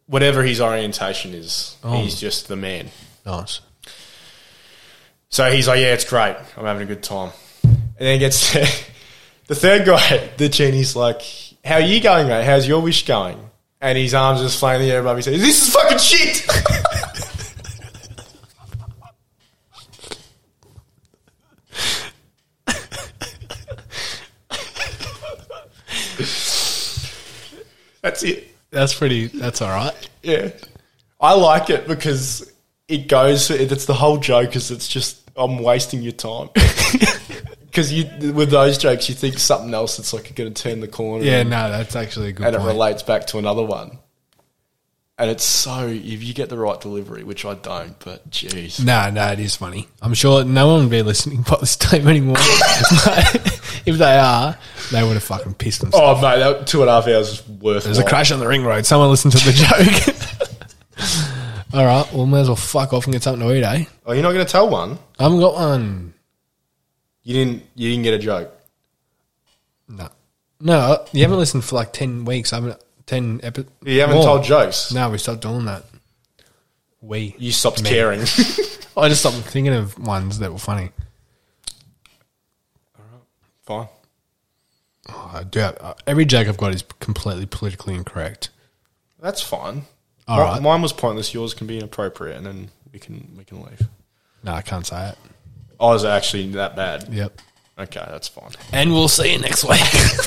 Whatever his orientation is. Oh. He's just the man." Nice. So he's like, yeah, it's great. I'm having a good time. And then he gets to the third guy, the genie's like, how are you going, mate? How's your wish going? And his arms just flying in the air above. He says, this is fucking shit. That's it. That's pretty. That's all right. Yeah. I like it because it goes, it's the whole joke is it's just, I'm wasting your time. Because you, with those jokes, you think something else that's like going to turn the corner. Yeah, and, no, that's actually a good and it relates back to another one. And it's so, if you get the right delivery, which I don't, but jeez. No, no, it is funny. I'm sure no one would be listening to this tape anymore. if they are, they would have fucking pissed themselves. Oh, mate, that two and a half hours is worth There's a crash on the ring road. Someone listened to the joke. All right, well, may as well fuck off and get something to eat, eh? Oh, you're not going to tell one? I haven't got one. You didn't, you didn't get a joke. No. No, you haven't listened for like 10 weeks. I haven't, 10 episodes. You haven't told jokes. No, we stopped doing that. We. You stopped caring. I just stopped thinking of ones that were funny. Fine. Oh, I do have, uh, every joke I've got is completely politically incorrect. That's fine. All Mi- right. Mine was pointless. Yours can be inappropriate, and then we can we can leave. No, I can't say it. I was actually that bad. Yep. Okay, that's fine. And we'll see you next week.